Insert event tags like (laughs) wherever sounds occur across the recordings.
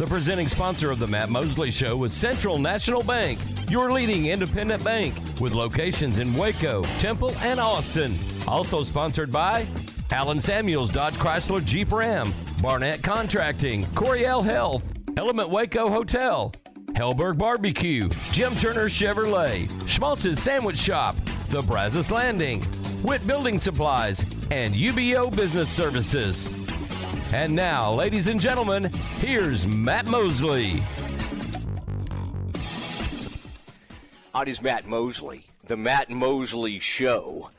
The presenting sponsor of the Matt Mosley Show is Central National Bank, your leading independent bank with locations in Waco, Temple, and Austin. Also sponsored by Alan Samuels Dodge Chrysler Jeep Ram, Barnett Contracting, Coriel Health, Element Waco Hotel, Helberg Barbecue, Jim Turner Chevrolet, Schmaltz's Sandwich Shop, The Brazos Landing, Witt Building Supplies, and UBO Business Services. And now, ladies and gentlemen, here's Matt Mosley. How Matt Mosley? The Matt Mosley Show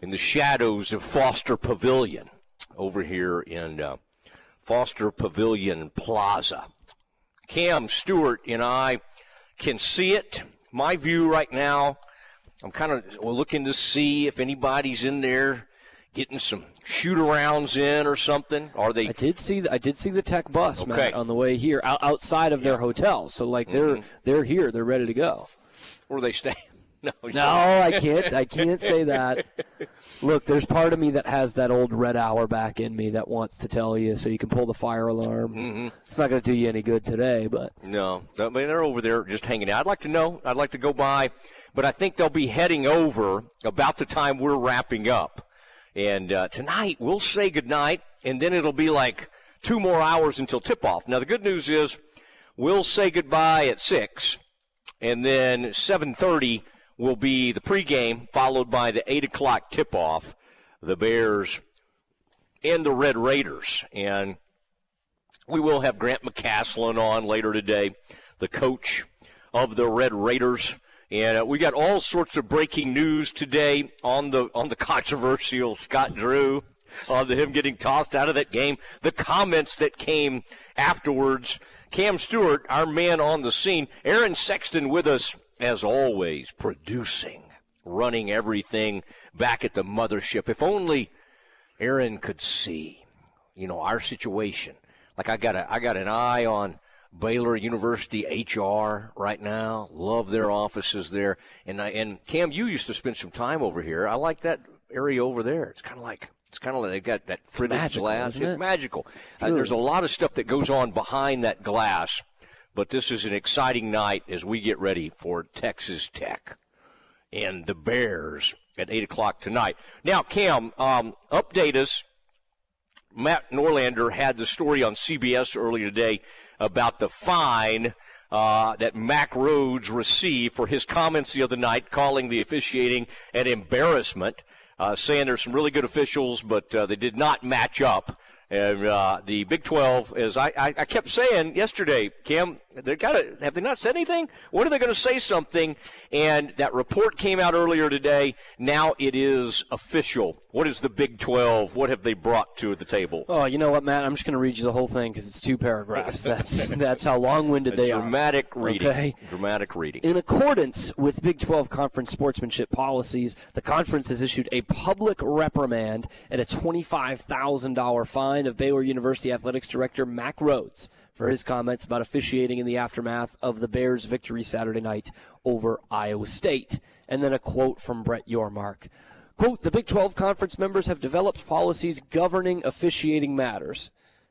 in the shadows of Foster Pavilion over here in uh, Foster Pavilion Plaza. Cam Stewart and I can see it. My view right now, I'm kind of looking to see if anybody's in there getting some shoot arounds in or something? Are they? I did see. The, I did see the tech bus, okay. Matt, on the way here, outside of their hotel. So like they're mm-hmm. they're here. They're ready to go. Where are they staying? (laughs) No, no, I can't. I can't say that. (laughs) Look, there's part of me that has that old red hour back in me that wants to tell you so you can pull the fire alarm. Mm-hmm. It's not going to do you any good today, but no, I mean they're over there just hanging out. I'd like to know. I'd like to go by, but I think they'll be heading over about the time we're wrapping up. And uh, tonight we'll say goodnight, and then it'll be like two more hours until tip off. Now the good news is we'll say goodbye at six, and then 7:30 will be the pregame, followed by the eight o'clock tip off. The Bears and the Red Raiders, and we will have Grant McCasland on later today, the coach of the Red Raiders. And uh, we got all sorts of breaking news today on the on the controversial Scott Drew, on the, him getting tossed out of that game. The comments that came afterwards. Cam Stewart, our man on the scene. Aaron Sexton with us as always, producing, running everything back at the mothership. If only Aaron could see, you know, our situation. Like I got a I got an eye on Baylor University HR right now. Love their offices there. And I, and Cam, you used to spend some time over here. I like that area over there. It's kind of like it's kind of like they've got that fritted glass. It's magical. Uh, there's a lot of stuff that goes on behind that glass. But this is an exciting night as we get ready for Texas Tech and the Bears at 8 o'clock tonight. Now, Cam, um, update us Matt Norlander had the story on CBS earlier today about the fine uh, that Mac Rhoades received for his comments the other night, calling the officiating an embarrassment, uh, saying there's some really good officials, but uh, they did not match up. And uh, the Big 12, as I, I, I, kept saying yesterday, Cam, they got to have they not said anything? When are they going to say something? And that report came out earlier today. Now it is official. What is the Big 12? What have they brought to the table? Oh, you know what, Matt? I'm just going to read you the whole thing because it's two paragraphs. (laughs) That's that's how long-winded they dramatic are. Dramatic reading. Okay? Dramatic reading. In accordance with Big 12 conference sportsmanship policies, the conference has issued a public reprimand and a $25,000 fine of Baylor University Athletics Director Mac Rhoades for his comments about officiating in the aftermath of the Bears' victory Saturday night over Iowa State. And then a quote from Brett Yormark. Quote, the Big 12 conference members have developed policies governing officiating matters.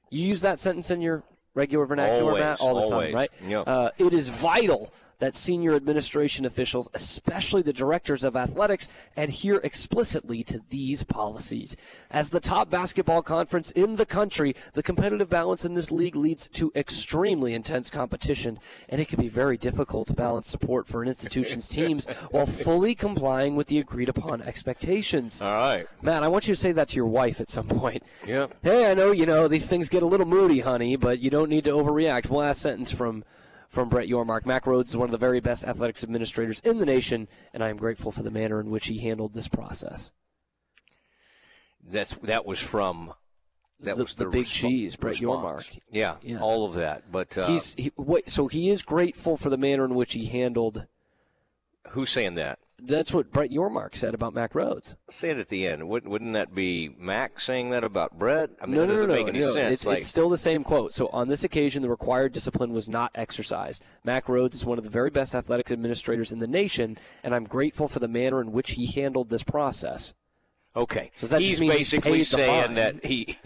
You use that sentence in your regular vernacular, always, Matt, all the always. time, right? Yep. Uh, it is vital that senior administration officials, especially the directors of athletics, adhere explicitly to these policies. As the top basketball conference in the country, the competitive balance in this league leads to extremely intense competition, and it can be very difficult to balance support for an institution's teams (laughs) while fully complying with the agreed upon expectations. All right. Matt, I want you to say that to your wife at some point. Yeah. Hey, I know, you know, these things get a little moody, honey, but you don't need to overreact. Last sentence from from Brett Yormark. Mac Rhoades is one of the very best athletics administrators in the nation, and I am grateful for the manner in which he handled this process. That's that was from that the, was the, the big resp- cheese, Brett response. Yormark. Yeah, yeah, all of that. But uh, he's he, wait, so he is grateful for the manner in which he handled. Who's saying that? That's what Brett Yormark said about Mac Rhoades. Say it at the end. Wouldn't, wouldn't that be Mac saying that about Brett? I mean, no, no, no, no. It's, like, it's still the same quote. So on this occasion, the required discipline was not exercised. Mac Rhoades is one of the very best athletics administrators in the nation, and I'm grateful for the manner in which he handled this process. Okay. That he's basically saying that he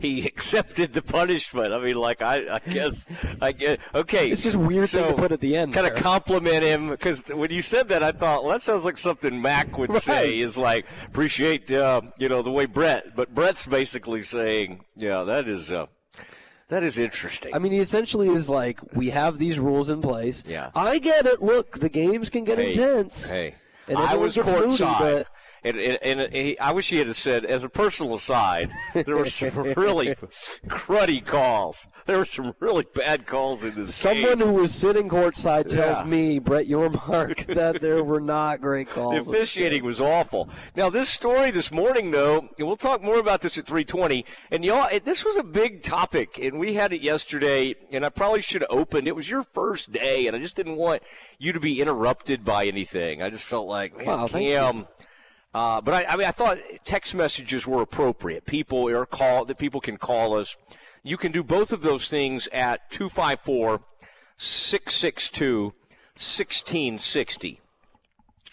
he accepted the punishment. I mean, like I, I guess I guess okay. It's just a weird thing to put at the end Kind of compliment him because when you said that, I thought, well, that sounds like something Mac would (laughs) say. Is like appreciate uh, you know the way Brett, but Brett's basically saying, yeah, that is uh, that is interesting. I mean, he essentially is like, we have these rules in place. Yeah. I get it. Look, the games can get Hey, intense. Hey, And I was courtside. And, and, and he, I wish he had said, as a personal aside, there were some (laughs) really cruddy calls. There were some really bad calls in this Someone game. who was sitting courtside tells Yeah. me, Brett Yormark, (laughs) that there were not great calls. The officiating was awful. Now, this story this morning, though, and we'll talk more about this at 3:20. And y'all, it, this was a big topic, and we had it yesterday. And I probably should have opened. It was your first day, and I just didn't want you to be interrupted by anything. I just felt like, man, Wow, thank you. Cam. Uh, but I, I mean, I thought text messages were appropriate. People are call that people can call us. You can do both of those things at 254 662 1660.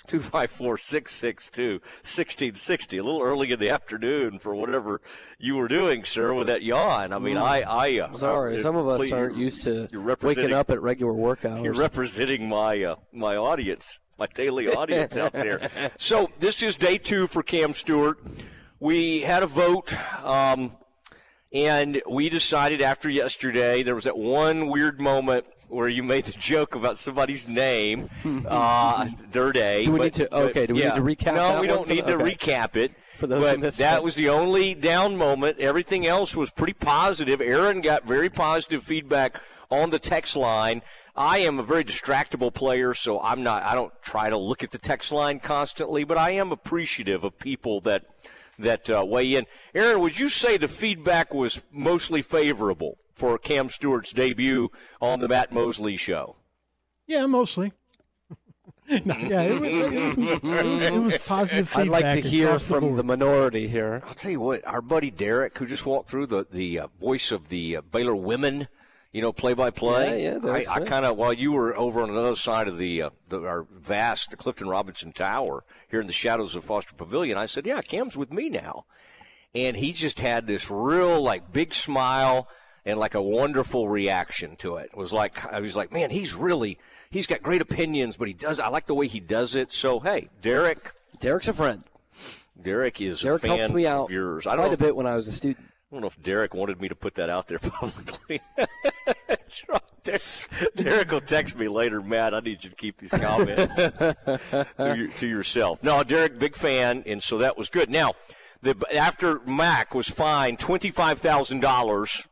254 662 1660. A little early in the afternoon for whatever you were doing, sir, with that yawn. I mean, I. I uh, Sorry, uh, some of us aren't used to waking up at regular work hours. you're representing my uh, my audience, my daily audience out there. (laughs) So this is day two for Cam Stewart. We had a vote, um, and we decided after yesterday there was that one weird moment where you made the joke about somebody's name, (laughs) uh, their day. Do we but- need to- okay, do we need to recap No, we don't need the- to okay. recap it. For those but that was the only down moment. Everything else was pretty positive. Aaron got very positive feedback on the text line. I am a very distractible player, so I'm not. I don't try to look at the text line constantly, but I am appreciative of people that that uh, weigh in. Aaron, would you say the feedback was mostly favorable for Cam Stewart's debut on the Matt Mosley Show? Yeah, mostly. (laughs) no, yeah, it was, it, was, it, was, it was positive feedback. I'd like to hear across the from the minority here. I'll tell you what, our buddy Derek, who just walked through the the uh, voice of the uh, Baylor women, you know, play by play. Yeah, yeah, I, I kind of while you were over on another side of the, uh, the our vast Clifton Robinson Tower here in the shadows of Foster Pavilion, I said, "Yeah, Cam's with me now," and he just had this real like big smile and like a wonderful reaction to it. It was like I was like, "Man, he's really." He's got great opinions, but he does. I like the way he does it. So, hey, Derek, Derek's a friend. Derek is Derek a fan helped me out of yours. I don't quite know a bit when I was a student. I don't know if Derek wanted me to put that out there (laughs) publicly. (laughs) Derek will text me later, Matt. I need you to keep these comments to, your, to yourself. No, Derek, big fan, and so that was good. Now, the, after Mac was fined twenty five thousand dollars,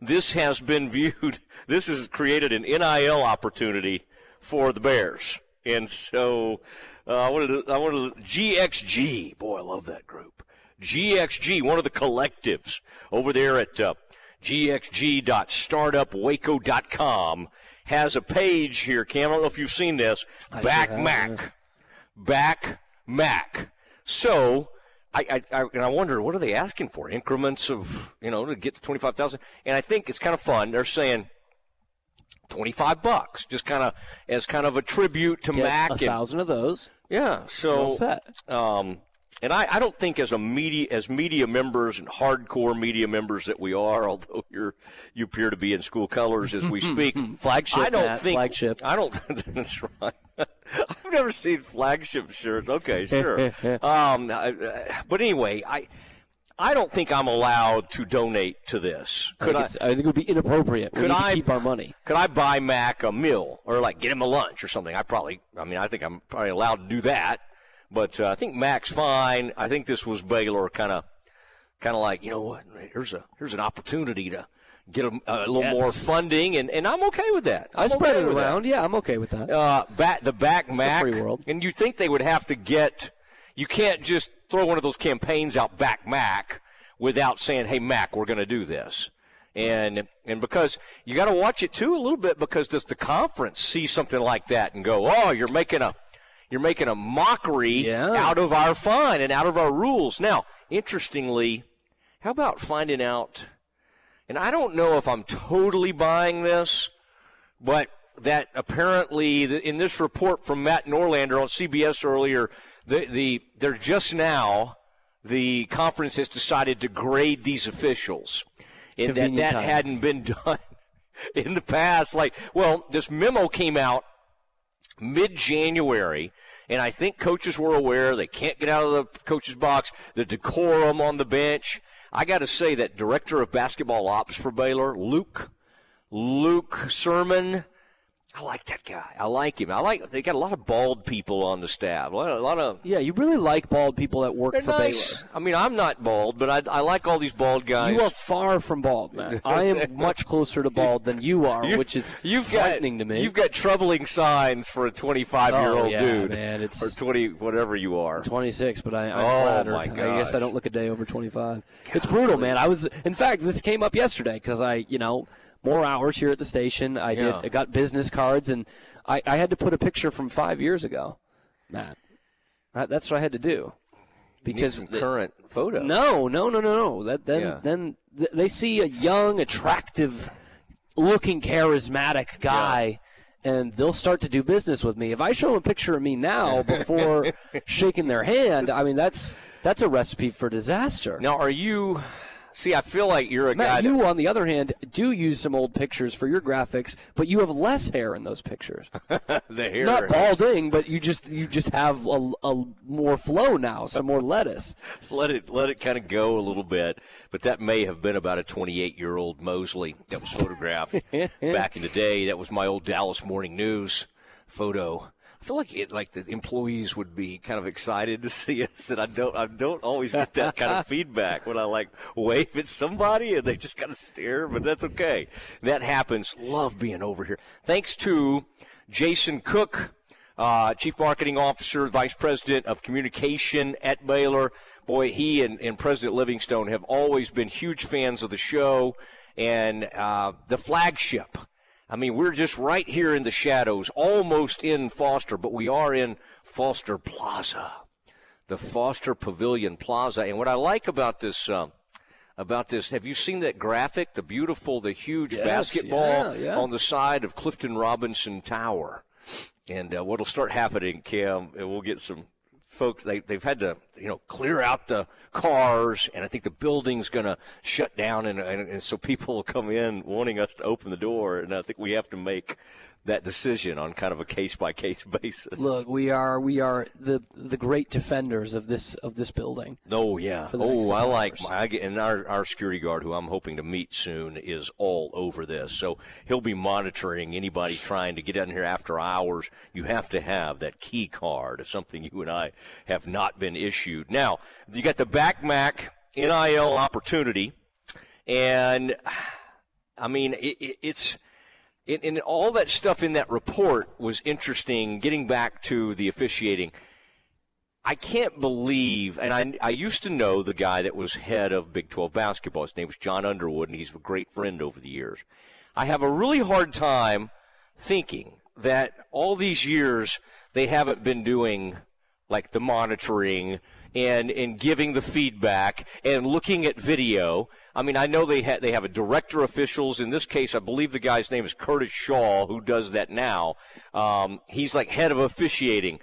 this has been viewed. (laughs) This has created an NIL opportunity for the Bears, and so uh, I wanted to, I wanted to, GXG. Boy, I love that group. GXG, one of the collectives over there at uh, gxg.startupwaco.com, has a page here. Cam, I don't know if you've seen this. Back have. Mac. Back Mac. So. I, I, I, and I wonder what are they asking for? Increments of you know to get to twenty five thousand, and I think it's kind of fun. They're saying twenty five bucks, just kind of as kind of a tribute to Get Mac. a and, thousand of those. yeah, so um, and I, I don't think as a media as media members and hardcore media members that we are, (laughs) although you're you appear to be in school colors as we speak. (laughs) Flagship, I don't Matt, think flagship. I don't. (laughs) that's right. I've never seen flagship shirts. Okay, sure. um, I- but anyway, I. I don't think I'm allowed to donate to this. I Could think, I? I think it would be inappropriate. we Could I- keep our money? Could I buy Mac a meal or like get him a lunch or something? I probably, I mean, I think I'm probably allowed to do that. But uh, I think Mac's fine. I think this was Baylor kind of, kind of like, you know what? Here's a here's an opportunity to get a, a little Yes. more funding, and, and I'm okay with that. I I'm spread okay it with that. around. Yeah, I'm okay with that. Uh, back the back the Mac, free world. and you think they would have to get? You can't just throw one of those campaigns out back Mac without saying, "Hey Mac, we're going to do this." And and because you got to watch it too a little bit because does the conference see something like that and go, "Oh, you're making a you're making a mockery Yeah. out of our fun and out of our rules." Now, interestingly, how about finding out? And I don't know if I'm totally buying this, but that apparently in this report from Matt Norlander on CBS earlier, the, the they're just now the conference has decided to grade these officials, and that that time. hadn't been (laughs) done in the past. Like, well, this memo came out mid January, and I think coaches were aware they can't get out of the coach's box, the decorum on the bench. I got to say that director of basketball ops for Baylor, Luke, Luke Sermon, I like that guy. I like him. I like. They got a lot of bald people on the staff. A lot of. A lot of Yeah, you really like bald people that work for nice. Baylor. I mean, I'm not bald, but I, I like all these bald guys. You are far from bald, man. I am (laughs) much closer to bald than you are, You- which is you've frightening got, to me. You've got troubling signs for a 25 year Oh, old yeah, dude, man, it's- or 20 whatever you are. 26, but I, I'm Oh, flattered. my I guess. I don't look a day over 25. It's brutal, man. I was, in fact, this came up yesterday because I, you know, more hours here at the station. I Yeah. did. I got business cards, and I, I had to put a picture from five years ago. Matt, that, that's what I had to do because the- current photo. no, no, no, no, no. That then Yeah. then th- they see a young, attractive, looking, charismatic guy. And they'll start to do business with me. If I show them a picture of me now (laughs) before shaking their hand, I mean that's that's a recipe for disaster. Now, are you? See, I feel like you're a guy. Matt, that- you on the other hand do use some old pictures for your graphics, but you have less hair in those pictures. (laughs) the hair. Not balding, but you just you just have a, a more flow now, some more lettuce. (laughs) let it let it kind of go a little bit. But that may have been about a 28 year old Mosley that was photographed (laughs) back in the day. That was my old Dallas Morning News photo. I feel like it, like the employees would be kind of excited to see us, and I don't, I don't always get that kind of (laughs) feedback when I like wave at somebody and they just kind of stare. But that's okay. That happens. Love being over here. Thanks to Jason Cook, uh, Chief Marketing Officer, Vice President of Communication at Baylor. Boy, he and, and President Livingstone have always been huge fans of the show and uh, the flagship. I mean, we're just right here in the shadows, almost in Foster, but we are in Foster Plaza, the Foster Pavilion Plaza. And what I like about this. Um, about this. Have you seen that graphic? The beautiful, the huge Yes, basketball yeah, yeah. on the side of Clifton Robinson Tower. And uh, what'll start happening, Cam, and we'll get some folks. They they've had to you know clear out the cars, and I think the building's going to shut down, and, and and so people will come in wanting us to open the door, and I think we have to make that decision on kind of a case by case basis. Look, we are we are the the great defenders of this of this building. Oh yeah. for the next Oh, I like. My, I get, and our our security guard, who I'm hoping to meet soon, is all over this. So he'll be monitoring anybody trying to get in here after hours. You have to have that key card. Something you and I have not been issued. Now you got the back Mac NIL opportunity, and I mean it, it, it's. And, and all that stuff in that report was interesting. Getting back to the officiating, I can't believe, and I, I used to know the guy that was head of Big 12 basketball. His name was John Underwood, and he's a great friend over the years. I have a really hard time thinking that all these years they haven't been doing like the monitoring and and giving the feedback and looking at video. I mean, I know they ha- they have a director officials. In this case, I believe the guy's name is Curtis Shaw, who does that now. Um, he's like head of officiating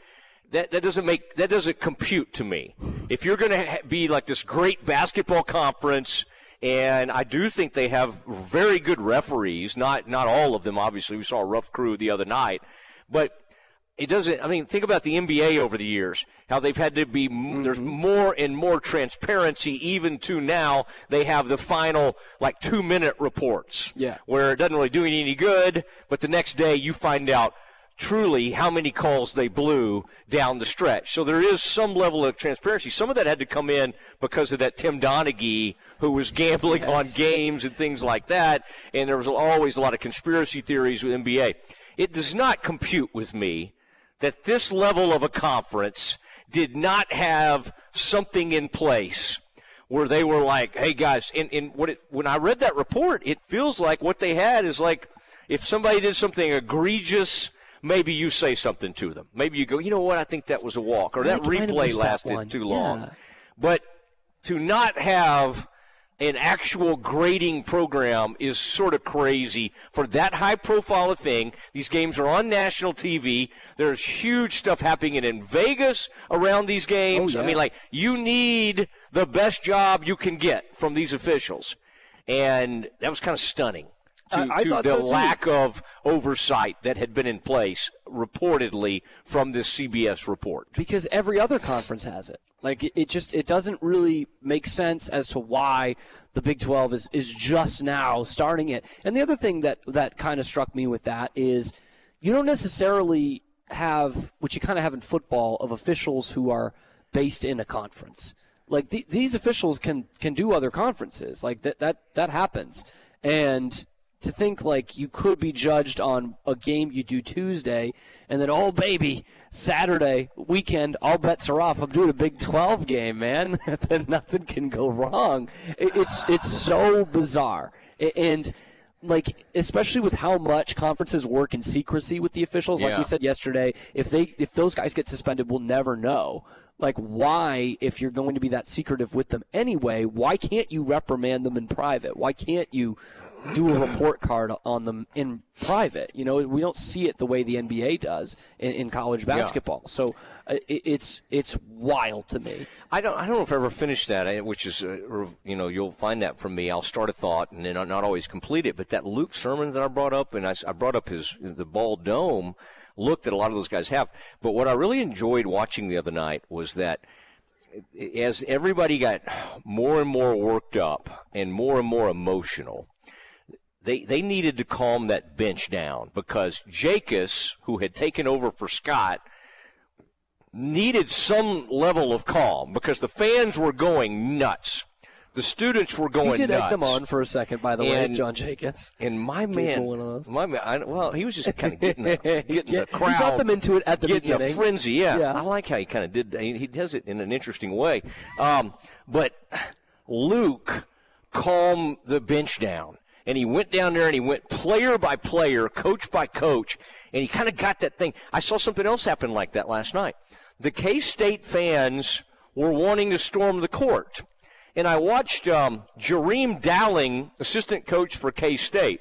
that that doesn't make that doesn't compute to me. If you're going to ha- be like this great basketball conference, and I do think they have very good referees, not not all of them. Obviously, we saw a rough crew the other night, but it doesn't. I mean, think about the NBA over the years. How they've had to be. There's mm-hmm. more and more transparency, even to now. They have the final like two minute reports. Yeah. Where it doesn't really do any good, but the next day you find out truly how many calls they blew down the stretch. So there is some level of transparency. Some of that had to come in because of that Tim Donaghy who was gambling on games and things like that. And there was always a lot of conspiracy theories with NBA. It does not compute with me that this level of a conference did not have something in place where they were like, "Hey guys," in, in what it, when I read that report, it feels like what they had is like if somebody did something egregious, maybe you say something to them. Maybe you go, "You know what? I think that was a walk," or that think I might have replay missed that lasted too long. Yeah. But to not have an actual grading program is sort of crazy for that high profile thing. These games are on national TV. There's huge stuff happening in Vegas around these oh, games. Oh, yeah. I mean, like, you need the best job you can get from these officials. And that was kind of stunning to, I- I to the so, lack of oversight that had been in place reportedly from this CBS report. because every other conference has it. Like it, it just it doesn't really make sense as to why the Big 12 is is just now starting it. And the other thing that that kind of struck me with that is you don't necessarily have what you kind of have in football of officials who are based in a conference. Like the, these officials can can do other conferences. Like that that that happens. And to think like you could be judged on a game you do Tuesday and then oh baby Saturday weekend all bets are off I'm doing a Big 12 game man (laughs) then nothing can go wrong. It- it's it's so bizarre. And like especially with how much conferences work in secrecy with the officials like Yeah. we said yesterday if they if those guys get suspended we'll never know. Like why if you're going to be that secretive with them anyway why can't you reprimand them in private? Why can't you do a report card on them in private you know we don't see it the way the nba does in, in college basketball so uh, it, it's it's wild to me I don't. I don't know if I ever finished that, which is, uh, you know, you'll find that from me. I'll start a thought and then I'll not always complete it. But that Luke Sermons that I brought up, and I, I brought up his the ball dome look that a lot of those guys have. But what I really enjoyed watching the other night was that as everybody got more and more worked up and more and more emotional, they they needed to calm that bench down because Jakus, who had taken over for Scott, needed some level of calm because the fans were going nuts. The students were going he did nuts. egg them on for a second by the way And- john Jakus And my man, one of those. my man, I, well, he was just kind of getting the, (laughs) getting Yeah, the crowd. he got them into it at the getting beginning a frenzy. Yeah. Yeah. I like how he kind of did. He, he does it in an interesting way. Um, but Luke calmed the bench down. And he went down there and he went player by player, coach by coach, and he kind of got that thing. I saw something else happen like that last night. The K State fans were wanting to storm the court. And I watched um, Jareem Dowling, assistant coach for K State.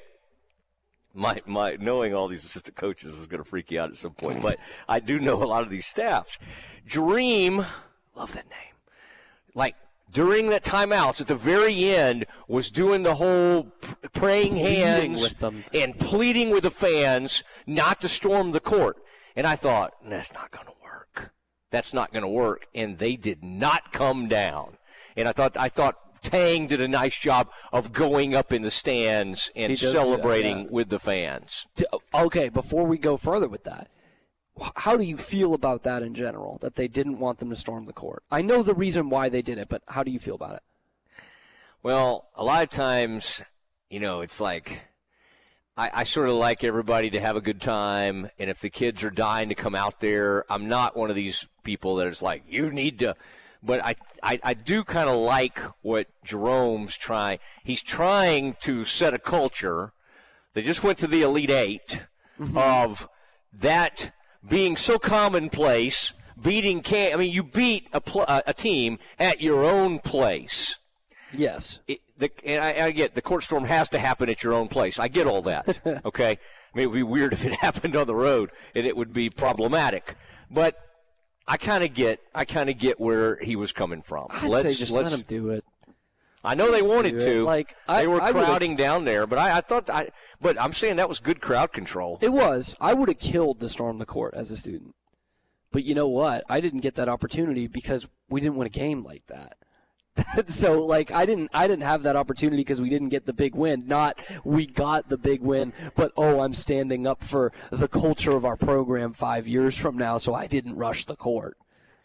My, my knowing all these assistant coaches is going to freak you out at some point, but I do know a lot of these staffs. Jareem, love that name. Like during that timeouts at the very end, was doing the whole praying hands with them. and pleading with the fans not to storm the court. And I thought that's not going to work. That's not going to work. And they did not come down. And I thought I thought Tang did a nice job of going up in the stands and does celebrating yeah. with the fans. Okay, before we go further with that, how do you feel about that in general? That they didn't want them to storm the court. I know the reason why they did it, but how do you feel about it? Well, a lot of times, you know, it's like I, I sort of like everybody to have a good time, and if the kids are dying to come out there, I'm not one of these people that is like, you need to. But I, I, I do kind of like what Jerome's trying. He's trying to set a culture. They just went to the Elite 8 mm-hmm. of that being so commonplace. Beating can I mean you beat a pl- a team at your own place Yes. it, the, and I, I get the court storm has to happen at your own place. I get all that. (laughs) Okay, I mean, it would be weird if it (laughs) happened on the road, and it would be problematic. But I kind of get, I kind of get where he was coming from. I'd let's, say just let's, let them do it. I know they wanted to. Like, I- they were I crowding down there, but I, I thought, I, but I'm saying that was good crowd control. It was. I would have killed to storm the court as a student. But you know what? I didn't get that opportunity because we didn't win a game like that. (laughs) so like I didn't I didn't have that opportunity because we didn't get the big win. Not we got the big win, but oh I'm standing up for the culture of our program five years from now, so I didn't rush the court.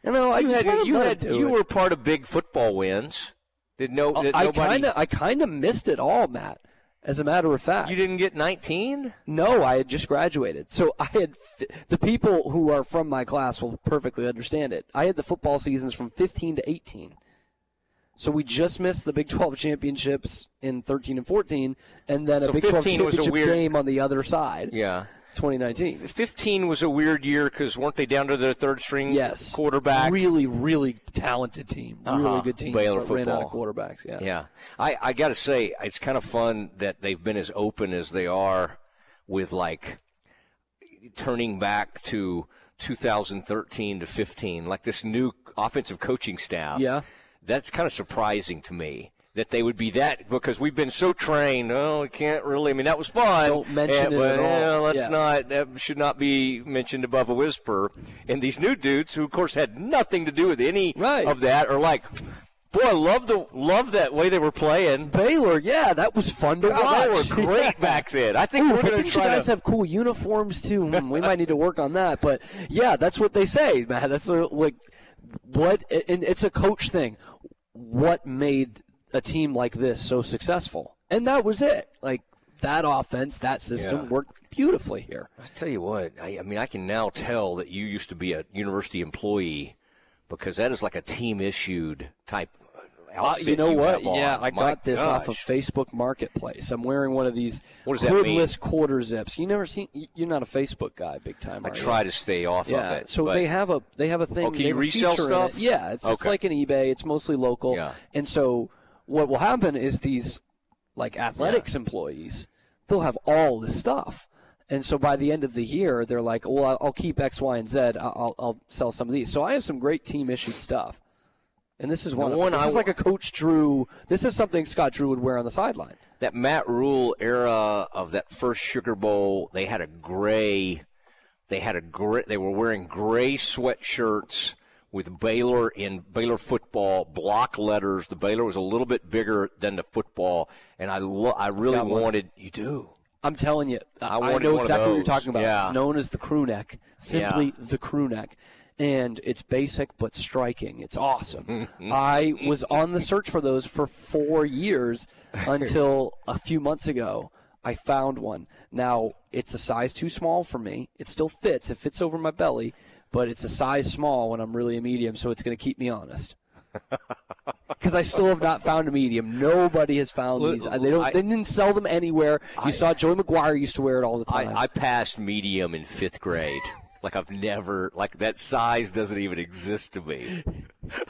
You know, I you had, you, had, you were part of big football wins. Did no? Uh, did I kind of I kind of missed it all, Matt. As a matter of fact, you didn't get 19. No, I had just graduated. So I had the people who are from my class will perfectly understand it. I had the football seasons from 15 to 18. So we just missed the Big 12 championships in 13 and 14, and then So a Big 12 15 was a championship weird- game on the other side. Yeah. 2019. 15 was a weird year because weren't they down to their third string Yes. quarterback? Really, really talented team. Really Uh-huh. good team. Baylor but ran out of quarterbacks. Yeah. Yeah, I, I got to say, it's kind of fun that they've been as open as they are with like turning back to 2013 to 15, like this new offensive coaching staff. Yeah. that's kind of surprising to me. That they would be that because we've been so trained. Oh, we can't really. I mean, that was fun. Don't mention Eh, it but, at all. let's Yes. not. That should not be mentioned above a whisper. And these new dudes, who of course had nothing to do with any Right. of that, are like, boy, I love the love that way they were playing. Baylor, yeah, that was fun to God, watch. they were (laughs) great back then. I think Ooh, we're going to you try guys to. have cool uniforms too? Hmm, we might need to work on that. But yeah, that's what they say, man. That's like what, and it's a coach thing. What made a team like this so successful? And that was it. Like that offense, that system Yeah. worked beautifully here. I tell you what, I, I mean, I can now tell that you used to be a university employee because that is like a team issued type. Uh, you know what? Yeah, I My got this off of. Facebook Marketplace. I'm wearing one of these What does that mean? hoodless quarter zips. You never seen? You're not a Facebook guy, big time. I are you? try to stay off Yeah, of it. so they have a they have a thing. Oh, can you resell in it. stuff? Yeah, it's it's like an eBay. It's mostly local. Yeah. And so what will happen is these like athletics employees, they'll have all this stuff. And so by the end of the year, they're like, "Well, I'll- keep X, Y, and Z. I'll, I'll, sell some of these." So I have some great team issued stuff, and this is one. of one. This I is like a Coach Drew. This is something Scott Drew would wear on the sideline. that Matt Rhule era of that first Sugar Bowl, they had a gray. They had a gray. They were wearing gray sweatshirts with Baylor in Baylor football block letters. The Baylor was a little bit bigger than the football, and I lo- I really wanted you do. I'm telling you, I, I know exactly what you're talking about. Yeah. It's known as the crew neck, simply Yeah. the crew neck. And it's basic but striking. It's awesome. (laughs) I was on the search for those for four years until a few months ago. I found one. Now, it's a size too small for me. It still fits. It fits over my belly, but it's a size small when I'm really a medium, so it's going to keep me honest. (laughs) Because I still have not found a medium. Nobody has found these. Uh, uh, they don't. I- they didn't sell them anywhere. You saw Joey McGuire used to wear it all the time. I, I passed medium in fifth grade. (laughs) Like I've never like that size doesn't even exist to me.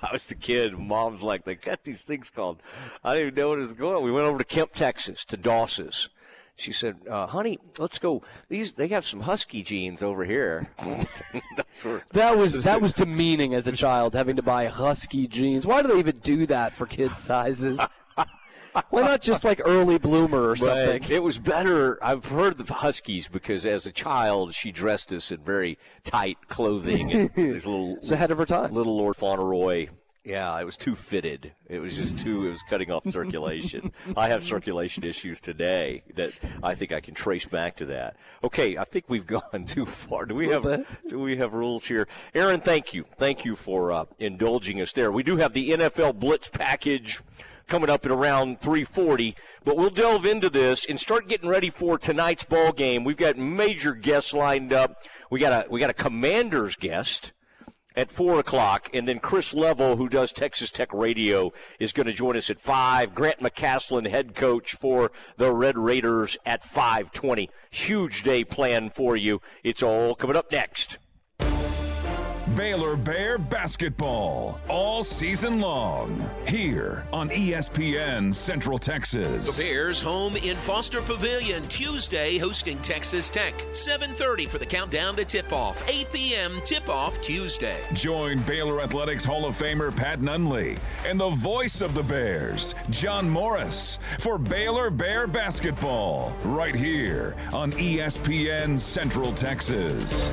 I was the kid. Mom's like they got these things called. I didn't even know what was going on. We went over to Kemp, Texas, to Daws's. She said, uh, "Honey, let's go. These they have some husky jeans over here." (laughs) That's where. That was that was demeaning as a child having to buy husky jeans. Why do they even do that for kids' sizes? (laughs) Why not just like early bloomer or something? But it was better. I've heard the Huskies because as a child she dressed us in very tight clothing and (laughs) these little It's ahead of her time. little Lord Fauntleroy. Yeah, it was too fitted. It was just too. It was cutting off circulation. (laughs) I have circulation issues today that I think I can trace back to that. Okay, I think we've (laughs) gone too far. Do we have do we have rules here? Aaron, thank you, thank you for uh, indulging us there. We do have the NFL Blitz package coming up at around 3:40, but we'll delve into this and start getting ready for tonight's ball game. We've got major guests lined up. We got a we got a Commanders guest at four o'clock, and then Chris Level, who does Texas Tech Radio, is going to join us at five. Grant McCasland, head coach for the Red Raiders, at five twenty. Huge day planned for you. It's all coming up next. Baylor Bear basketball all season long here on ESPN Central Texas. The Bears home in Foster Pavilion Tuesday hosting Texas Tech. 7:30 for the countdown to tip-off. 8 p.m. tip-off Tuesday. Join Baylor Athletics Hall of Famer Pat Nunley and the voice of the Bears, John Morris, for Baylor Bear basketball right here on ESPN Central Texas.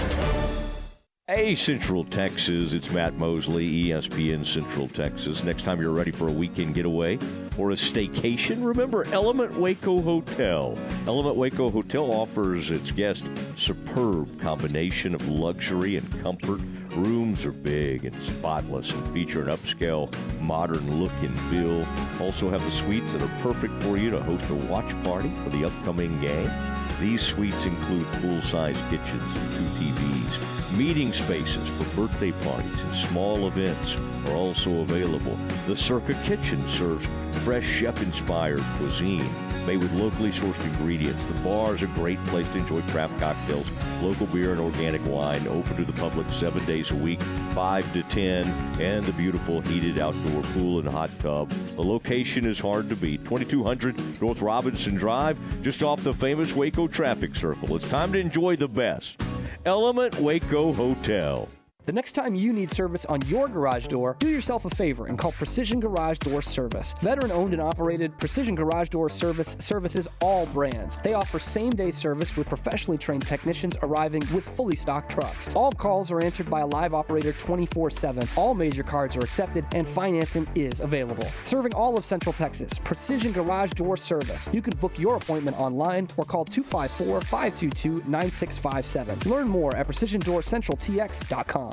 Hey, Central Texas, it's Matt Mosley, ESPN Central Texas. Next time you're ready for a weekend getaway or a staycation, remember Element Waco Hotel. Element Waco Hotel offers its guests superb combination of luxury and comfort. Rooms are big and spotless and feature an upscale, modern look and feel. Also have the suites that are perfect for you to host a watch party for the upcoming game. These suites include full-size kitchens and two TVs. Meeting spaces for birthday parties and small events are also available. The Circa Kitchen serves fresh chef-inspired cuisine. made with locally sourced ingredients. The bar is a great place to enjoy craft cocktails, local beer, and organic wine. Open to the public seven days a week, 5 to 10, and the beautiful heated outdoor pool and hot tub. The location is hard to beat 2200 North Robinson Drive, just off the famous Waco traffic circle. It's time to enjoy the best. Element Waco Hotel. The next time you need service on your garage door, do yourself a favor and call Precision Garage Door Service. Veteran owned and operated Precision Garage Door Service services all brands. They offer same day service with professionally trained technicians arriving with fully stocked trucks. All calls are answered by a live operator 24 7. All major cards are accepted and financing is available. Serving all of Central Texas, Precision Garage Door Service. You can book your appointment online or call 254 522 9657. Learn more at precisiondoorcentraltx.com.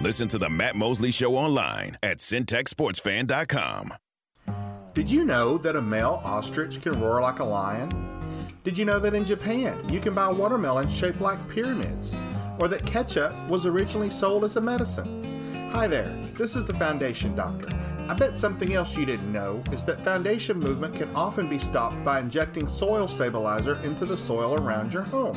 Listen to the Matt Mosley Show online at centexsportsfan.com. Did you know that a male ostrich can roar like a lion? Did you know that in Japan you can buy watermelons shaped like pyramids? Or that ketchup was originally sold as a medicine? Hi there, this is the Foundation Doctor. I bet something else you didn't know is that foundation movement can often be stopped by injecting soil stabilizer into the soil around your home.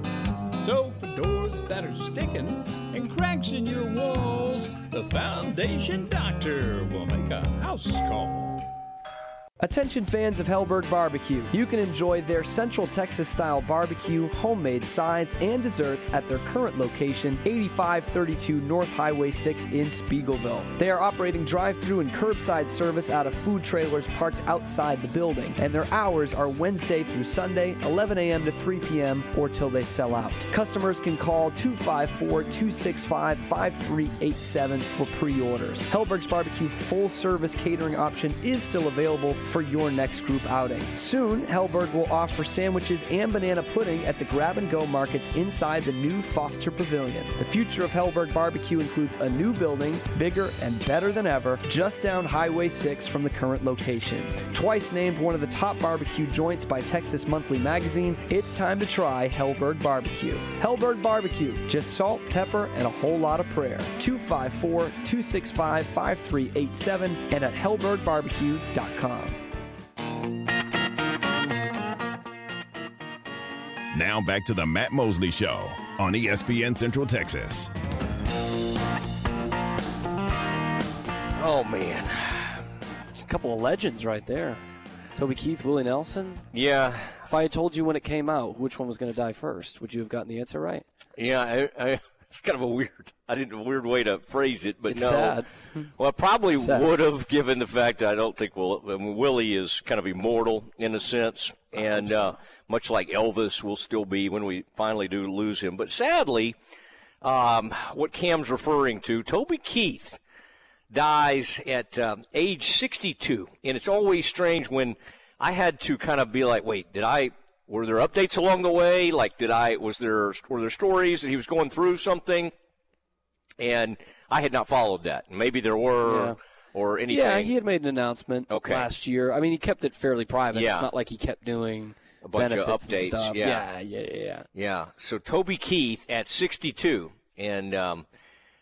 So for doors that are sticking and cracks in your walls, the Foundation Doctor will make a house call. Attention fans of Helberg Barbecue. You can enjoy their Central Texas style barbecue, homemade sides, and desserts at their current location, 8532 North Highway 6 in Speegleville. They are operating drive through and curbside service out of food trailers parked outside the building, and their hours are Wednesday through Sunday, 11 a.m. to 3 p.m., or till they sell out. Customers can call 254 265 5387 for pre orders. Helberg's Barbecue full service catering option is still available for your next group outing. Soon, Helberg will offer sandwiches and banana pudding at the grab and go markets inside the new Foster Pavilion. The future of Helberg Barbecue includes a new building, bigger and better than ever, just down Highway 6 from the current location. Twice named one of the top barbecue joints by Texas Monthly Magazine, it's time to try Helberg Barbecue. Helberg Barbecue, just salt, pepper, and a whole lot of prayer. 254 265 5387 and at helbergbarbecue.com. Now back to the Matt Mosley Show on ESPN Central Texas. Oh man, it's a couple of legends right there. Toby Keith, Willie Nelson. Yeah. If I had told you when it came out which one was going to die first, would you have gotten the answer right? Yeah, I, I, (laughs) it's kind of a weird. I didn't a weird way to phrase it, but It's no. sad. Well, I probably Sad. would have given the fact that I don't think Will, I mean, Willie is kind of immortal in a sense, and uh, much like Elvis will still be when we finally do lose him. But sadly, um, what Cam's referring to, Toby Keith dies at um, age 62, and it's always strange when I had to kind of be like, wait, did I? Were there updates along the way? Like, did I? Was there were there stories that he was going through something? and I had not followed that. Maybe there were Yeah. or anything. Yeah, he had made an announcement Okay. last year. I mean, he kept it fairly private. Yeah. It's not like he kept doing A bunch of updates, yeah. yeah, yeah, yeah. yeah. So Toby Keith at 62, and um,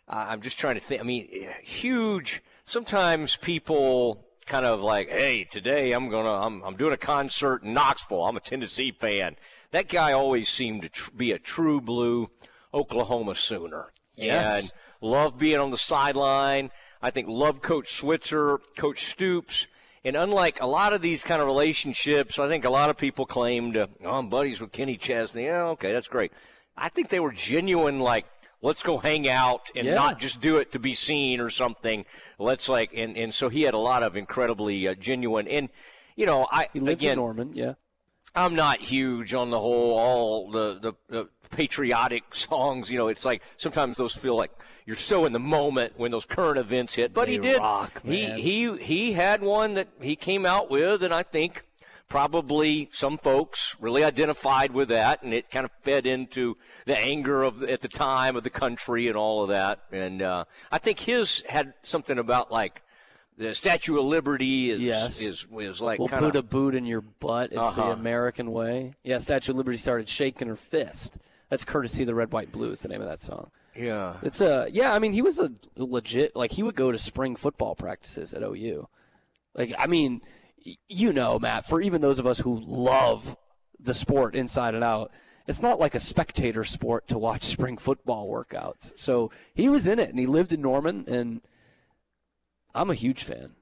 I'm just trying to think. I mean, huge. Sometimes people kind of like, hey, today I'm gonna, I'm, I'm doing a concert in Knoxville. I'm a Tennessee fan. That guy always seemed to tr- be a true blue Oklahoma Sooner. Yes. And loved being on the sideline. I think loved Coach Switzer, Coach Stoops, And unlike a lot of these kind of relationships, I think a lot of people claimed, uh, oh, I'm buddies with Kenny Chesney. Yeah, okay, that's great. I think they were genuine, like, let's go hang out and Yeah. not just do it to be seen or something. Let's like, and, and so he had a lot of incredibly uh, genuine, and, you know, I, He lived again, in Norman, yeah. I'm not huge on the whole all the, the the patriotic songs. You know, it's like sometimes those feel like you're so in the moment when those current events hit. But he did. rock. He he he had one that he came out with, and I think probably some folks really identified with that, and it kind of fed into the anger of at the time of the country and all of that. And uh, I think his had something about like. The Statue of Liberty is Yes. is is like we'll kind put a boot in your butt. It's the Uh-huh. American way. Yeah, Statue of Liberty started shaking her fist. That's courtesy of the Red, White, Blue. Is the name of that song. yeah. It's a yeah. I mean, he was a legit like he would go to spring football practices at OU. Like I mean, you know, Matt. For even those of us who love the sport inside and out, it's not like a spectator sport to watch (laughs) spring football workouts. So he was in it, and he lived in Norman, and I'm a huge fan.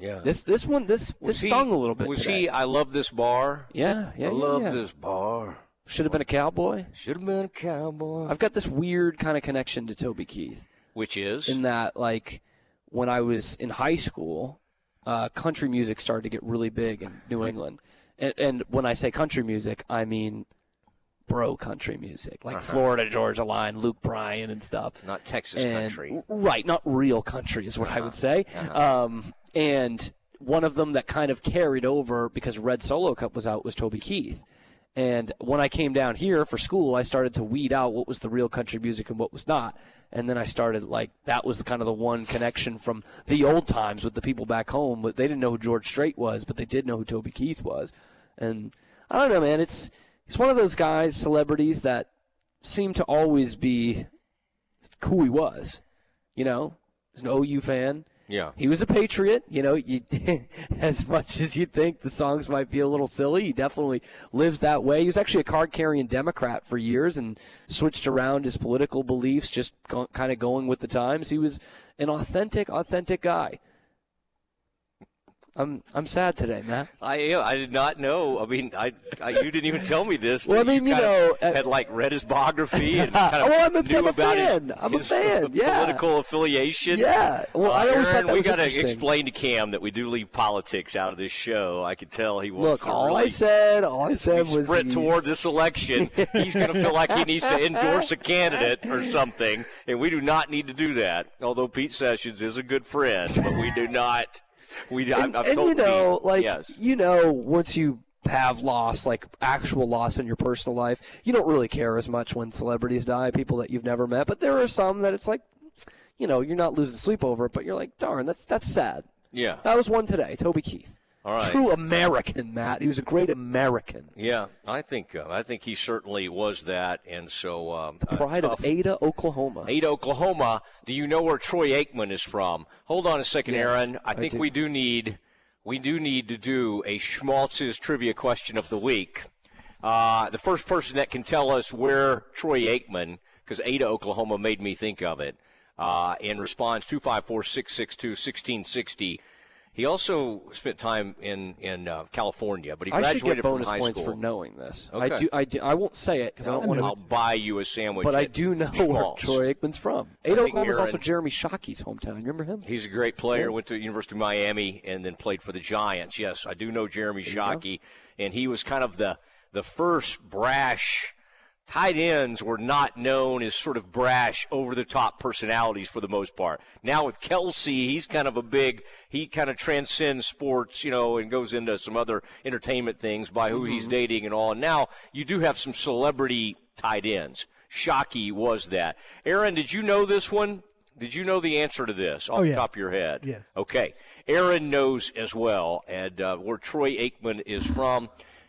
Yeah. This this one this Was this he- stung a little bit. Was today. he? I love this bar. Yeah, yeah, I yeah, love yeah. this bar. Should have been a cowboy. Should have been a cowboy. I've got this weird kind of connection to Toby Keith. Which is in that like when I was in high school, uh, country music started to get really big in New England, and, and when I say country music, I mean bro country music, like Uh-huh. Florida Georgia Line, Luke Bryan, and stuff. not Texas And- country. right? Not real country is what I would say. Uh-huh. Um, and one of them that kind of carried over because Red Solo Cup was out was Toby Keith. And when I came down here for school, I started to weed out what was the real country music and what was not. And then I started like that was kind of the one connection from the old times with the people back home. But they didn't know who George Strait was, but they did know who Toby Keith was. And I don't know, man. It's it's one of those guys, celebrities that seem to always be who he was. You know, he's an OU fan. Yeah. He was a patriot. You know, you, (laughs) as much as you think the songs might be a little silly, he definitely lives that way. He was actually a card carrying Democrat for years and switched around his political beliefs, just kind of going with the times. He was an authentic, authentic guy. I'm I'm sad today, Matt. I yeah, I did not know. I mean, I, I you didn't even tell me this. Well, I mean, you kind know, of uh, had like read his biography and (laughs) kind of Well, I'm a- knew I'm a about his- fan. I'm a his, fan, (laughs) yeah. political affiliation. Yeah. Well, I Uh, always thought that we was gotta explain to Cam that we do leave politics out of this show. I could tell he wants Look, to all really I said, all I said was sprint he's- toward this election. He's going to feel like he needs to endorse a candidate or something, and we do not need to do that. Although Pete Sessions is a good friend, but we do not. (laughs) We and, I've, I've and you know, like yes. you know, once you have loss, like actual loss in your personal life, you don't really care as much when celebrities die, people that you've never met. But there are some that it's like, you know, you're not losing sleep over it, but you're like, darn, that's that's sad. Yeah. That was one today, Toby Keith. All right. True American, Matt. He was a great American. Yeah, I think uh, I think he certainly was that, and so um, the Pride of Ada, Oklahoma. Ada, Oklahoma. Do you know where Troy Aikman is from? Hold on a second, Yes, Aaron. I I think do. we do need we do need to do a Schmaltz's trivia question of the week. Uh, the first person that can tell us where Troy Aikman, because Ada, Oklahoma, made me think of it. Uh, in response, two five four six six two sixteen sixty. He also spent time in in uh, California, but he graduated I should get bonus from high points school. for knowing this. Okay. I do. I do. I won't say it because I don't want to. I'll buy you a sandwich. But I do know where Troy Aikman's from. Ada, Oklahoma is also in- Jeremy Shockey's hometown. You remember him? He's a great player. Yeah. Went to the University of Miami and then played for the Giants. Yes, I do know Jeremy. Shockey, and he was kind of the the first brash. Tight ends were not known as sort of brash, over the top personalities for the most part. Now with Kelsey, he's kind of a big. He kind of transcends sports, you know, and goes into some other entertainment things by who he's Mm-hmm. dating and all. And now you do have some celebrity tight ends. Shockey was that. Aaron, did you know this one? Did you know the answer to this off Oh, the top of your head? Yes. Okay. Aaron knows as well, and uh, where Troy Aikman is from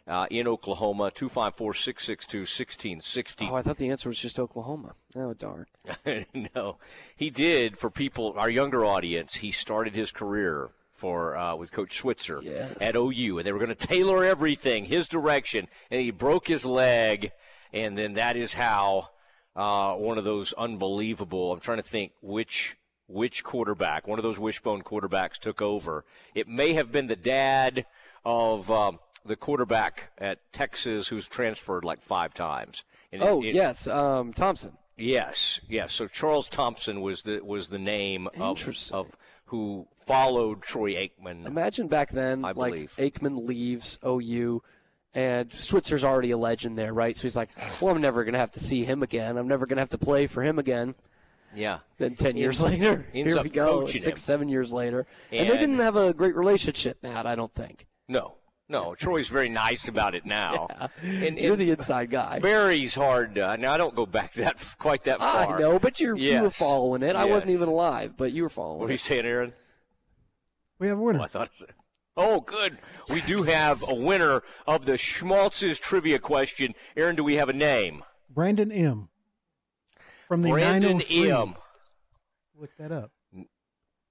uh, in Oklahoma, 254 662 1660. Oh, I thought the answer was just Oklahoma. Oh, darn. (laughs) no, he did for people, our younger audience. He started his career for uh, with Coach Switzer Yes. at OU, and they were going to tailor everything his direction, and he broke his leg, and then that is how uh, one of those unbelievable. I'm trying to think which which quarterback, one of those wishbone quarterbacks, took over. It may have been the dad of um, the quarterback at Texas who's transferred like five times. And oh it, it, yes, um, Thompson. Yes, yes. So Charles Thompson was the was the name of, of who followed Troy Aikman. Imagine back then, I like believe. Aikman leaves OU, and Switzer's already a legend there, right? So he's like, "Well, I'm never going to have to see him again. I'm never going to have to play for him again." Yeah. Then ten years later, (laughs) here we go. Six, him. seven years later, and, and, they didn't have a great relationship, Matt. I don't think. No, no, Troy's very nice about it now. (laughs) yeah. and, You're the inside guy. Barry's hard. Uh, now I don't go back that quite that far. I know, but you're, yes. you were following it. Yes. I wasn't even alive, but you were following. What are you saying, Aaron? We have a winner. Oh, I thought. So. Oh, good. Yes. We do have a winner of the Schmaltz's trivia question. Aaron, do we have a name? Brandon M. From the Brandon 903. M. Look that up.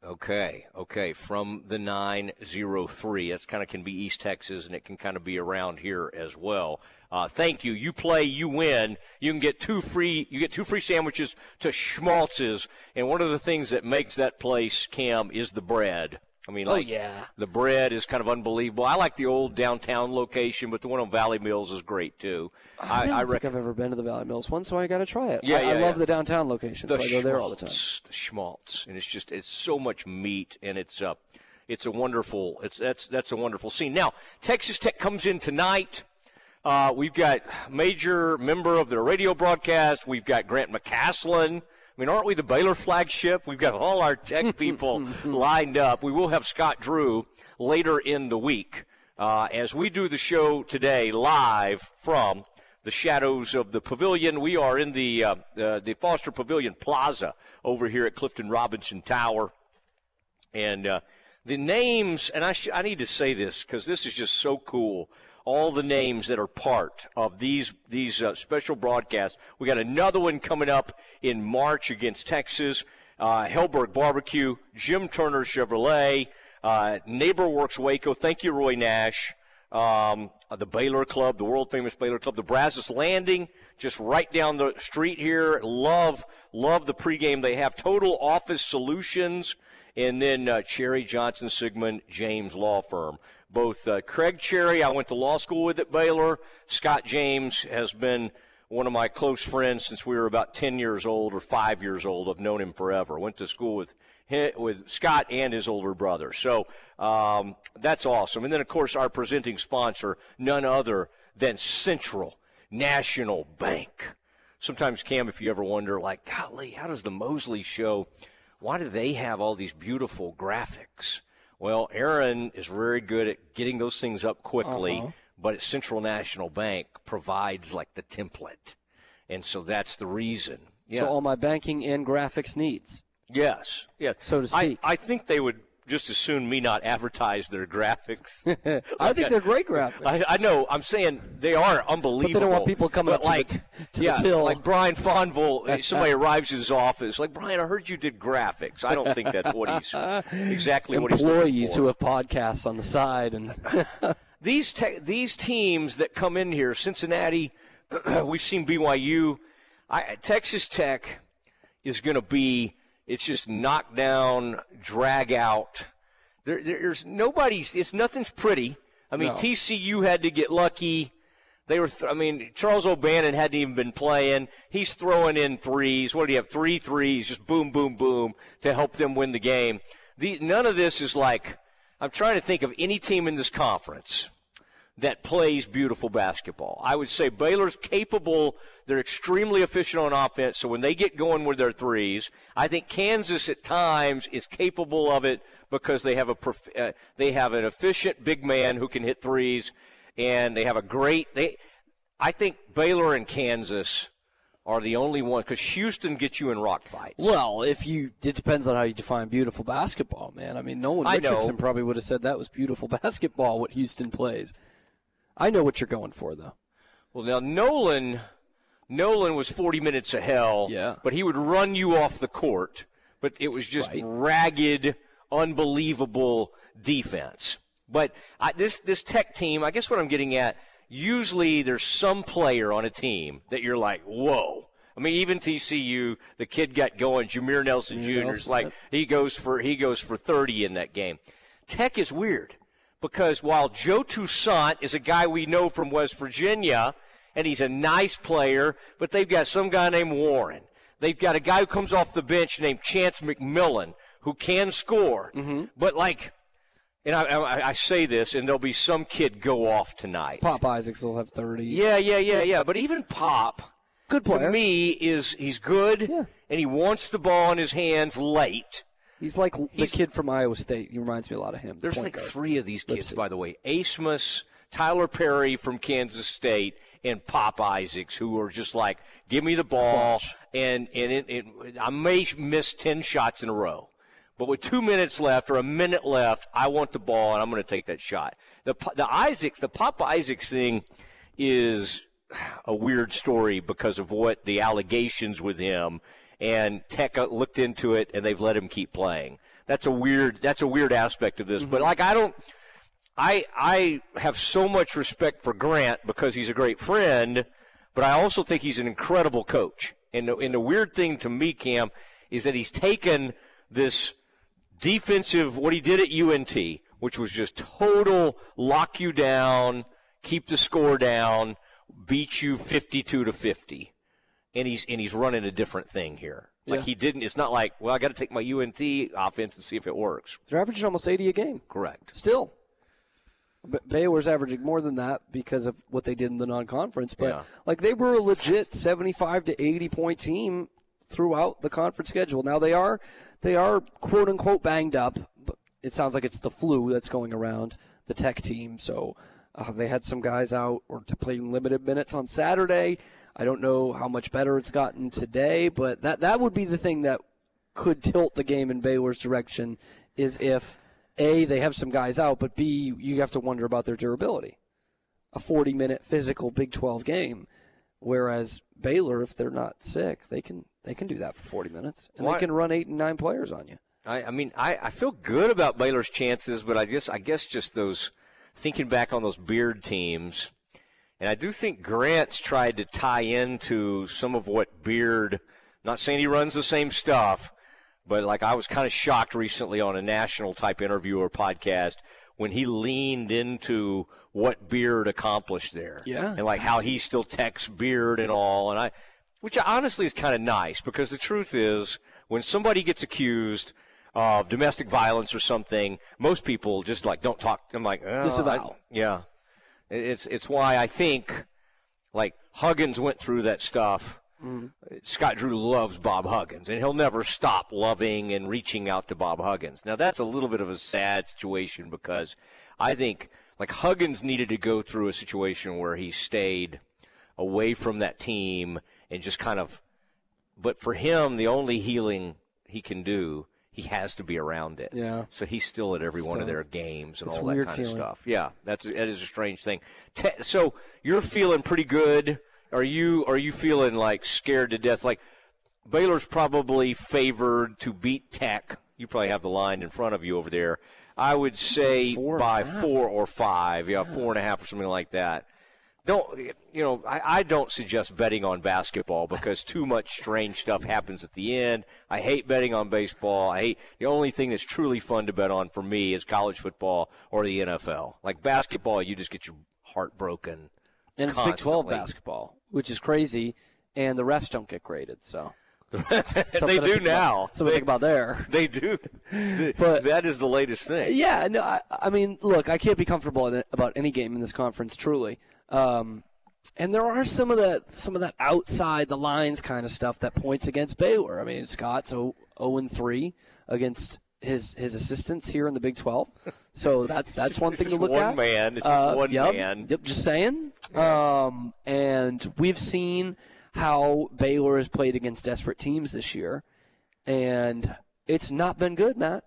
Okay, okay. From the 903. That's kind of can be East Texas, and it can kind of be around here as well. Uh, thank you. You play, you win. You can get two free. You get two free sandwiches to Schmaltz's, and one of the things that makes that place, Cam, is the bread. I mean, oh yeah, the bread is kind of unbelievable. I like the old downtown location, but the one on Valley Mills is great too. I, I don't rec- think I've ever been to the Valley Mills one, so I got to try it. Yeah, I, yeah, I love yeah. the downtown location, the so I go there all the time. schmaltz, The schmaltz, and it's just it's so much meat, and it's uh, it's a wonderful it's that's that's a wonderful scene. Now Texas Tech comes in tonight. Uh, we've got major member of their radio broadcast. We've got Grant McCasland. I mean, aren't we the Baylor flagship? We've got all our tech (laughs) people lined up. We will have Scott Drew later in the week uh, as we do the show today live from the shadows of the pavilion. We are in the uh, uh, the Foster Pavilion Plaza over here at Clifton Robinson Tower, and uh, the names. And I sh- I need to say this because this is just so cool all the names that are part of these these uh, special broadcasts. We got another one coming up in March against Texas. Uh, Helberg Barbecue, Jim Turner Chevrolet, uh, NeighborWorks Waco. Thank you, Roy Nash. Um, the Baylor Club, the world famous Baylor Club, the Brazos Landing, just right down the street here. Love, love the pregame they have. Total Office Solutions, and then uh, Cherry Johnson Sigmund James Law Firm both uh, Craig Cherry, I went to law school with at Baylor. Scott James has been one of my close friends since we were about 10 years old or five years old. I've known him forever. Went to school with with Scott and his older brother. So um, that's awesome. And then, of course, our presenting sponsor, none other than Central National Bank. Sometimes, Cam, if you ever wonder, like, golly, how does the Mosley show? Why do they have all these beautiful graphics? Well, Aaron is very good at getting those things up quickly, Uh-huh. but Central National Bank provides like the template. And so that's the reason. Yeah. So all my banking and graphics needs. yes. Yeah. So to speak. I, I think they would just as soon me not advertise their graphics. (laughs) I think they're great graphics. I, I know. I'm saying they are unbelievable. But they don't want people coming But up to the like, to the yeah, till. like Brian Fonville. Uh, somebody arrives at his office, like Brian. I heard you did graphics. I don't think that's what he's (laughs) exactly what he's Employees who have podcasts on the side and (laughs) these te- these teams that come in here, Cincinnati, (clears throat) we've seen BYU, I, Texas Tech is going to be. It's just knock down, drag out. There, there's nobody's. It's nothing's pretty. I mean, No. TCU had to get lucky. They were. Th- I mean, Charles O'Bannon hadn't even been playing. He's throwing in threes. What do you have? Three threes, just boom, boom, boom, to help them win the game. The, none of this is like. I'm trying to think of any team in this conference that plays beautiful basketball. I would say Baylor's capable. They're extremely efficient on offense. So when they get going with their threes, I think Kansas at times is capable of it because they have a prof- uh, they have an efficient big man who can hit threes, and they have a great. They, I think Baylor and Kansas are the only one because Houston gets you in rock fights. well, if you it depends on how you define beautiful basketball, man. I mean, I know. Richardson probably would have said that was beautiful (laughs) basketball what Houston plays. I know what you're going for though. Well, now Nolan, Nolan was 40 minutes of hell. Yeah. But he would run you off the court. But it was just Right. ragged, unbelievable defense. But I, this this Tech team, I guess what I'm getting at, usually there's some player on a team that you're like, whoa. I mean, even TCU, the kid got going. Jameer Nelson Jr. Is like he goes for he goes for 30 in that game. Tech is weird because while Joe Toussaint is a guy we know from West Virginia, and he's a nice player, but they've got some guy named Warren. They've got a guy who comes off the bench named Chance McMillan who can score, mm-hmm. but like. And I, I, I say this, and there'll be some kid go off tonight. Pop Isaacs will have 30. Yeah, yeah, yeah, yeah. But even Pop, Good to me, is he's good, Yeah. and he wants the ball in his hands late. He's like the kid from Iowa State. He reminds me a lot of him. There's like guard. three of these kids, Lipsey. by the way: Asmus, Tylor Perry from Kansas State, and Pop Isaacs, who are just like, give me the ball, and and it, it, I may miss ten shots in a row. But with two minutes left or a minute left, I want the ball and I'm going to take that shot. The the Isaacs, the Pop Isaacs thing, is a weird story because of what the allegations with him and Tech uh, looked into it and they've let him keep playing. That's a weird that's a weird aspect of this. But mm-hmm. like I don't I I have so much respect for Grant because he's a great friend, but I also think he's an incredible coach. And the, and the weird thing to me, Cam, is that he's taken this defensive what he did at UNT, which was just total lock you down, keep the score down, beat you 52 to 50. And he's and he's running a different thing here. Like Yeah. he didn't it's not like, well, I got to take my UNT offense and see if it works. They're averaging almost 80 a game. Correct. Still. But Baylor's averaging more than that because of what they did in the non-conference. But Yeah. like they were a legit 75 to 80 point team throughout the conference schedule. Now they are they are quote unquote banged up. But it sounds like it's the flu that's going around the Tech team. So uh, they had some guys out or to play limited minutes on Saturday. I don't know how much better it's gotten today, but that that would be the thing that could tilt the game in Baylor's direction is if a they have some guys out, but b you have to wonder about their durability. A 40 minute physical Big 12 game, whereas Baylor, if they're not sick, they can they can do that for 40 minutes, and they can run eight and nine players on you. I, I mean, I, I feel good about Baylor's chances, but I just, I guess, just those thinking back on those Beard teams, and I do think Grant's tried to tie into some of what Beard. Not saying he runs the same stuff, but like I was kind of shocked recently on a national type interview or podcast when he leaned into what Beard accomplished there. Yeah. And like how he still texts Beard and all. And I, which honestly is kind of nice because the truth is when somebody gets accused of domestic violence or something, most people just like don't talk. I'm like, oh, Disavow. I- yeah. It- It's, it's why I think like Huggins went through that stuff. Mm-hmm. Scott Drew loves Bob Huggins, and he'll never stop loving and reaching out to Bob Huggins. Now, that's a little bit of a sad situation because I think, like, Huggins needed to go through a situation where he stayed away from that team and just kind of. But for him, the only healing he can do, he has to be around it. Yeah. So he's still at every one of their games and It's all that kind feeling. of stuff. Yeah, that's that is a strange thing. Te- so you're feeling pretty good. Are you are you feeling like scared to death? Like Baylor's probably favored to beat Tech. You probably have the line in front of you over there. I would say four by four or five. Yeah, four and a half or something like that. Don't you know? I, I don't suggest betting on basketball because too much strange stuff happens at the end. I hate betting on baseball. I hate the only thing that's truly fun to bet on for me is college football or the NFL. Like basketball, you just get your heart broken. And it's Big 12 basketball, which is crazy, and the refs don't get graded. So (laughs) they do now. about- something They- think about there. (laughs) They do. But- that is the latest thing. Yeah, no, I, I mean, look, I can't be comfortable in about any game in this conference, truly. Um, and there are some of that, some of that outside the lines kind of stuff that points against Baylor. I mean, Scott's 0 and three against his his assistants here in the Big Twelve, so (laughs) that's that's just- one thing to look one at. man. It's just Uh, one yep, man. Yep, just saying. Um, and we've seen how Baylor has played against desperate teams this year, and it's not been good, Matt.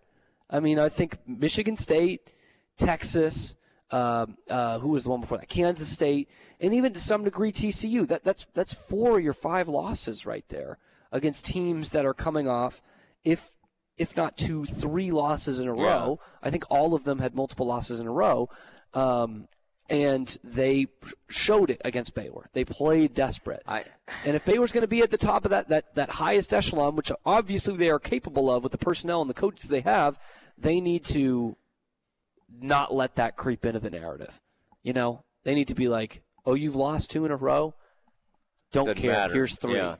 I mean, I think Michigan State, Texas, um, uh, who was the one before that? Kansas State, and even to some degree TCU. That that's that's four of your five losses right there against teams that are coming off, if if not two, three losses in a Yeah. row. I think all of them had multiple losses in a row. Um, and they showed it against Baylor. They played desperate. I, and if Baylor's going to be at the top of that, that, that highest echelon, which obviously they are capable of with the personnel and the coaches they have, they need to not let that creep into the narrative. You know, they need to be like, oh, you've lost two in a row? Don't Doesn't care. matter. Here's three. Yeah.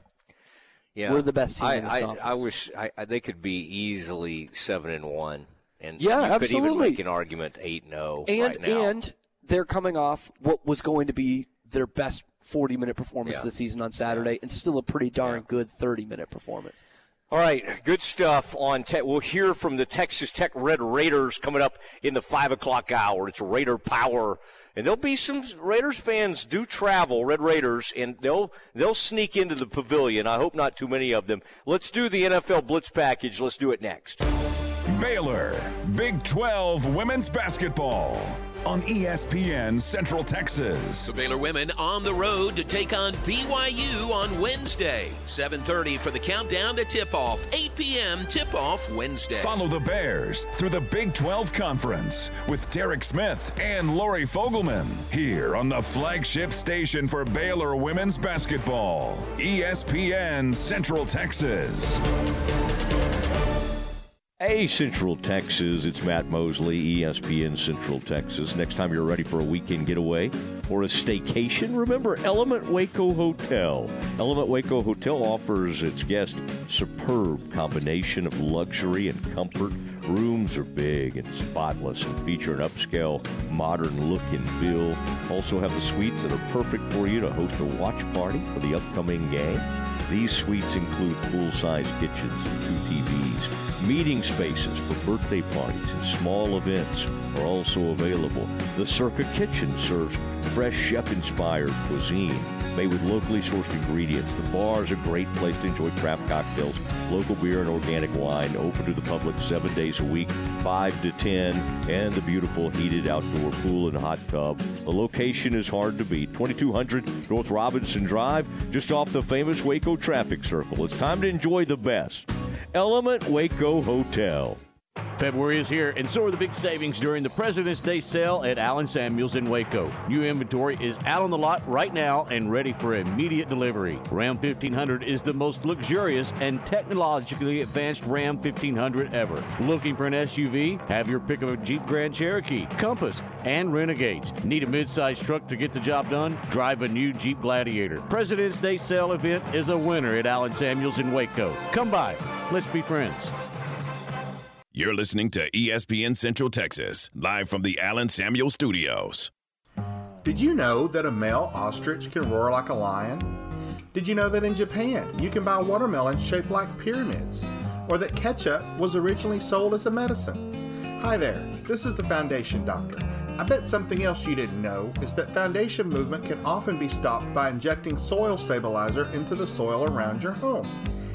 Yeah. We're the best team I, in this I, conference. I wish I, I, they could be easily seven and one, and Yeah, you could even absolutely. make an argument eight and zero and right now. and they're coming off what was going to be their best 40 minute performance Yeah. of the season on Saturday, and still a pretty darn good 30 minute performance. All right, good stuff on Tech. We'll hear from the Texas Tech Red Raiders coming up in the five o'clock hour. It's Raider Power, and there'll be some Raiders fans do travel, Red Raiders, and they'll they'll sneak into the pavilion. I hope not too many of them. Let's do the NFL Blitz package. Let's do it next. Baylor, Big 12 women's basketball on ESPN Central Texas. The Baylor women on the road to take on BYU on Wednesday. 7:30 for the countdown to tip-off. 8 p.m. tip-off Wednesday. Follow the Bears through the Big 12 Conference with Derek Smith and Lori Fogleman here on the flagship station for Baylor women's basketball, ESPN Central Texas. Hey, Central Texas, it's Matt Mosley, ESPN Central Texas. Next time you're ready for a weekend getaway or a staycation, remember Element Waco Hotel. Element Waco Hotel offers its guests superb combination of luxury and comfort. Rooms are big and spotless and feature an upscale, modern look and feel. Also have the suites that are perfect for you to host a watch party for the upcoming game. These suites include full-size kitchens and two TVs. Meeting spaces for birthday parties and small events are also available. The Circa Kitchen serves fresh chef-inspired cuisine made with locally sourced ingredients. The bar is a great place to enjoy craft cocktails, local beer, and organic wine. Open to the public seven days a week, 5 to 10, and the beautiful heated outdoor pool and hot tub. The location is hard to beat. 2200 North Robinson Drive, just off the famous Waco traffic circle. It's time to enjoy the best. Element Waco Hotel. February is here, and so are the big savings during the President's Day sale at Allen Samuels in Waco. New inventory is out on the lot right now and ready for immediate delivery. Ram 1500 is the most luxurious and technologically advanced Ram 1500 ever. Looking for an SUV? Have your pick of a Jeep Grand Cherokee, Compass, and Renegades. Need a mid-sized truck to get the job done? Drive a new Jeep Gladiator. President's Day sale event is a winner at Allen Samuels in Waco. Come by. Let's be friends. You're listening to ESPN Central Texas, live from the Allen Samuel Studios. Did you know that a male ostrich can roar like a lion? Did you know that in Japan you can buy watermelons shaped like pyramids? Or that ketchup was originally sold as a medicine? Hi there, this is the Foundation Doctor. I bet something else you didn't know is that foundation movement can often be stopped by injecting soil stabilizer into the soil around your home.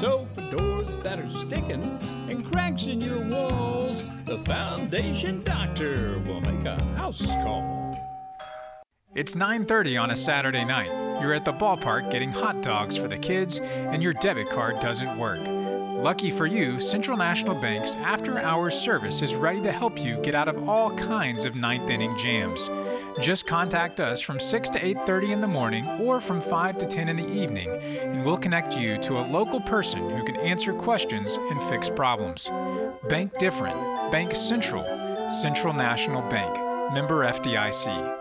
So for doors that are sticking and cracks in your walls, the Foundation Doctor will make a house call. It's 9:30 on a Saturday night. You're at the ballpark getting hot dogs for the kids and your debit card doesn't work. Lucky for you, Central National Bank's after-hours service is ready to help you get out of all kinds of ninth inning jams. Just contact us from 6 to 8:30 in the morning or from 5 to 10 in the evening, and we'll connect you to a local person who can answer questions and fix problems. Bank different. Bank Central. Central National Bank. Member FDIC.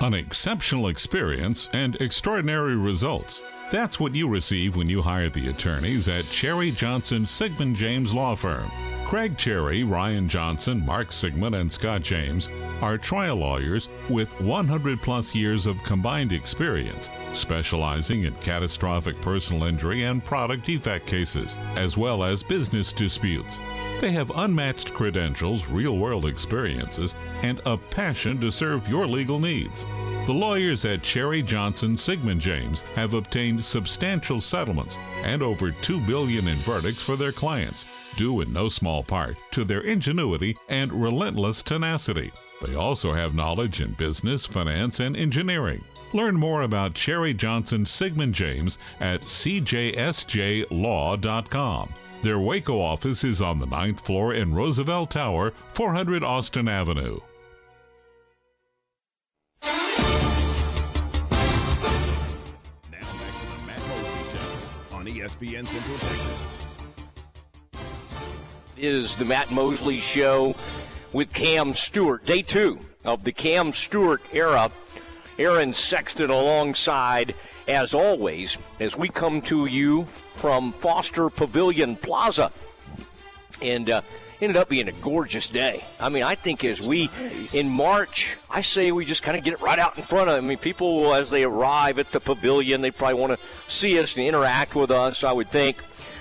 An exceptional experience and extraordinary results. That's what you receive when you hire the attorneys at Cherry Johnson Sigmund James Law Firm. Craig Cherry, Ryan Johnson, Mark Sigmund, and Scott James are trial lawyers with 100 plus years of combined experience, specializing in catastrophic personal injury and product defect cases, as well as business disputes. They have unmatched credentials, real world experiences, and a passion to serve your legal needs. The lawyers at Cherry Johnson Sigmund James have obtained substantial settlements and over 2 billion in verdicts for their clients, due in no small part to their ingenuity and relentless tenacity. They also have knowledge in business, finance, and engineering. Learn more about Cherry Johnson Sigmund James at cjsjlaw.com. Their Waco office is on the ninth floor in Roosevelt Tower, 400 Austin Avenue. ESPN Central Texas. It is the Matt Mosley Show with Cam Stewart. Day two of the Cam Stewart era. Aaron Sexton alongside, as always, as we come to you from Foster Pavilion Plaza. And uh, ended up being a gorgeous day. I mean, I think as we, in March, I say we just kind of get it right out in front of them. I mean, people, as they arrive at the pavilion, they probably want to see us and interact with us, I would think.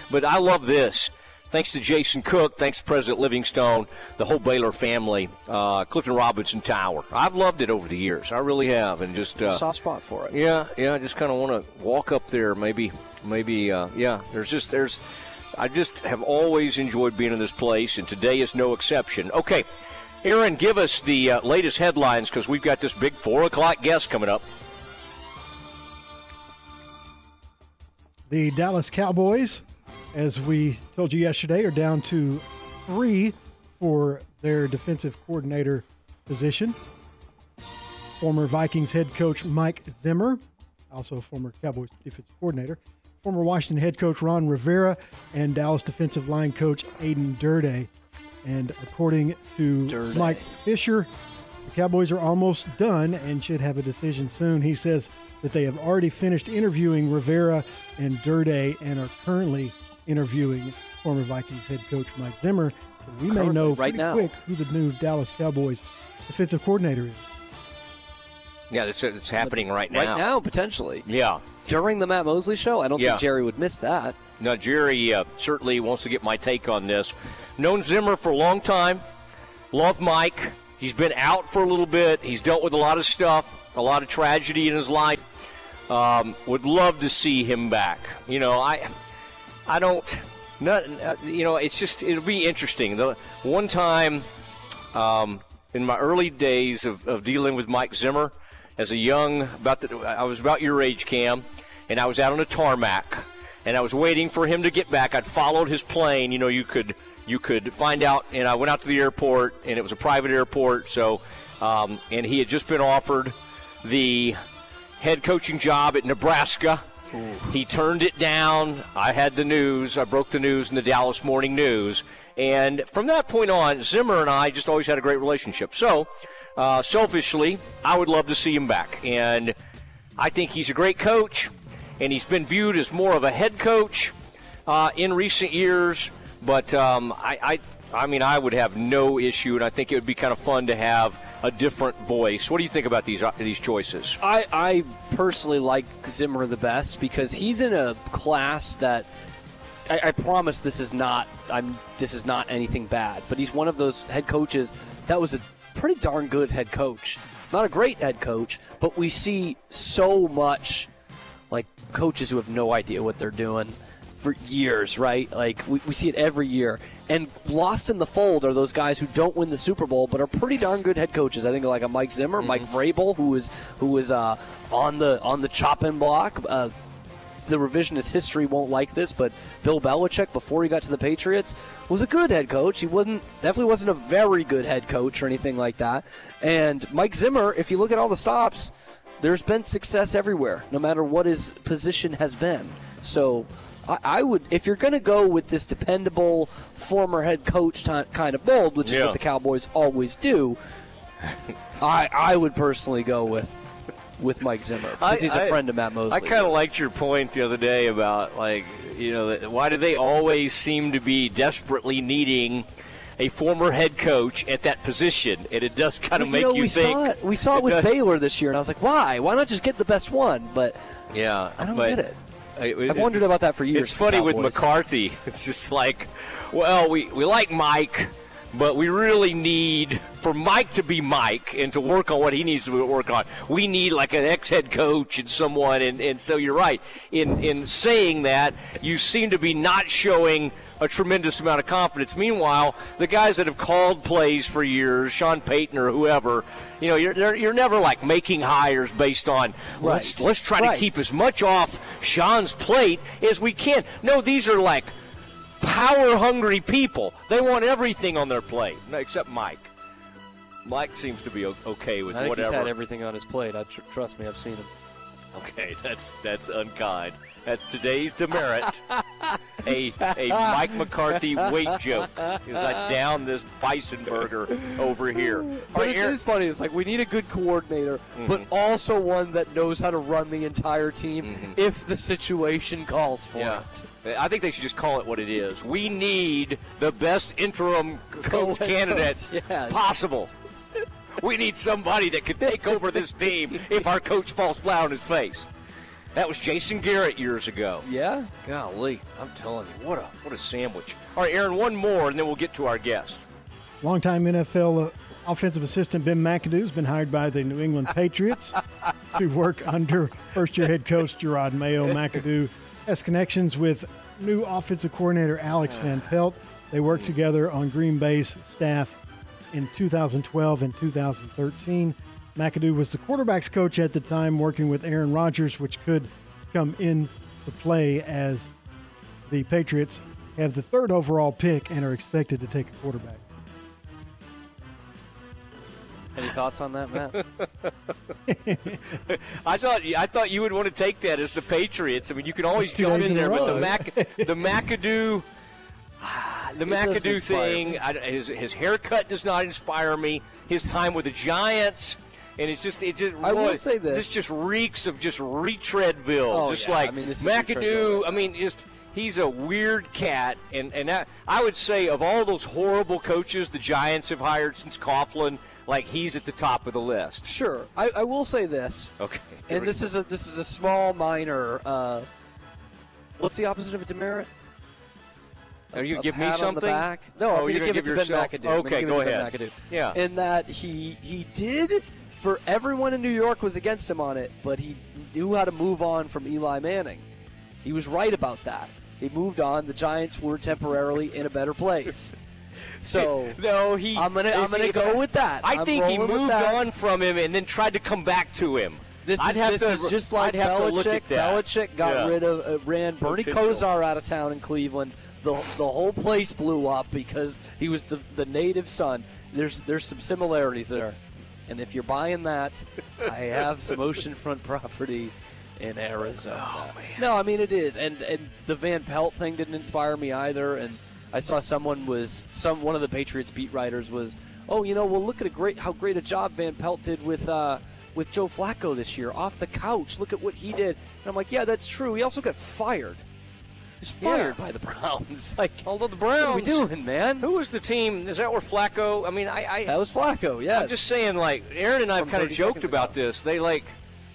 But I love this. Thanks to Jason Cook, thanks to President Livingstone, the whole Baylor family, uh, Clifton Robinson Tower. I've loved it over the years. I really have, and just uh, Soft spot for it. yeah, yeah. I just kind of want to walk up there. Maybe, maybe. Uh, yeah. There's just there's. I just have always enjoyed being in this place, and today is no exception. Okay, Aaron, give us the uh, latest headlines because we've got this big four o'clock guest coming up. The Dallas Cowboys, as we told you yesterday, are down to three for their defensive coordinator position. Former Vikings head coach Mike Zimmer, also former Cowboys defensive coordinator, former Washington head coach Ron Rivera, and Dallas defensive line coach Aden Durde. And according to Durde. Mike Fisher, the Cowboys are almost done and should have a decision soon. He says that they have already finished interviewing Rivera and Durde and are currently interviewing former Vikings head coach Mike Zimmer. So we may know right pretty now. quick who the new Dallas Cowboys defensive coordinator is. Yeah, it's, it's happening right now. Right now, potentially. Yeah. During the Matt Mosley show, I don't Yeah. think Jerry would miss that. Now, Jerry uh, certainly wants to get my take on this. Known Zimmer for a long time. Love Mike. He's been out for a little bit. He's dealt with a lot of stuff, a lot of tragedy in his life. Um, would love to see him back. You know, I, I don't. Not, uh, you know, it's just it'll be interesting. The one time, um, in my early days of, of dealing with Mike Zimmer, as a young, about the, I was about your age, Cam, and I was out on a tarmac, and I was waiting for him to get back. I'd followed his plane. You know, you could you could find out, and I went out to the airport, and it was a private airport. So, um, and he had just been offered the head coaching job at Nebraska. He turned it down. I had the news. I broke the news in the Dallas Morning News. And from that point on, Zimmer and I just always had a great relationship. So, uh, selfishly, I would love to see him back. And I think he's a great coach, and he's been viewed as more of a head coach uh, in recent years. But um, I, I, I mean, I would have no issue, and I think it would be kind of fun to have a different voice. What do you think about these uh, these choices? I, I personally like Zimmer the best because he's in a class that I, I promise this is not I'm this is not anything bad, but he's one of those head coaches that was a pretty darn good head coach. Not a great head coach, but we see so much like coaches who have no idea what they're doing for years, right? Like we, we see it every year. And lost in the fold are those guys who don't win the Super Bowl but are pretty darn good head coaches. I think like a Mike Zimmer, Mike Vrabel, who is who is uh, on the on the chopping block. Uh, the revisionist history won't like this, but Bill Belichick, before he got to the Patriots, was a good head coach. He wasn't definitely wasn't a very good head coach or anything like that. And Mike Zimmer, if you look at all the stops, there's been success everywhere, no matter what his position has been. So I, I would, if you're going to go with this dependable former head coach ti kind of mold, which is what the Cowboys always do, (laughs) I I would personally go with with Mike Zimmer because he's a I- friend of Matt Mosley. I kind of liked your point the other day about like you know, why do they always seem to be desperately needing a former head coach at that position? And it does kind of Well, make you, know, you we think. Saw it, we saw it with does- Baylor this year, and I was like, why? Why not just get the best one? But Yeah, I don't but get it. I've wondered about that for years. It's funny with McCarthy. (laughs) It's just like, well, we, we like Mike, but we really need for Mike to be Mike and to work on what he needs to work on. We need like an ex head coach and someone. And, and so you're right. In, in saying that, you seem to be not showing a tremendous amount of confidence. Meanwhile, the guys that have called plays for years, Sean Payton or whoever, you know, you're, you're never like making hires based on let's Right. let's try Right. to keep as much off Sean's plate as we can. No, these are like power hungry people. They want everything on their plate, except Mike. Mike seems to be okay with I think whatever. he's had everything on his plate. I tr- trust me, I've seen him. Okay, (laughs) that's that's unkind. That's today's demerit. a a Mike McCarthy weight joke as I down this bison burger over here. But right, it Aaron- is funny. It's like we need a good coordinator, but Mhm. also one that knows how to run the entire team if the situation calls for Yeah. it. I think they should just call it what it is. We need the best interim (laughs) coach candidate (laughs) yeah. possible. We need somebody that could take over this team if our coach falls flat on his face. That was Jason Garrett years ago. Yeah? Golly, I'm telling you, what a what a sandwich. All right, Aaron, one more, and then we'll get to our guest. Longtime NFL uh, offensive assistant Ben McAdoo has been hired by the New England Patriots (laughs) to work under first year head coach Jerod Mayo. McAdoo has connections with new offensive coordinator Alex Van Pelt. They worked together on Green Bay's staff in 2012 and 2013. McAdoo was the quarterback's coach at the time, working with Aaron Rodgers, which could come into play as the Patriots have the third overall pick and are expected to take a quarterback. Any thoughts on that, Matt? (laughs) I thought I thought you would want to take that as the Patriots. I mean, you can always It's two in in there, but the row. Mac, the (laughs) McAdoo, the It McAdoo thing. I, his his haircut does not inspire me. His time with the Giants, and it's just it just. I will say this. This just reeks of just retreadville. Oh, just yeah. like I mean, McAdoo. I mean, just. He's a weird cat, and and that, I would say of all those horrible coaches the Giants have hired since Coughlin, like he's at the top of the list. Sure. I, I will say this, Okay, and this is a this is a small minor. Uh, what's the opposite of a demerit? Are you give me pat on the something? No, Oh, I'm you're going to give, it to yourself- Ben McAdoo. Okay, go it to Ben ahead. Yeah. In that he he did for everyone in New York was against him on it, but he knew how to move on from Eli Manning. He was right about that. He moved on. The Giants were temporarily in a better place. (laughs) So no, he. I'm gonna I'm gonna if- go with that. I I'm think he moved on from him and then tried to come back to him. This I'd is this to- is just like I'd have to look Belichick. Belichick got Yeah. rid of uh, ran Bernie Potential. Kosar out of town in Cleveland. The the whole place blew up because he was the the native son. There's there's some similarities there, and if you're buying that, I have some oceanfront property in Arizona. Oh, No, I mean it is, and and the Van Pelt thing didn't inspire me either. And I saw someone was some one of the Patriots beat writers was, oh, you know, well look at a great how great a job Van Pelt did with. Uh, with Joe Flacco this year, off the couch. Look at what he did. And I'm like, yeah, that's true. He also got fired. He's fired Yeah. by the Browns. (laughs) Like, Although the Browns, what are we doing, man? Who was the team? Is that where Flacco? I mean, I. I That was Flacco. Yeah. I'm just saying, like Aaron and I kind of joked about ago. this. They like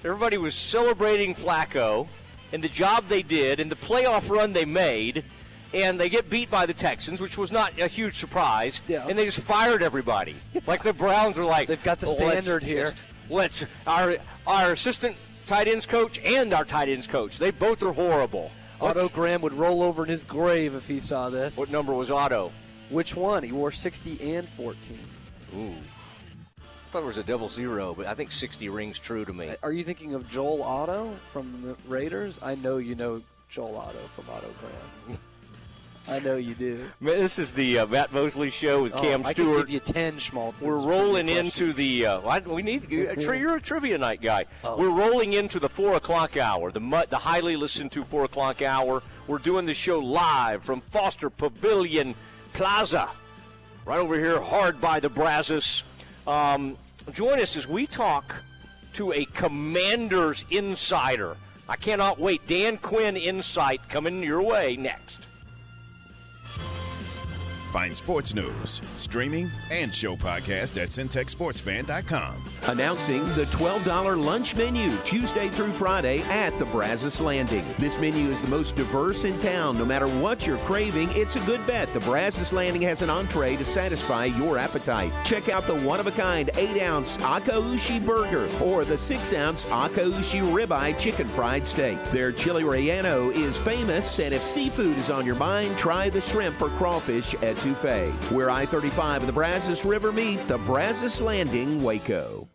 everybody was celebrating Flacco and the job they did and the playoff run they made, and they get beat by the Texans, which was not a huge surprise. Yeah. And they just fired everybody. Like the Browns are like They've got the "Well, let's standard here." just- Let's our our assistant tight ends coach and our tight ends coach. They both are horrible. Otto Graham would roll over in his grave if he saw this. what number was Otto? Which one? He wore 60 and 14. Ooh. I thought it was a double zero, but I think 60 rings true to me. Uh, are you thinking of Joel Otto from the Raiders? I know you know Joel Otto from Otto Graham. (laughs) I know you do. This is the uh, Matt Mosley show with Oh, Cam I Stewart. give you 10 schmaltzes. We're rolling into the. Uh, I- we need. You're you're a trivia night guy. Oh. We're rolling into the four o'clock hour, the the highly listened to four o'clock hour. We're doing the show live from Foster Pavilion Plaza, right over here, hard by the Brazos. Um, join us as we talk to a Commanders insider. I cannot wait. Dan Quinn Insight coming your way next. Find sports news, streaming, and show podcast at centexsportsfan.com. Announcing the $12 lunch menu Tuesday through Friday at the Brazos Landing. This menu is the most diverse in town. No matter what you're craving, it's a good bet. The Brazos Landing has an entree to satisfy your appetite. Check out the one of a kind 8 ounce Akaushi burger or the 6 ounce Akaushi ribeye chicken fried steak. Their chili relleno is famous, and if seafood is on your mind, try the shrimp or crawfish étouffée. Where I 35 and the Brazos River meet, the Brazos Landing, Waco.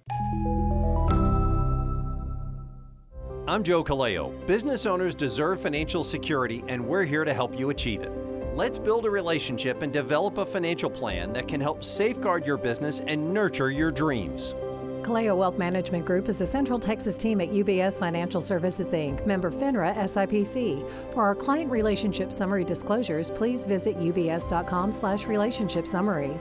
I'm Joe Kaleo. Business owners deserve financial security, and we're here to help you achieve it. Let's build a relationship and develop a financial plan that can help safeguard your business and nurture your dreams. Kaleo Wealth Management Group is a Central Texas team at UBS Financial Services Inc., member FINRA SIPC. For our client relationship summary disclosures, please visit ubs.com/slash relationship summary.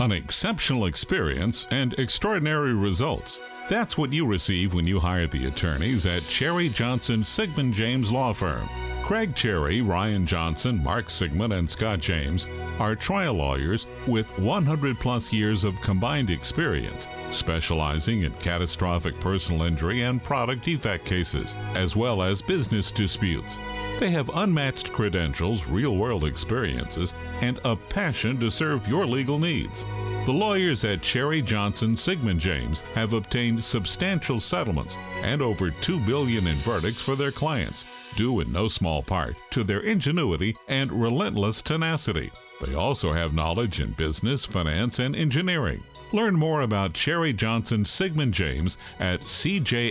An exceptional experience and extraordinary results. That's what you receive when you hire the attorneys at Cherry Johnson Sigmund James Law Firm. Craig Cherry, Ryan Johnson, Mark Sigmund, and Scott James are trial lawyers with 100 plus years of combined experience, specializing in catastrophic personal injury and product defect cases, as well as business disputes. They have unmatched credentials, real world experiences, and a passion to serve your legal needs. The lawyers at Cherry Johnson Sigmund James have obtained substantial settlements and over 2 billion in verdicts for their clients, due in no small part to their ingenuity and relentless tenacity. They also have knowledge in business, finance, and engineering. Learn more about Cherry Johnson Sigmund James at cjsjlaw.com.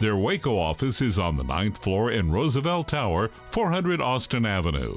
Their Waco office is on the ninth floor in Roosevelt Tower, 400 Austin Avenue.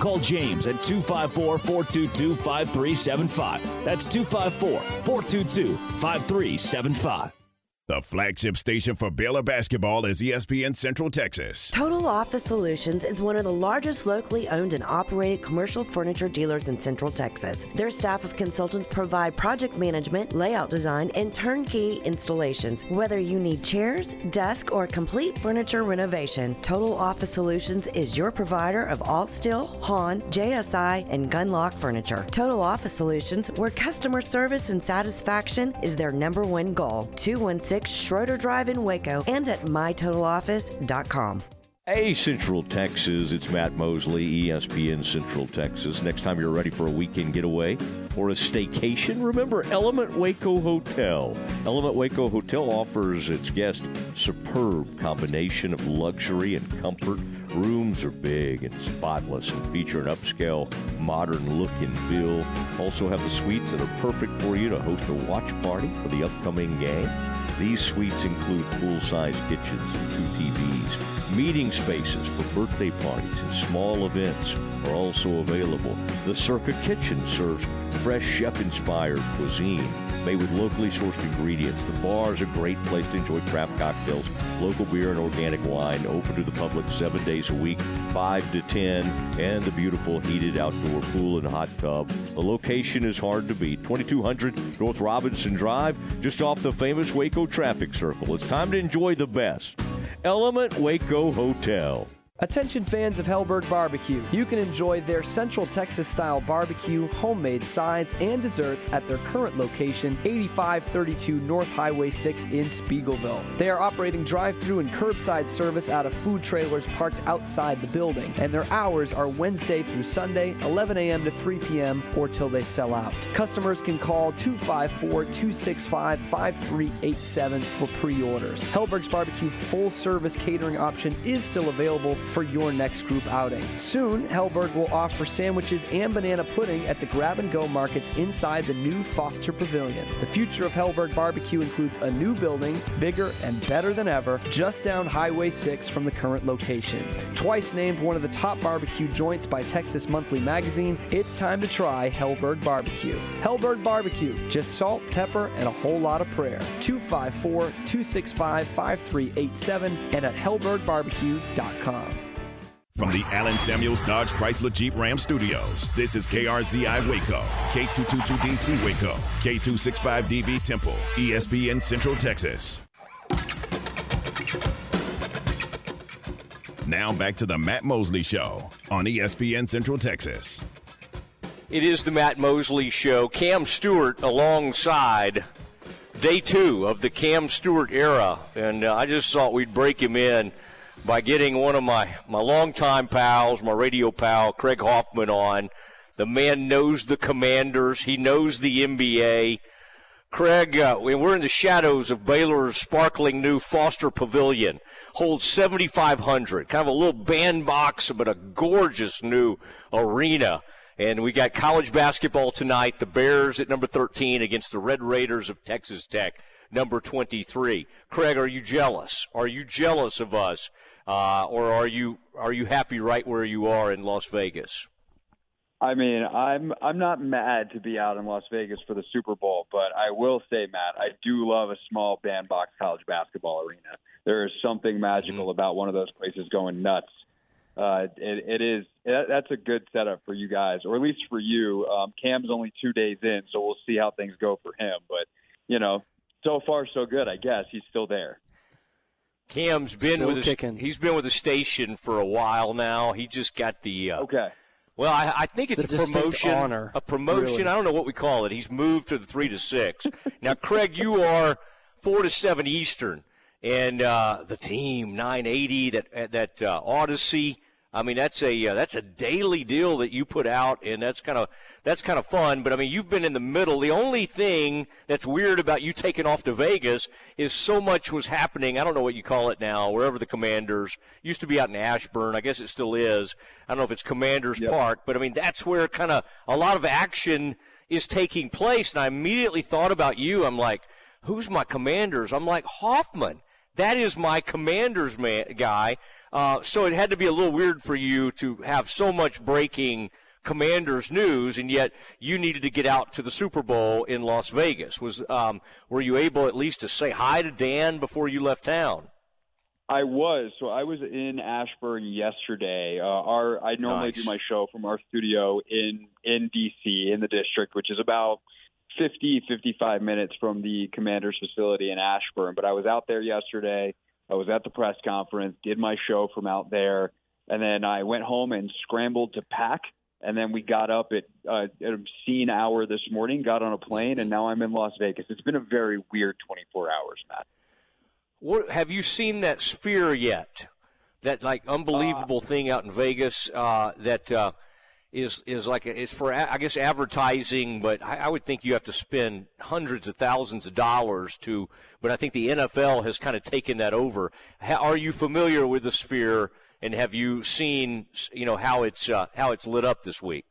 Call James at 254 422 5375. That's 254 422 5375. The flagship station for Baylor basketball is ESPN Central Texas. Total Office Solutions is one of the largest locally owned and operated commercial furniture dealers in Central Texas. Their staff of consultants provide project management, layout design, and turnkey installations. Whether you need chairs, desk, or complete furniture renovation, Total Office Solutions is your provider of Allsteel, HON, JSI, and Gunlocke furniture. Total Office Solutions, where customer service and satisfaction is their number one goal. 216 Schroeder Drive in Waco and at mytotaloffice.com. Hey, Central Texas, it's Matt Mosley, ESPN Central Texas. Next time you're ready for a weekend getaway or a staycation, remember Element Waco Hotel. Element Waco Hotel offers its guests superb combination of luxury and comfort. Rooms are big and spotless and feature an upscale, modern look and feel. Also have the suites that are perfect for you to host a watch party for the upcoming game. These suites include full-size kitchens and two TVs. Meeting spaces for birthday parties and small events are also available. The Circa Kitchen serves fresh chef-inspired cuisine made with locally sourced ingredients. The bar is a great place to enjoy craft cocktails, local beer, and organic wine. Open to the public seven days a week, 5 to 10, and the beautiful heated outdoor pool and hot tub. The location is hard to beat. 2200 North Robinson Drive, just off the famous Waco traffic circle. It's time to enjoy the best. Element Waco Hotel. Attention fans of Helberg Barbecue. You can enjoy their Central Texas style barbecue, homemade sides, and desserts at their current location, 8532 North Highway 6 in Speegleville. They are operating drive through and curbside service out of food trailers parked outside the building, and their hours are Wednesday through Sunday, 11 a.m. to 3 p.m., or till they sell out. Customers can call 254 265 5387 for pre orders. Helberg's Barbecue full service catering option is still available for your next group outing. Soon, Helberg will offer sandwiches and banana pudding at the grab and go markets inside the new Foster Pavilion. The future of Helberg Barbecue includes a new building, bigger and better than ever, just down Highway 6 from the current location. Twice named one of the top barbecue joints by Texas Monthly Magazine, it's time to try Helberg Barbecue. Helberg Barbecue, just salt, pepper, and a whole lot of prayer. 254 265 5387 and at helbergbarbecue.com. From the Allen Samuels Dodge Chrysler Jeep Ram Studios, this is KRZI Waco, K222DC Waco, K265DV Temple, ESPN Central Texas. Now back to the Matt Mosley Show on ESPN Central Texas. It is the Matt Mosley Show. Cam Stewart alongside day two of the Cam Stewart era, and uh, I just thought we'd break him in by getting one of my my longtime pals, my radio pal, Craig Hoffman, on. The man knows the Commanders. He knows the NBA. Craig, uh, we're in the shadows of Baylor's sparkling new Foster Pavilion. Holds 7,500. Kind of a little bandbox, but a gorgeous new arena. And we got college basketball tonight. The Bears at number 13 against the Red Raiders of Texas Tech, number 23. Craig, are you jealous? Are you jealous of us, uh, or are you are you happy right where you are in Las Vegas? I mean, I'm I'm not mad to be out in Las Vegas for the Super Bowl, but I will say, Matt, I do love a small bandbox college basketball arena. There is something magical mm-hmm. about one of those places going nuts. Uh, it, it is it, that's a good setup for you guys, or at least for you. Um, Cam's only two days in, so we'll see how things go for him. But you know, so far so good. I guess he's still there. Cam's been Still with kicking. the, he's been with the station for a while now. He just got the uh, okay. Well, I, I think it's The a promotion. honor, a promotion. really. I don't know what we call it. He's moved to the three to six. (laughs) now, Craig, you are four to seven Eastern, and uh, the team nine eighty that that uh, Odyssey. I mean, that's a uh, that's a daily deal that you put out, and that's kind of that's kind of fun. But I mean, you've been in the middle. The only thing that's weird about you taking off to Vegas is so much was happening. I don't know what you call it now. Wherever the Commanders used to be out in Ashburn, I guess it still is. I don't know if it's Commanders Park, but I mean that's where kind of a lot of action is taking place. And I immediately thought about you. I'm like, who's my Commanders? I'm like Hoffman. That is my commander's man, guy. Uh, so it had to be a little weird for you to have so much breaking commanders news, and yet you needed to get out to the Super Bowl in Las Vegas. Was um, were you able at least to say hi to Dan before you left town? I was. So I was in Ashburn yesterday. Uh, our I normally Nice. do my show from our studio in in DC in the district, which is about 50 55 minutes from the commander's facility in Ashburn. But I was out there yesterday. I was at the press conference, did my show from out there, and then I went home and scrambled to pack. And then we got up at, uh, at a obscene hour this morning, got on a plane, and now I'm in Las Vegas. It's been a very weird 24 hours, Matt. What have you seen that sphere yet? That like unbelievable thing out in Vegas uh, that uh, is is like it's for I guess advertising, but I, I would think you have to spend hundreds of thousands of dollars to. But I think the NFL has kind of taken that over. Ha, are you familiar with the sphere, and have you seen you know how it's uh, how it's lit up this week?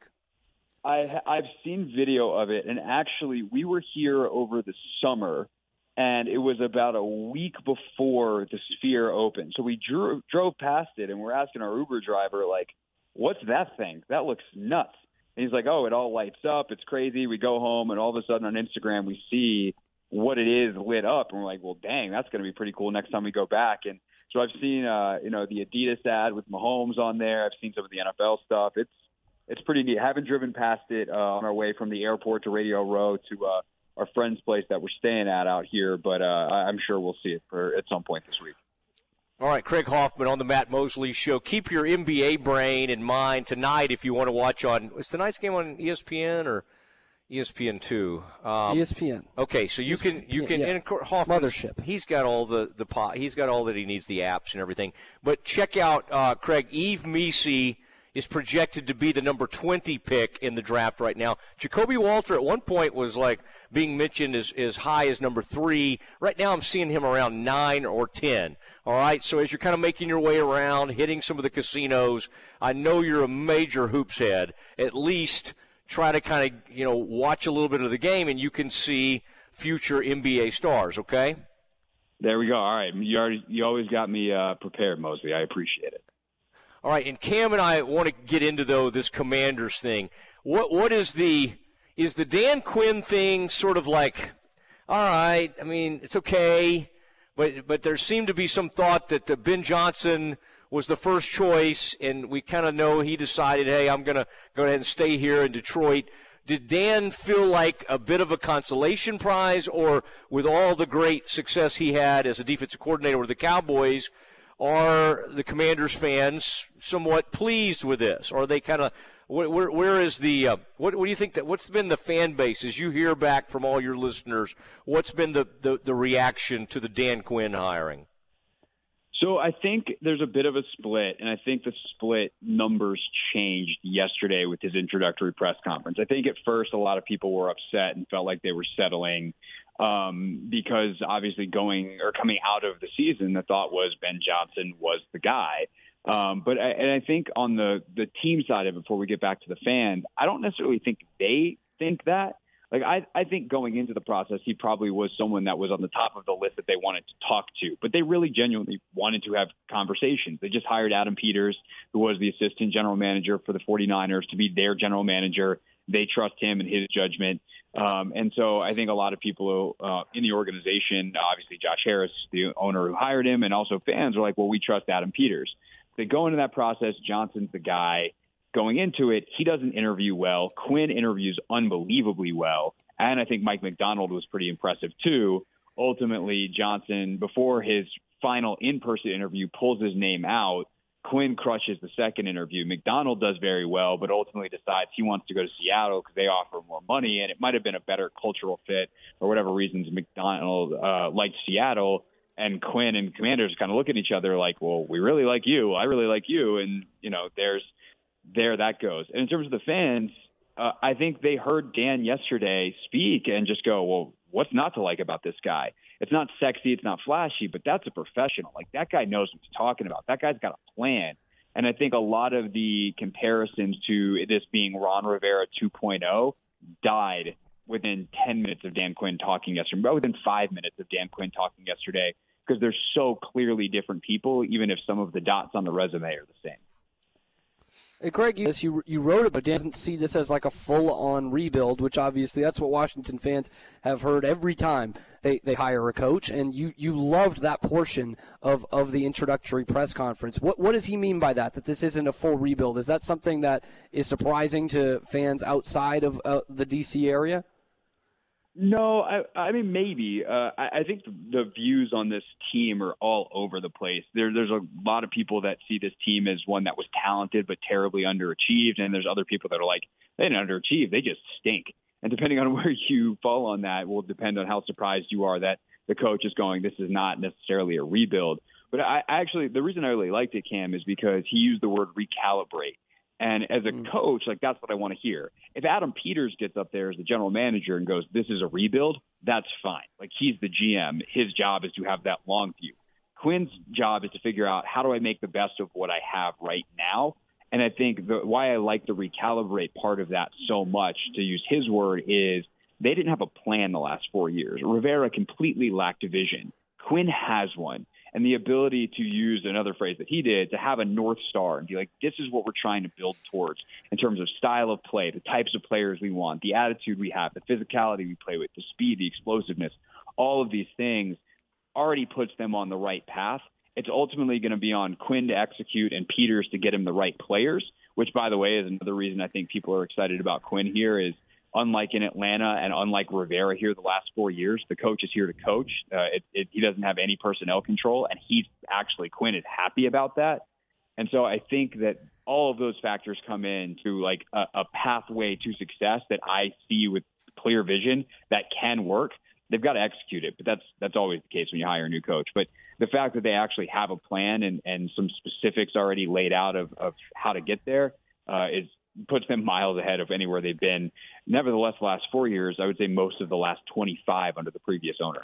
I I've seen video of it, and actually, we were here over the summer, and it was about a week before the Sphere opened. So we drew, drove past it, and we're asking our Uber driver, like, "What's that thing? That looks nuts." And he's like, "Oh, it all lights up. It's crazy." We go home, and all of a sudden on Instagram, we see what it is lit up, and we're like, "Well, dang, that's going to be pretty cool next time we go back." And so I've seen, uh, you know, the Adidas ad with Mahomes on there. I've seen some of the NFL stuff. It's it's pretty neat. haven't driven past it uh, on our way from the airport to Radio Row to uh, our friend's place that we're staying at out here, but uh, I'm sure we'll see it for at some point this week. All right, Craig Hoffman on the Matt Mosley Show. Keep your NBA brain in mind tonight if you want to watch on. Is tonight's game on ESPN or ESPN two? Um, ESPN. Okay, so you can you can yeah. and Hoffman's- Mothership. He's got all the the pot. He's got all that he needs, the apps and everything. But check out uh, Craig Yves Missi is projected to be the number 20 pick in the draft right now. Ja'Kobe Walter at one point was like being mentioned as, as high as number three. Right now I'm seeing him around nine or 10. All right. So as you're kind of making your way around, hitting some of the casinos, I know you're a major hoops head. At least try to kind of, you know, watch a little bit of the game and you can see future NBA stars. Okay. There we go. All right, you already you always got me uh, prepared, Mosley. I appreciate it. All right, and Cam and I want to get into though this Commanders thing. What what is the is the Dan Quinn thing sort of like? All right, I mean it's okay, but but there seemed to be some thought that the Ben Johnson was the first choice, and we kind of know he decided, hey, I'm to go ahead and stay here in Detroit did Dan feel like a bit of a consolation prize, or with all the great success he had as a defensive coordinator with the Cowboys, are the Commanders fans somewhat pleased with this? Are they kind of where, where is the uh, what, what do you think that what's been the fan base as you hear back from all your listeners? What's been the, the, the reaction to the Dan Quinn hiring? So I think there's a bit of a split, and I think the split numbers changed yesterday with his introductory press conference. I think at first a lot of people were upset and felt like they were settling um, because obviously going or coming out of the season, the thought was Ben Johnson was the guy. Um, but I, and I think on the the team side of it, before we get back to the fans, I don't necessarily think they think that like I, I think going into the process, he probably was someone that was on the top of the list that they wanted to talk to. But they really genuinely wanted to have conversations. They just hired Adam Peters, who was the assistant general manager for the 49ers, to be their general manager. They trust him and his judgment. Um, and so I think a lot of people uh, in the organization, obviously Josh Harris, the owner who hired him, and also fans are like, well, we trust Adam Peters. They go into that process. Johnson's the guy going into it, he doesn't interview well. Quinn interviews unbelievably well. And I think Mike Macdonald was pretty impressive too. Ultimately, Johnson, before his final in person interview, pulls his name out. Quinn crushes the second interview. Macdonald does very well, but ultimately decides he wants to go to Seattle because they offer more money, and it might have been a better cultural fit for whatever reasons. Macdonald uh, liked Seattle, and Quinn and Commanders kind of look at each other like, "Well, we really like you. I really like you," and you know, there's there that goes. And in terms of the fans, uh, I think they heard Dan yesterday speak and just go, well, what's not to like about this guy? It's not sexy, it's not flashy, but that's a professional. Like that guy knows what he's talking about. That guy's got a plan. And I think a lot of the comparisons to this being Ron Rivera 2.0 died within 10 minutes of Dan Quinn talking yesterday, but within five minutes of Dan Quinn talking yesterday, because they're so clearly different people, even if some of the dots on the resume are the same. Hey, Craig, you, you, you wrote it, but doesn't see this as like a full-on rebuild, which obviously that's what Washington fans have heard every time they, they hire a coach. And you, you loved that portion of, of the introductory press conference. What what does he mean by that? That this isn't a full rebuild? Is that something that is surprising to fans outside of uh, the DC area? No, I, I mean maybe. Uh, I, I think the views on this team are all over the place. There, there's a lot of people that see this team as one that was talented but terribly underachieved, and there's other people that are like they didn't underachieve, they just stink. And depending on (laughs) where you fall on that, will depend on how surprised you are that the coach is going. This is not necessarily a rebuild. But I actually, the reason I really liked it, Cam, is because he used the word recalibrate. And as a mm. coach, like that's what I want to hear. If Adam Peters gets up there as the general manager and goes, "This is a rebuild," that's fine. Like he's the GM, his job is to have that long view. Quinn's job is to figure out how do I make the best of what I have right now. And I think the, why I like the recalibrate part of that so much, to use his word, is they didn't have a plan the last four years. Rivera completely lacked a vision. Quinn has one and the ability to use another phrase that he did to have a north star and be like, this is what we're trying to build towards in terms of style of play, the types of players we want, the attitude we have, the physicality we play with, the speed, the explosiveness, all of these things already puts them on the right path. It's ultimately going to be on Quinn to execute and Peters to get him the right players, which, by the way, is another reason I think people are excited about Quinn here is unlike in Atlanta and unlike Rivera here the last four years, the coach is here to coach. Uh, it, it, he doesn't have any personnel control, and he's actually Quinn is happy about that. And so I think that all of those factors come in to like a, a pathway to success that I see with clear vision that can work. They've got to execute it, but that's that's always the case when you hire a new coach. But the fact that they actually have a plan and, and some specifics already laid out of, of how to get there, uh, is puts them miles ahead of anywhere they've been. Nevertheless, the last four years, I would say most of the last 25 under the previous owner.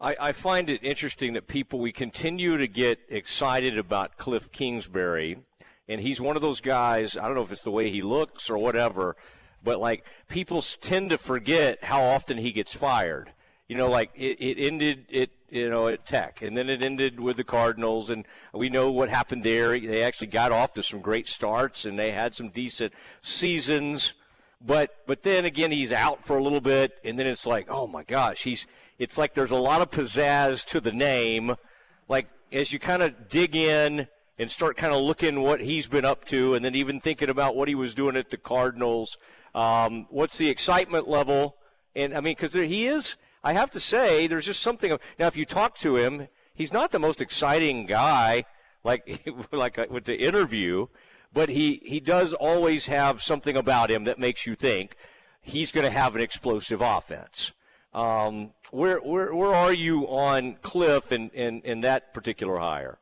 I, I find it interesting that people we continue to get excited about Cliff Kingsbury, and he's one of those guys. I don't know if it's the way he looks or whatever, but like people tend to forget how often he gets fired. You know, like it, it ended it you know at Tech, and then it ended with the Cardinals, and we know what happened there. They actually got off to some great starts, and they had some decent seasons. But but then again, he's out for a little bit, and then it's like, oh my gosh, he's. It's like there's a lot of pizzazz to the name. Like as you kind of dig in and start kind of looking what he's been up to, and then even thinking about what he was doing at the Cardinals. Um, what's the excitement level? And I mean, because he is. I have to say, there's just something. Of, Now, if you talk to him, he's not the most exciting guy, like (laughs) like uh, with the interview but he, he does always have something about him that makes you think he's going to have an explosive offense. Um, where, where, where are you on Cliff and, and, and that particular hire?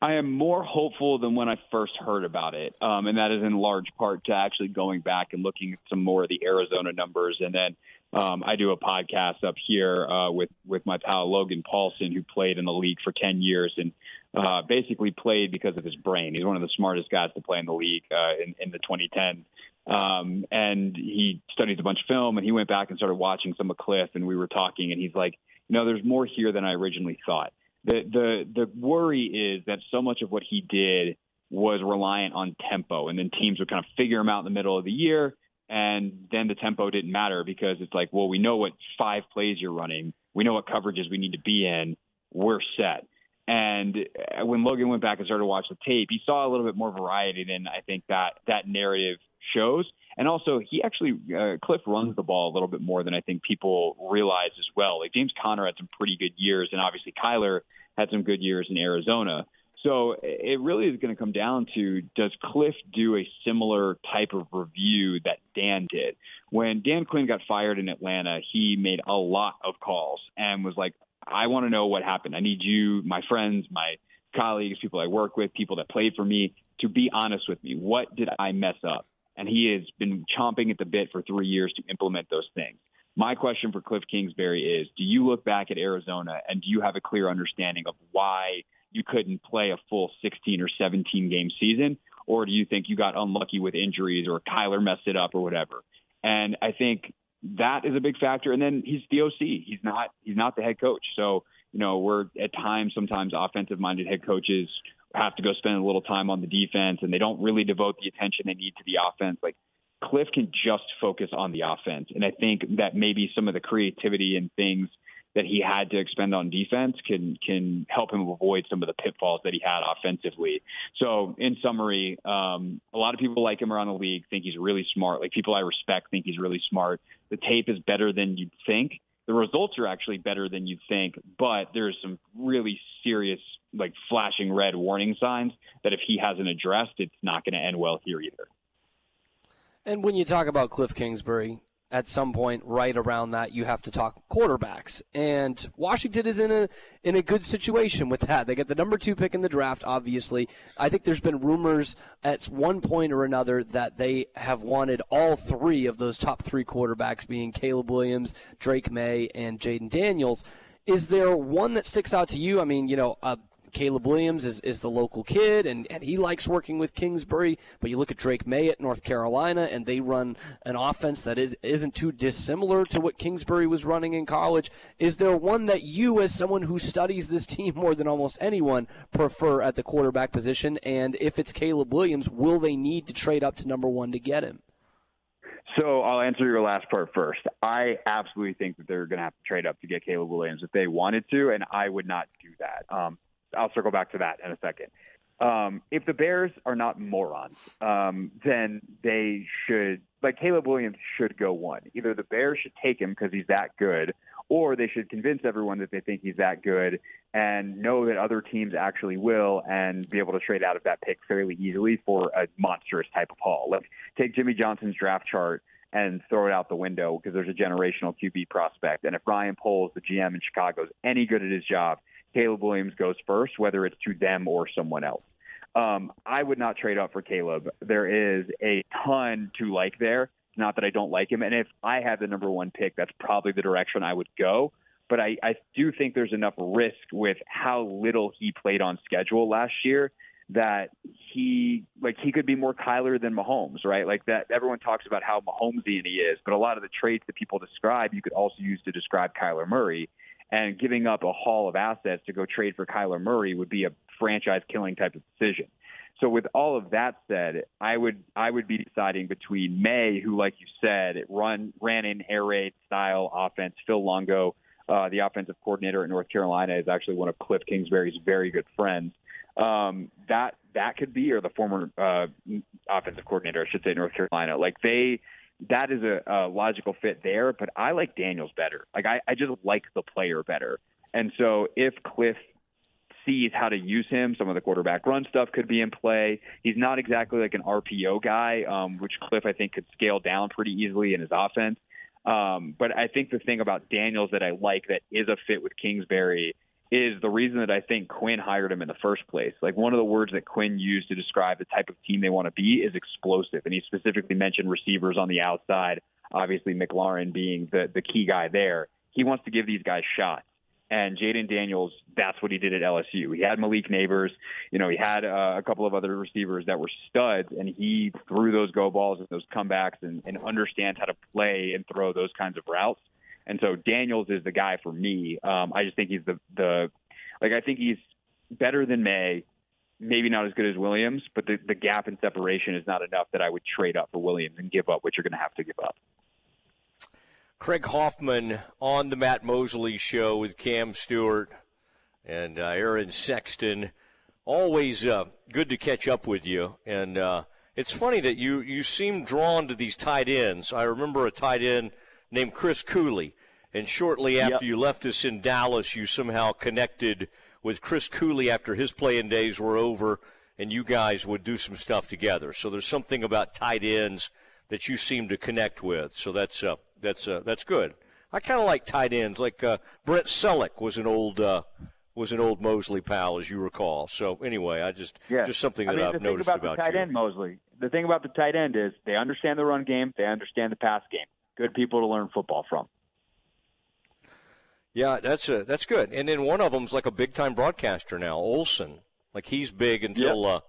I am more hopeful than when I first heard about it, um, and that is in large part to actually going back and looking at some more of the Arizona numbers. And then um, I do a podcast up here uh, with with my pal Logan Paulsen, who played in the league for ten years, and uh, basically played because of his brain. He's one of the smartest guys to play in the league uh, in, in the 2010. Um, and he studies a bunch of film, and he went back and started watching some of Cliff, and we were talking, and he's like, you know, there's more here than I originally thought. The the the worry is that so much of what he did was reliant on tempo, and then teams would kind of figure him out in the middle of the year, and then the tempo didn't matter because it's like, well, we know what five plays you're running, we know what coverages we need to be in, we're set. And uh, when Logan went back and started to watch the tape, he saw a little bit more variety than I think that that narrative shows. And also, he actually uh, Cliff runs the ball a little bit more than I think people realize as well. Like James Conner had some pretty good years, and obviously Kyler had some good years in Arizona. So it really is going to come down to does Cliff do a similar type of review that Dan did? When Dan Quinn got fired in Atlanta, he made a lot of calls and was like, I want to know what happened. I need you, my friends, my colleagues, people I work with, people that played for me, to be honest with me. What did I mess up? And he has been chomping at the bit for three years to implement those things. My question for Cliff Kingsbury is Do you look back at Arizona and do you have a clear understanding of why you couldn't play a full 16 or 17 game season? Or do you think you got unlucky with injuries or Kyler messed it up or whatever? And I think that is a big factor. And then he's the OC. He's not he's not the head coach. So you know we're at times sometimes offensive minded head coaches have to go spend a little time on the defense, and they don't really devote the attention they need to the offense. Like Cliff can just focus on the offense, and I think that maybe some of the creativity and things that he had to expend on defense can can help him avoid some of the pitfalls that he had offensively. So, in summary, um, a lot of people like him around the league, think he's really smart. Like people I respect think he's really smart. The tape is better than you'd think. The results are actually better than you'd think, but there's some really serious, like flashing red warning signs that if he hasn't addressed, it's not going to end well here either. And when you talk about Cliff Kingsbury, at some point right around that you have to talk quarterbacks. And Washington is in a in a good situation with that. They get the number 2 pick in the draft obviously. I think there's been rumors at one point or another that they have wanted all three of those top 3 quarterbacks being Caleb Williams, Drake Maye and Jayden Daniels. Is there one that sticks out to you? I mean, you know, uh, Caleb Williams is, is the local kid, and, and he likes working with Kingsbury. But you look at Drake Maye at North Carolina, and they run an offense that is, isn't too dissimilar to what Kingsbury was running in college. Is there one that you, as someone who studies this team more than almost anyone, prefer at the quarterback position? And if it's Caleb Williams, will they need to trade up to number one to get him? So I'll answer your last part first. I absolutely think that they're going to have to trade up to get Caleb Williams if they wanted to, and I would not do that. Um, I'll circle back to that in a second. Um, if the Bears are not morons, um, then they should, like Caleb Williams should go one. Either the Bears should take him because he's that good, or they should convince everyone that they think he's that good and know that other teams actually will and be able to trade out of that pick fairly easily for a monstrous type of haul. Like take Jimmy Johnson's draft chart and throw it out the window because there's a generational QB prospect. And if Ryan Poles, the GM in Chicago, is any good at his job, Caleb Williams goes first, whether it's to them or someone else. Um, I would not trade up for Caleb. There is a ton to like there. Not that I don't like him, and if I had the number one pick, that's probably the direction I would go. But I, I do think there's enough risk with how little he played on schedule last year that he like he could be more Kyler than Mahomes, right? Like that everyone talks about how Mahomesian he is, but a lot of the traits that people describe you could also use to describe Kyler Murray. And giving up a haul of assets to go trade for Kyler Murray would be a franchise killing type of decision. So with all of that said, I would I would be deciding between Maye, who, like you said, run ran in air raid style offense. Phil Longo, uh, the offensive coordinator at North Carolina, is actually one of Cliff Kingsbury's very good friends um, that that could be, or the former uh, offensive coordinator, I should say, North Carolina. Like they, that is a, a logical fit there. But I like Daniels better. Like I, I just like the player better. And so if Cliff sees how to use him. Some of the quarterback run stuff could be in play. He's not exactly like an RPO guy, um, which Cliff I think could scale down pretty easily in his offense. Um, but I think the thing about Daniels that I like that is a fit with Kingsbury is the reason that I think Quinn hired him in the first place. Like one of the words that Quinn used to describe the type of team they want to be is explosive. And he specifically mentioned receivers on the outside, obviously McLaurin being the, the key guy there. He wants to give these guys shots. And Jayden Daniels, that's what he did at LSU. He had Malik Nabers, you know, he had uh, a couple of other receivers that were studs, and he threw those go balls and those comebacks and, and understands how to play and throw those kinds of routes. And so Daniels is the guy for me. Um, I just think he's the the like I think he's better than Maye, Maybe not as good as Williams, but the, the gap in separation is not enough that I would trade up for Williams and give up what you're going to have to give up. Craig Hoffman on the Matt Mosley show with Cam Stewart and uh, Aaron Sexton. Always uh, good to catch up with you. And uh, it's funny that you, you seem drawn to these tight ends. I remember a tight end – named Chris Cooley. And shortly after yep. you left us in Dallas, you somehow connected with Chris Cooley after his playing days were over, and you guys would do some stuff together. So there's something about tight ends that you seem to connect with. So that's uh, that's uh, that's good. I kind of like tight ends. Like uh, Brent Celek was an old uh, was an old Mosley pal, as you recall. So anyway, I just yeah. just something that I mean, the noticed about, about the tight you. end Mosley. The thing about the tight end is they understand the run game, they understand the pass game good people to learn football from. Yeah, that's a, that's good. And then one of them's like a big time broadcaster now, Olsen. Like he's big until yep. uh,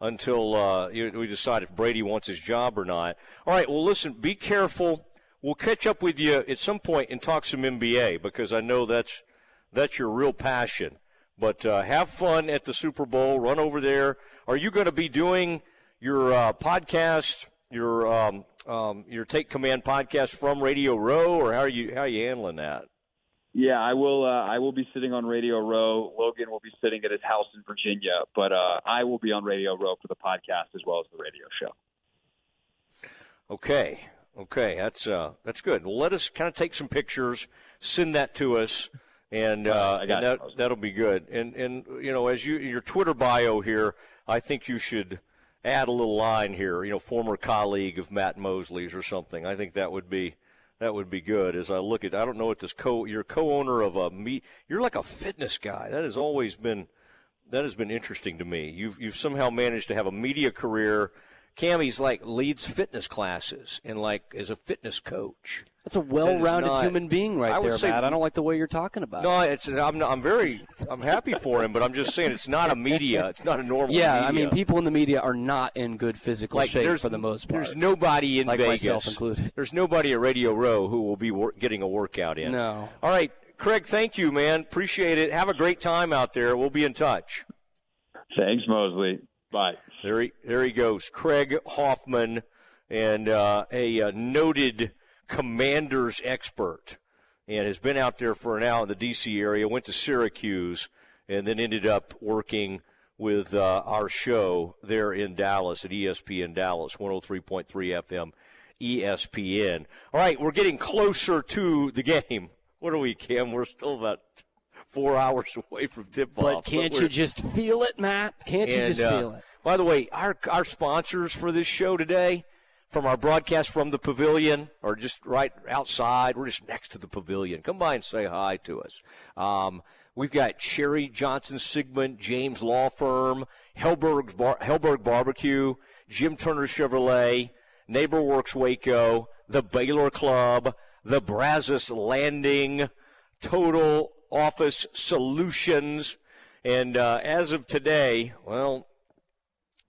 until uh, we decide if Brady wants his job or not. All right. Well, listen. Be careful. We'll catch up with you at some point and talk some NBA because I know that's that's your real passion. But uh, have fun at the Super Bowl. Run over there. Are you going to be doing your uh, podcast, your um, um, your Take Command podcast from Radio Row, or how are you how are you handling that? Yeah, I will. Uh, I will be sitting on Radio Row. Logan will be sitting at his house in Virginia, but uh, I will be on Radio Row for the podcast as well as the radio show. Okay, okay, that's uh, that's good. Well, let us kind of take some pictures, send that to us, and, uh, and that that'll be good. And and you know, as you your Twitter bio here, I think you should add a little line here, you know, former colleague of Matt Mosley's or something. I think that would be that would be good. As I look at, I don't know what this co you're co-owner of a meet. You're like a fitness guy. That has always been that has been interesting to me. You've you've somehow managed to have a media career Cammy's like leads fitness classes and like is a fitness coach. That's a well-rounded not, human being right there, say, Matt. I don't like the way you're talking about. No, it's I'm not, I'm very I'm happy for him, but I'm just saying it's not a media. It's not a normal. Yeah, media. I mean, people in the media are not in good physical like, shape for the most part. There's nobody in like Vegas, myself included. There's nobody at Radio Row who will be wor- getting a workout in. No. All right, Craig. Thank you, man. Appreciate it. Have a great time out there. We'll be in touch. Thanks, Mosley. Bye. There he, there he goes. Craig Hoffman, and uh, a, a, noted commanders expert, and has been out there for an hour in the D.C. area, went to Syracuse, and then ended up working with uh, our show there in Dallas at ESPN Dallas, 103.3 FM, ESPN. All right, we're getting closer to the game. What are we, Cam? We're still about four hours (laughs) away from tip off. But can't but you just feel it, Matt? Can't you just uh, feel it? By the way, our our sponsors for this show today, from our broadcast from the pavilion, or just right outside, we're just next to the pavilion. Come by and say hi to us. Um, We've got Cherry Johnson Sigmund James Law Firm, Helberg, Bar- Barbecue, Jim Turner Chevrolet, NeighborWorks Waco, the Baylor Club, the Brazos Landing, Total Office Solutions. And uh, as of today, well,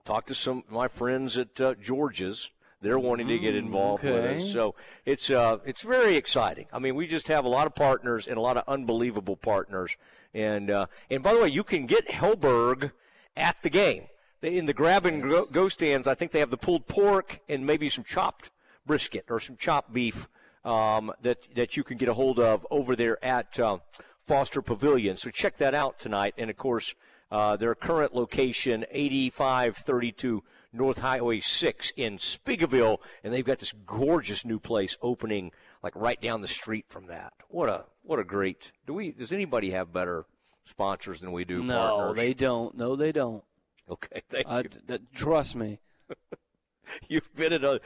talk to some of my friends at uh, George's. They're wanting to get involved with us. So it's uh, it's very exciting. I mean, we just have a lot of partners and a lot of unbelievable partners. And uh, and by the way, you can get Helberg at the game. They, in the grab and go, go stands, I think they have the pulled pork and maybe some chopped brisket or some chopped beef um, that that you can get a hold of over there at uh, Foster Pavilion. So check that out tonight. And of course, uh, their current location, 8532 North Highway 6 in Speegleville, and they've got this gorgeous new place opening like right down the street from that. What a what a great. Do we? Does anybody have better sponsors than we do? No, partners? they don't. No, they don't. Okay, thank Uh, you. trust me. (laughs) You've been in a,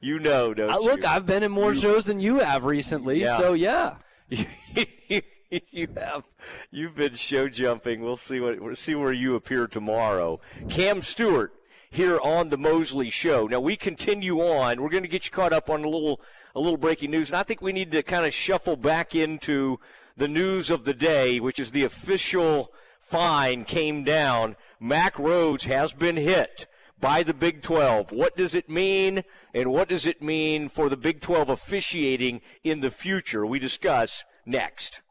you know, don't look, you? I've been in more You- shows than you have recently, Yeah. so yeah. you (laughs) (laughs) have you've been show jumping. We'll see what we'll see where you appear tomorrow. Cam Stewart here on the Mosley Show. Now we continue on. We're going to get you caught up on a little a little breaking news, and I think we need to kind of shuffle back into the news of the day, which is the official fine came down. Mac Rhoades has been hit by the Big 12. What does it mean, and what does it mean for the Big 12 officiating in the future? We discuss next.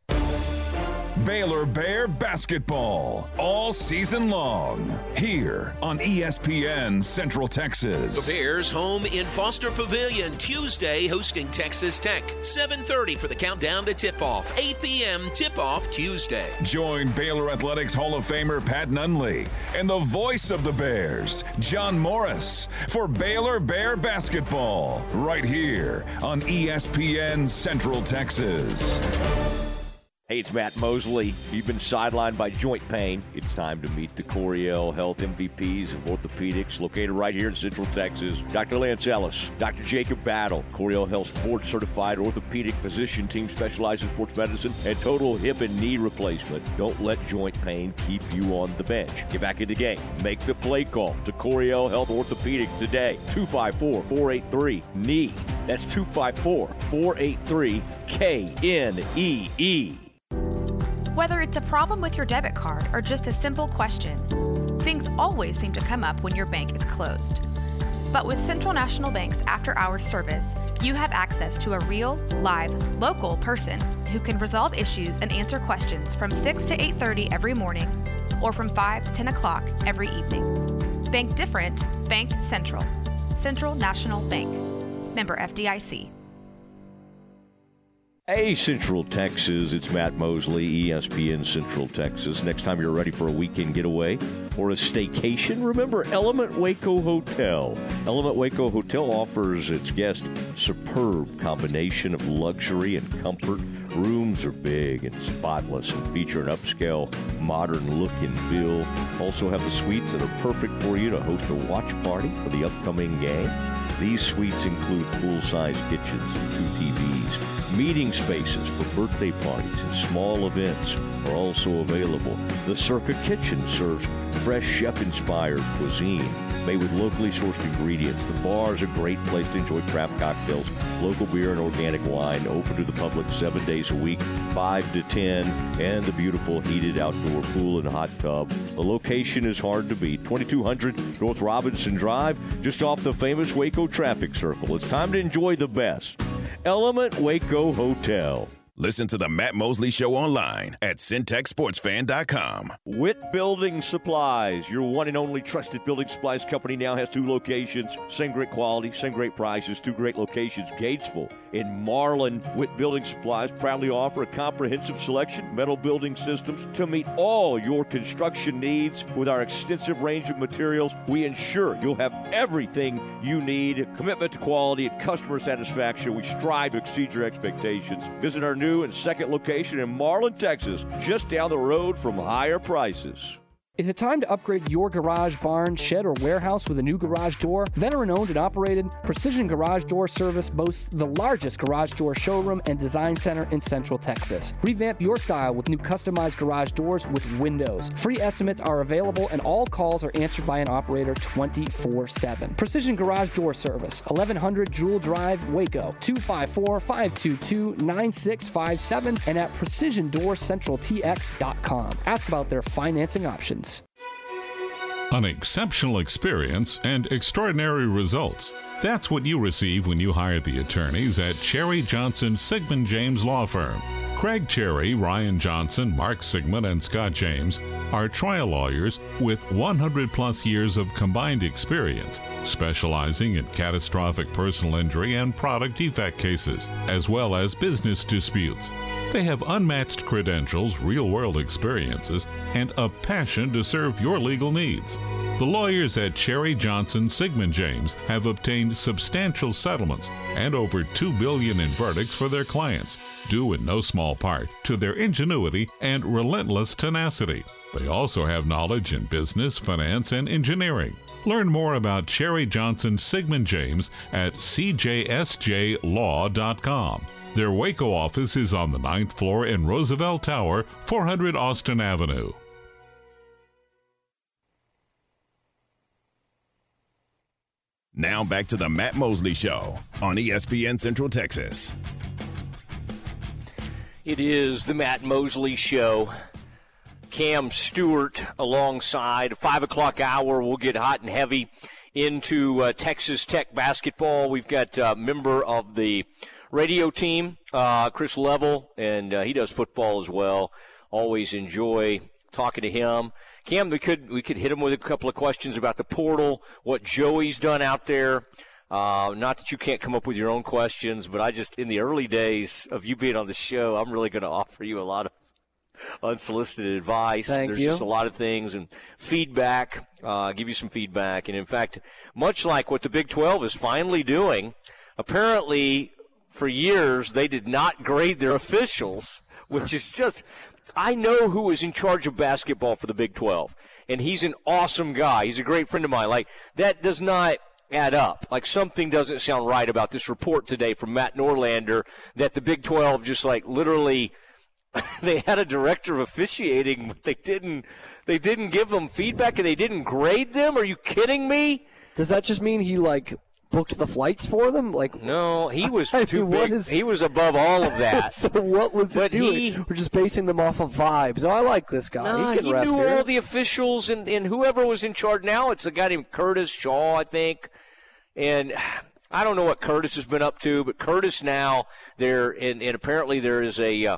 Baylor Bear basketball all season long here on ESPN Central Texas. The Bears home in Foster Pavilion Tuesday hosting Texas Tech. 7:30 for the countdown to tip-off. 8 p.m. tip-off Tuesday. Join Baylor Athletics Hall of Famer Pat Nunley and the voice of the Bears, John Morris, for Baylor Bear basketball right here on ESPN Central Texas. Hey, it's Matt Mosley. You've been sidelined by joint pain. It's time to meet the Coryell Health MVPs of orthopedics, located right here in Central Texas. Dr. Lance Ellis, Dr. Jacob Battle, Coryell Health Sports Certified Orthopedic Physician Team specializes in sports medicine and total hip and knee replacement. Don't let joint pain keep you on the bench. Get back in the game. Make the play call to Coryell Health Orthopedics today. 254 483 knee. That's 254 483 KNEE. Whether it's a problem with your debit card or just a simple question, things always seem to come up when your bank is closed. But with Central National Bank's after hours service, you have access to a real, live, local person who can resolve issues and answer questions from 6 to 8:30 every morning or from 5 to 10 o'clock every evening. Bank different, Bank Central. Central National Bank. Member FDIC. Hey, Central Texas, it's Matt Mosley, ESPN Central Texas. Next time you're ready for a weekend getaway or a staycation, remember Element Waco Hotel. Element Waco Hotel offers its guests superb combination of luxury and comfort. Rooms are big and spotless and feature an upscale, modern look and feel. Also have the suites that are perfect for you to host a watch party for the upcoming game. These suites include full-size kitchens and two TVs. Meeting spaces for birthday parties and small events are also available. The Circa Kitchen serves fresh chef-inspired cuisine made with locally sourced ingredients. The bar is a great place to enjoy craft cocktails, local beer and organic wine, open to the public seven days a week, 5 to 10, and the beautiful heated outdoor pool and hot tub. The location is hard to beat. 2200 North Robinson Drive, just off the famous Waco traffic circle. It's time to enjoy the best. Element Waco Hotel. Listen to the Matt Mosley Show online at centexsportsfan.com. Witt Building Supplies, your one and only trusted building supplies company, now has two locations. Same great quality, same great prices, two great locations. Gatesville and Marlin. Witt Building Supplies proudly offer a comprehensive selection metal building systems to meet all your construction needs. With our extensive range of materials, we ensure you'll have everything you need. Commitment to quality and customer satisfaction. We strive to exceed your expectations. Visit our new and second location in Marlin, Texas, just down the road from higher prices. Is it time to upgrade your garage, barn, shed, or warehouse with a new garage door? Veteran owned and operated, Precision Garage Door Service boasts the largest garage door showroom and design center in Central Texas. Revamp your style with new customized garage doors with windows. Free estimates are available and all calls are answered by an operator 24 7. Precision Garage Door Service, 1100 Jewel Drive, Waco, 254 522 9657, and at PrecisionDoorCentralTX.com. Ask about their financing options. An exceptional experience and extraordinary results. That's what you receive when you hire the attorneys at Cherry Johnson Sigmund James Law Firm. Craig Cherry, Ryan Johnson, Mark Sigmund, and Scott James are trial lawyers with 100 plus years of combined experience, specializing in catastrophic personal injury and product defect cases, as well as business disputes. They have unmatched credentials, real world experiences, and a passion to serve your legal needs. The lawyers at Cherry Johnson Sigmund James have obtained substantial settlements and over 2 billion in verdicts for their clients, due in no small part to their ingenuity and relentless tenacity. They also have knowledge in business, finance, and engineering. Learn more about Cherry Johnson Sigmund James at cjsjlaw.com. Their Waco office is on the ninth floor in Roosevelt Tower, 400 Austin Avenue. Now back to the Matt Mosley Show on ESPN Central Texas. It is the Matt Mosley Show. Cam Stewart alongside. Five o'clock hour, we'll get hot and heavy into uh, Texas Tech basketball. We've got a uh, member of the radio team, uh, Chris Level, and uh, he does football as well. Always enjoy talking to him. Cam, we could we could hit him with a couple of questions about the portal, what Joey's done out there. Uh, not that you can't come up with your own questions, but I just in the early days of you being on the show, I'm really going to offer you a lot of unsolicited advice. Thank There's you. just a lot of things and feedback. Uh, give you some feedback, and in fact, much like what the Big 12 is finally doing, apparently for years they did not grade their officials, which is just. I know who is in charge of basketball for the Big 12, and he's an awesome guy. He's a great friend of mine. Like that does not add up. Like something doesn't sound right about this report today from Matt Norlander that the Big 12 just like literally (laughs) they had a director of officiating, but they didn't they didn't give them feedback and they didn't grade them. Are you kidding me? Does that just mean he like booked the flights for them? Like no, he (laughs) was I too mean, big. is- he was above all of that. (laughs) so what was But he doing? he- We're just basing them off of vibes. Oh, I like this guy. Nah, he he knew here. all the officials and, and whoever was in charge now. It's a guy named Curtis Shaw, I think. And I don't know what Curtis has been up to, but Curtis now there and, and apparently there is a uh,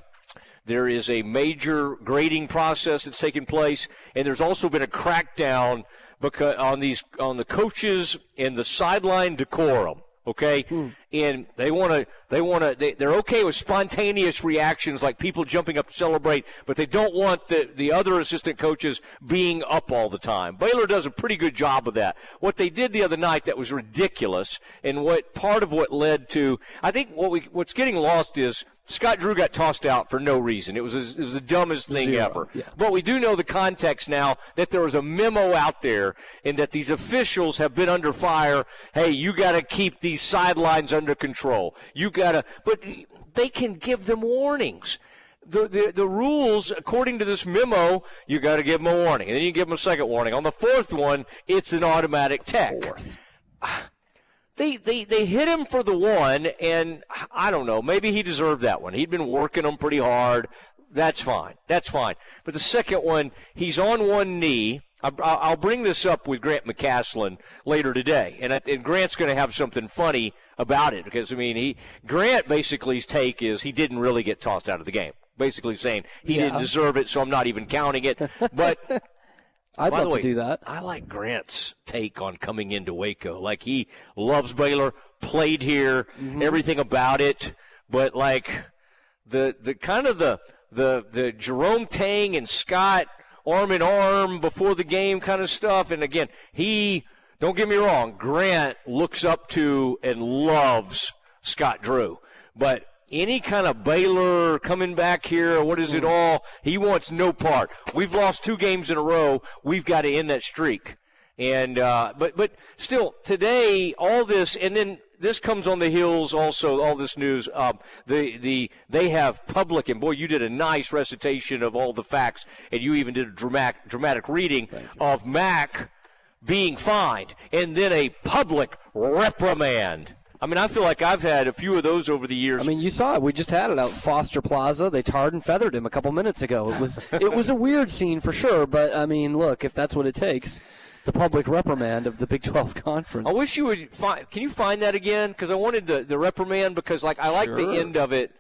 there is a major grading process that's taking place, and there's also been a crackdown because on these on the coaches and the sideline decorum. Okay, hmm. and they want to they want to they, they're okay with spontaneous reactions like people jumping up to celebrate, but they don't want the the other assistant coaches being up all the time. Baylor does a pretty good job of that. What they did the other night that was ridiculous, and what part of what led to I think what we what's getting lost is Scott Drew got tossed out for no reason. It was it was the dumbest thing Zero, ever. yeah. But we do know the context now that there was a memo out there and that these officials have been under fire. Hey, you got to keep these sidelines under control. You got to, but they can give them warnings. The, the, the rules, according to this memo, you got to give them a warning, and then you give them a second warning. On the fourth one, it's an automatic tech. They, they they hit him for the one, and I don't know. Maybe he deserved that one. He'd been working them pretty hard. That's fine. That's fine. But the second one, he's on one knee. I'll bring this up with Grant McCasland later today, and, and Grant's going to have something funny about it because I mean, he Grant basically's take is he didn't really get tossed out of the game. Basically saying he Yeah. didn't deserve it, so I'm not even counting it. But (laughs) I'd by love way, to do that. I like Grant's take on coming into Waco. Like he loves Baylor, played here, Mm-hmm. everything about it, but like the the kind of the the the Jerome Tang and Scott arm in arm before the game kind of stuff. And again, he don't get me wrong, Grant looks up to and loves Scott Drew, but any kind of Baylor coming back here, what is it Mm. all? He wants no part. We've lost two games in a row. We've got to end that streak. And uh, but but still today, all this and then this comes on the heels also all this news. Um, the the they have public and boy, you did a nice recitation of all the facts, and you even did a dramatic dramatic reading of Mac being fined and then a public reprimand. I mean, I feel like I've had a few of those over the years. I mean, you saw it. We just had it out at Foster Plaza. They tarred and feathered him a couple minutes ago. It was (laughs) it was a weird scene for sure. But I mean, look, if that's what it takes, the public reprimand of the Big 12 (laughs) conference. I wish you would find. Can you find that again? Because I wanted the the reprimand because like I like the end of it.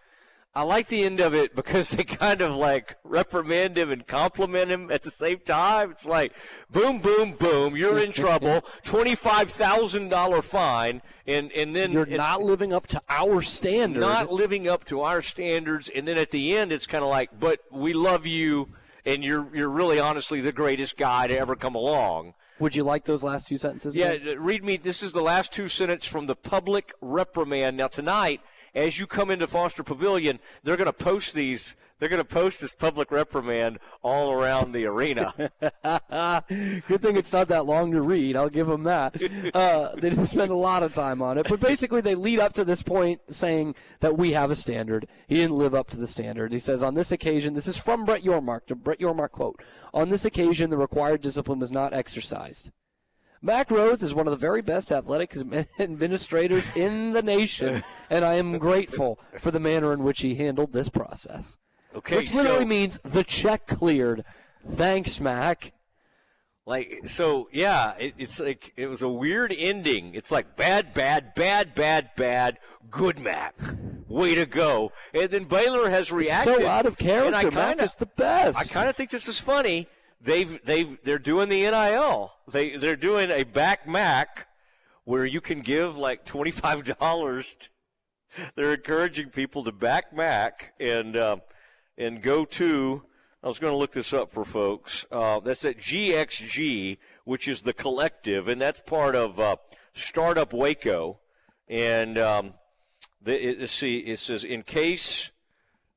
I like the end of it because (laughs) they kind of like reprimand him and compliment him at the same time. It's like, boom, boom, boom, you're in trouble. (laughs) Twenty five thousand dollar fine, and and then You're not living up to our standards. Not living up to our standards, and then at the end, it's kind of like, but we love you, and you're you're really honestly the greatest guy to ever come along. Would you like those last two sentences? Yeah, again? uh, read me. This is the last two sentences from the public reprimand. Now tonight, as you come into Foster Pavilion, they're going to post these. They're going to post this public reprimand all around the arena. (laughs) Good thing it's not that long to read. I'll give them that. Uh, they didn't spend a lot of time on it, but basically they lead up to this point saying that we have a standard. He didn't live up to the standard. He says on this occasion, this is from Brett Yormark. The Brett Yormark quote: "On this occasion, the required discipline was not exercised." Mac Rhoades is one of the very best athletic (laughs) administrators in the nation, and I am grateful for the manner in which he handled this process. Okay, which literally so- means the check cleared. Thanks, Mac. Like so, yeah. It, it's like it was a weird ending. It's like bad, bad, bad, bad, bad. Good Mac, way to go. And then Baylor has reacted. so out of character. I Mac kinda, is the best. I kind of think this is funny. They've they've they're doing the NIL. They they're doing a back Mac, where you can give like twenty five dollars. They're encouraging people to back Mac and uh, and go to. I was going to look this up for folks. Uh, that's at GXG, which is the collective, and that's part of uh, Startup Waco. And um, the, it, see, it says in case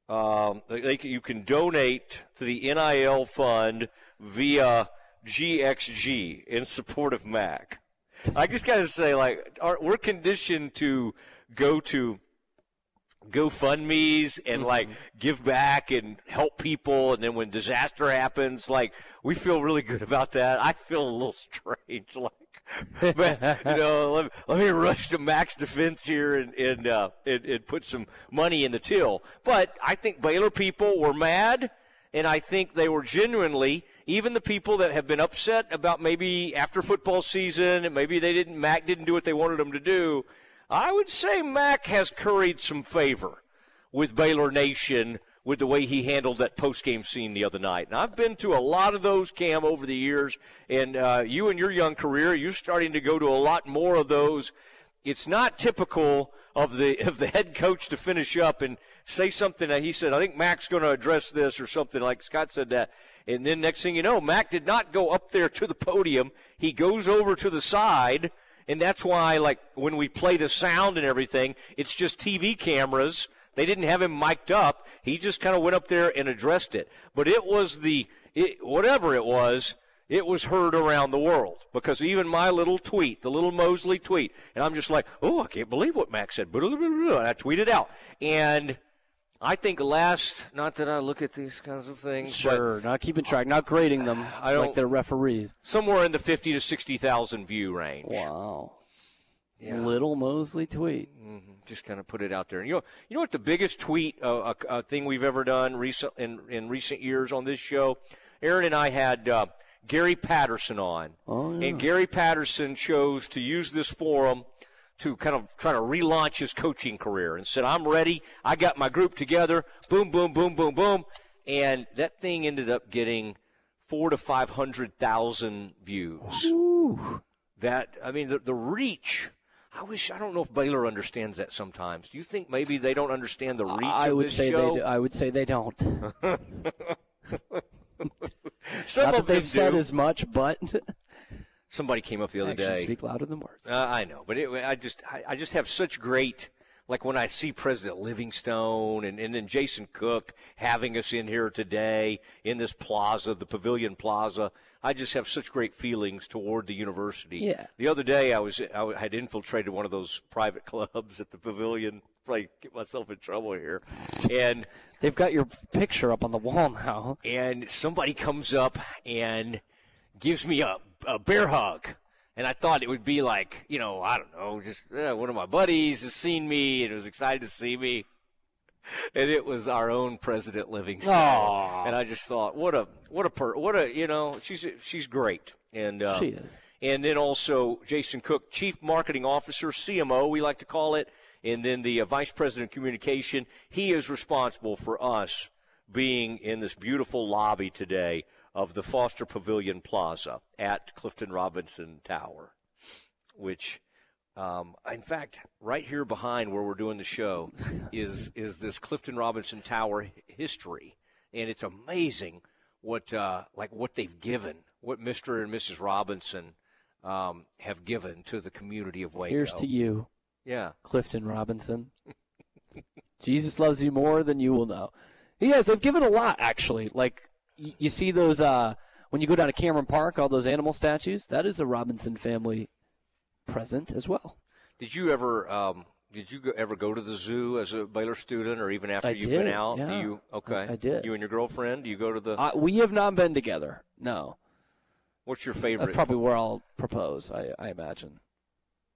um, they, you can donate to the NIL fund via GXG in support of Mac. I just got to say, like, our, we're conditioned to go to GoFundMe's and like give back and help people, and then when disaster happens, like we feel really good about that. I feel a little strange, (laughs) like, but, you know, let, let me rush to Max Defense here and and, uh, and and put some money in the till. But I think Baylor people were mad. And I think they were genuinely, even the people that have been upset about maybe after football season, and maybe they didn't, Mac didn't do what they wanted him to do. I would say Mac has curried some favor with Baylor Nation with the way he handled that post-game scene the other night. And I've been to a lot of those, Cam, over the years. And uh, you and your young career, you're starting to go to a lot more of those. It's not typical of the (laughs) of the head coach to finish up and say something that he said. I think Mac's going to address this or something like Scott said that. And then next thing you know, Mac did not go up there to the podium. He goes over to the side. And that's why, like, when we play the sound and everything, it's just TV cameras. They didn't have him mic'd up. He just kind of went up there and addressed it. But it was the, it, whatever it was, it was heard around the world because even my little tweet, the little Mosley tweet, and I'm just like, oh, I can't believe what Max said. And I tweeted out. And I think last, not that I look at these kinds of things, Sure, not keeping track, not grading them I don't- like they're referees. somewhere in the 50 to 60,000 view range. Wow. Yeah. Little Mosley tweet. Mm-hmm. Just kind of put it out there. And you know, you know what the biggest tweet uh, uh, uh, thing we've ever done recent in, in recent years on this show? Aaron and I had uh, Gary Patterson on, Oh, and Gary Patterson chose to use this forum to kind of try to relaunch his coaching career and said, "I'm ready. I got my group together. Boom, boom, boom, boom, boom." And that thing ended up getting four to five hundred thousand views. That I mean, the, the reach. I wish I don't know if Baylor understands that sometimes. Do you think maybe they don't understand the reach I of would say show? they. Do, I would say they don't. (laughs) Some Not of that they've them said as much, but (laughs) Somebody came up the other Actions day. speak louder than words. Uh, I know, but it, I just I, I just have such great like when I see President Livingstone and, and then Jason Cook having us in here today in this plaza, the Pavilion Plaza, I just have such great feelings toward the university. Yeah. The other day, I was I had infiltrated one of those private (laughs) clubs at the Pavilion. Probably get myself in trouble here, and they've got your picture up on the wall now. And somebody comes up and gives me a, a bear hug and I thought it would be like, you know, I don't know, just uh, one of my buddies has seen me and was excited to see me. And it was our own President Livingstone, Aww. and I just thought, what a, what a, per, what a, you know, she's she's great, and uh, She is. and then also Jason Cook, Chief Marketing Officer, CMO, we like to call it, and then the uh, Vice President of Communication. He is responsible for us being in this beautiful lobby today of the Foster Pavilion Plaza at Clifton Robinson Tower, which, um, in fact, right here behind where we're doing the show is is this Clifton Robinson Tower history, and it's amazing what uh, like what they've given, what Mr. and Mrs. Robinson um, have given to the community of Waco. Here's to you. Yeah. Clifton Robinson. (laughs) Jesus loves you more than you will know. Yes, they've given a lot actually. Like you see those uh, when you go down to Cameron Park, all those animal statues. That is a Robinson family present as well. Did you ever um, did you go, ever go to the zoo as a Baylor student, or even after I you've did, been out? Do yeah. you okay? I did. You and your girlfriend? Do you go to the? Uh, we have not been together. No. What's your favorite? That's probably where I'll propose. I, I imagine.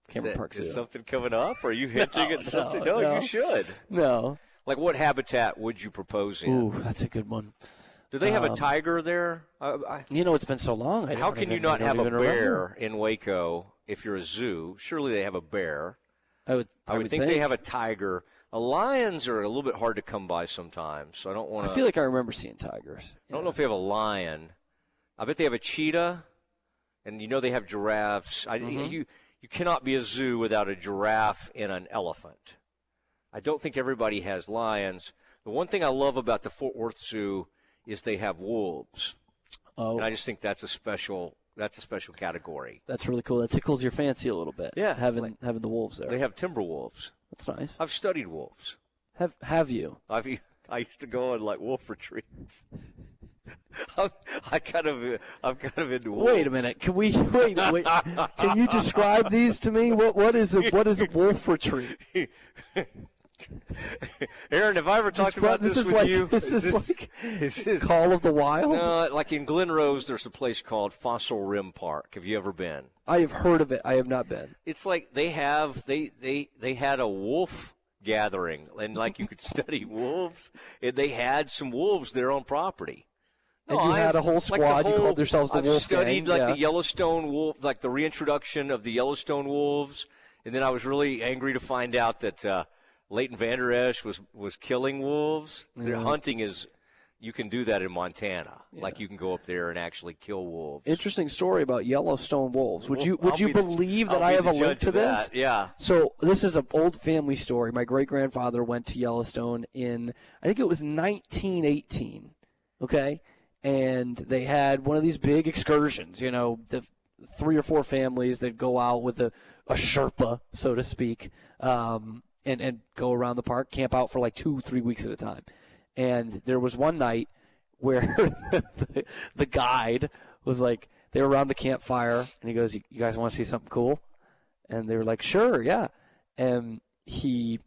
Is Cameron that- Park Zoo. Is something coming up? Are you (laughs) hinting No, at something? no, No, no. you should. No. Like what habitat would you propose in? Ooh, that's a good one. Do they have a Um, tiger there? I, I, You know, it's been so long. I how can even- you not have a bear remember. in Waco if you're a zoo? Surely they have a bear. I would. I would, think, they have a tiger. Uh, lions are a little bit hard to come by sometimes, so I don't want to. I feel like I remember seeing tigers. I don't know if they have a lion. I bet they have a cheetah, and you know they have giraffes. I, Mhm. You you cannot be a zoo without a giraffe and an elephant. I don't think everybody has lions. The one thing I love about the Fort Worth Zoo is they have wolves. Oh. And I just think that's a special that's a special category. That's really cool. That tickles your fancy a little bit. Yeah, having having the wolves there. They have timber wolves. That's nice. I've studied wolves. Have have you? I've I used to go on like wolf retreats. (laughs) I'm, I kind of I'm kind of into wolves. Wait a minute. Can we (laughs) wait? wait can you describe these to me? What what is a what is a wolf retreat? (laughs) (laughs) Aaron, have I ever talked about this, this is with like- you? (laughs) this is like (laughs) is this, Call of the Wild. No, like in Glen Rose, there's a place called Fossil Rim Park. Have you ever been? I have heard of it. I have not been. It's like they have they they they had a wolf gathering, and like you could study wolves, and they had some wolves there on property. And you had a whole like the squad. You called yourselves the I've Wolf studied Gang, like yeah. the Yellowstone wolf, like the reintroduction of the Yellowstone wolves, and then I was really angry to find out that uh, Leighton Vander Esch was was killing wolves. Their hunting is, you can do that in Montana. Like you can go up there and actually kill wolves. Interesting story about Yellowstone wolves. Would you would I'll you be the- believe that I'll I have a link to this? that, yeah. So this is an old family story. My great grandfather went to Yellowstone in I think it was 1918. Okay, and they had one of these big excursions. You know, the three or four families that go out with a, a Sherpa, so to speak, um, and and go around the park, camp out for like two three weeks at a time. And there was one night where (laughs) the, the guide was like, they were around the campfire, and he goes, "You you guys want to see something cool?" And they were like, "Sure, yeah." And he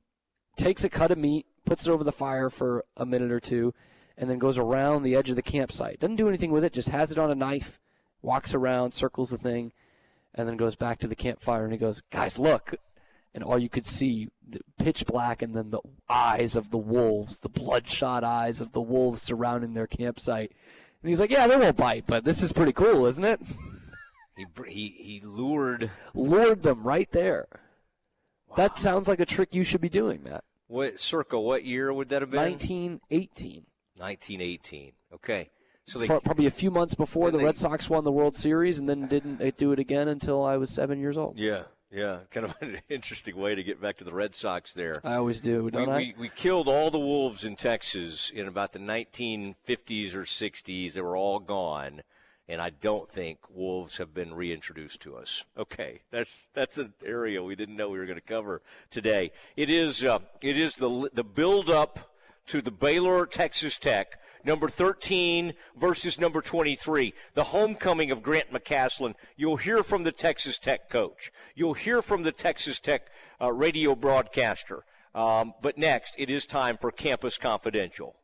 takes a cut of meat, puts it over the fire for a minute or two, and then goes around the edge of the campsite. Doesn't do anything with it, just has it on a knife, walks around, circles the thing, and then goes back to the campfire and he goes, "Guys, look!" And all you could see, the pitch black, and then the eyes of the wolves, the bloodshot eyes of the wolves surrounding their campsite. And he's like, "Yeah, they won't bite, but this is pretty cool, isn't it?" (laughs) He he he lured Lured them right there. That sounds like a trick you should be doing, Matt. what circa? What year would that have been? 1918. 1918. Okay, so they probably a few months before the they- Red Sox won the World Series, and then didn't uh, do it again until I was seven years old. Yeah, yeah. Kind of (laughs) an interesting way to get back to the Red Sox there. I always do, We, don't I? we, we killed all the wolves in Texas in about the 1950s or 60s. They were all gone. and I don't think wolves have been reintroduced to us. Okay, that's that's an area we didn't know we were going to cover today. It is uh, it is the the build up to the Baylor Texas Tech number 13 versus number 23, the homecoming of Grant McCasland. You'll hear from the Texas Tech coach. You'll hear from the Texas Tech uh, radio broadcaster. Um, but next, it is time for Campus Confidential.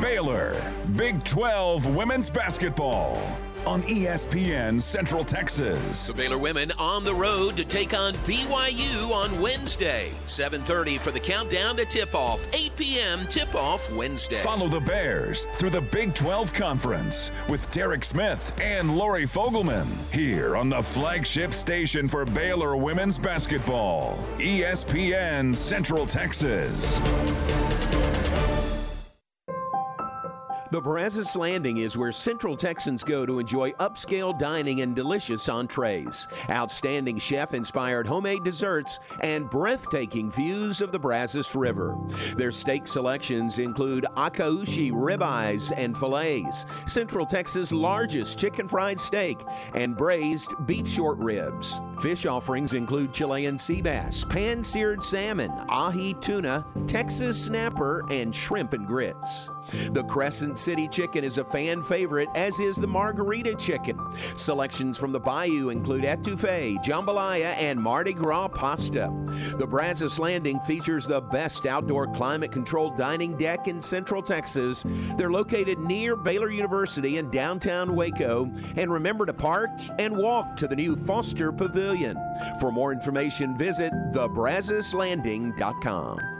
Baylor, Big 12 women's basketball on ESPN Central Texas. The Baylor women on the road to take on BYU on Wednesday. 7:30 for the countdown to tip-off. 8 p.m. tip-off Wednesday. Follow the Bears through the Big 12 Conference with Derek Smith and Lori Fogleman here on the flagship station for Baylor women's basketball, ESPN Central Texas. The Brazos Landing is where Central Texans go to enjoy upscale dining and delicious entrees, outstanding chef inspired homemade desserts, and breathtaking views of the Brazos River. Their steak selections include akaushi ribeyes and fillets, Central Texas' largest chicken fried steak, and braised beef short ribs. Fish offerings include Chilean sea bass, pan seared salmon, ahi tuna, Texas snapper, and shrimp and grits. The Crescent City chicken is a fan favorite, as is the margarita chicken. Selections from the Bayou include étouffée, jambalaya, and Mardi Gras pasta. The Brazos Landing features the best outdoor climate controlled dining deck in Central Texas. They're located near Baylor University in downtown Waco. And remember to park and walk to the new Foster Pavilion. For more information, visit thebrazoslanding.com.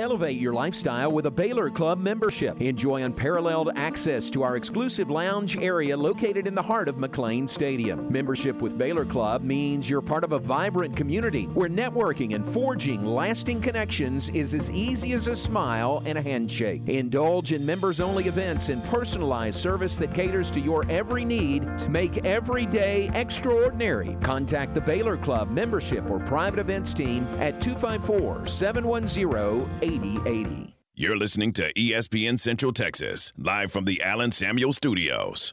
Elevate your lifestyle with a Baylor Club membership. Enjoy unparalleled access to our exclusive lounge area located in the heart of McLane Stadium. Membership with Baylor Club means you're part of a vibrant community where networking and forging lasting connections is as easy as a smile and a handshake. Indulge in members only events and personalized service that caters to your every need to make every day extraordinary. Contact the Baylor Club membership or private events team at 254 710 8080. You're listening to ESPN Central Texas, live from the Allen Samuel Studios.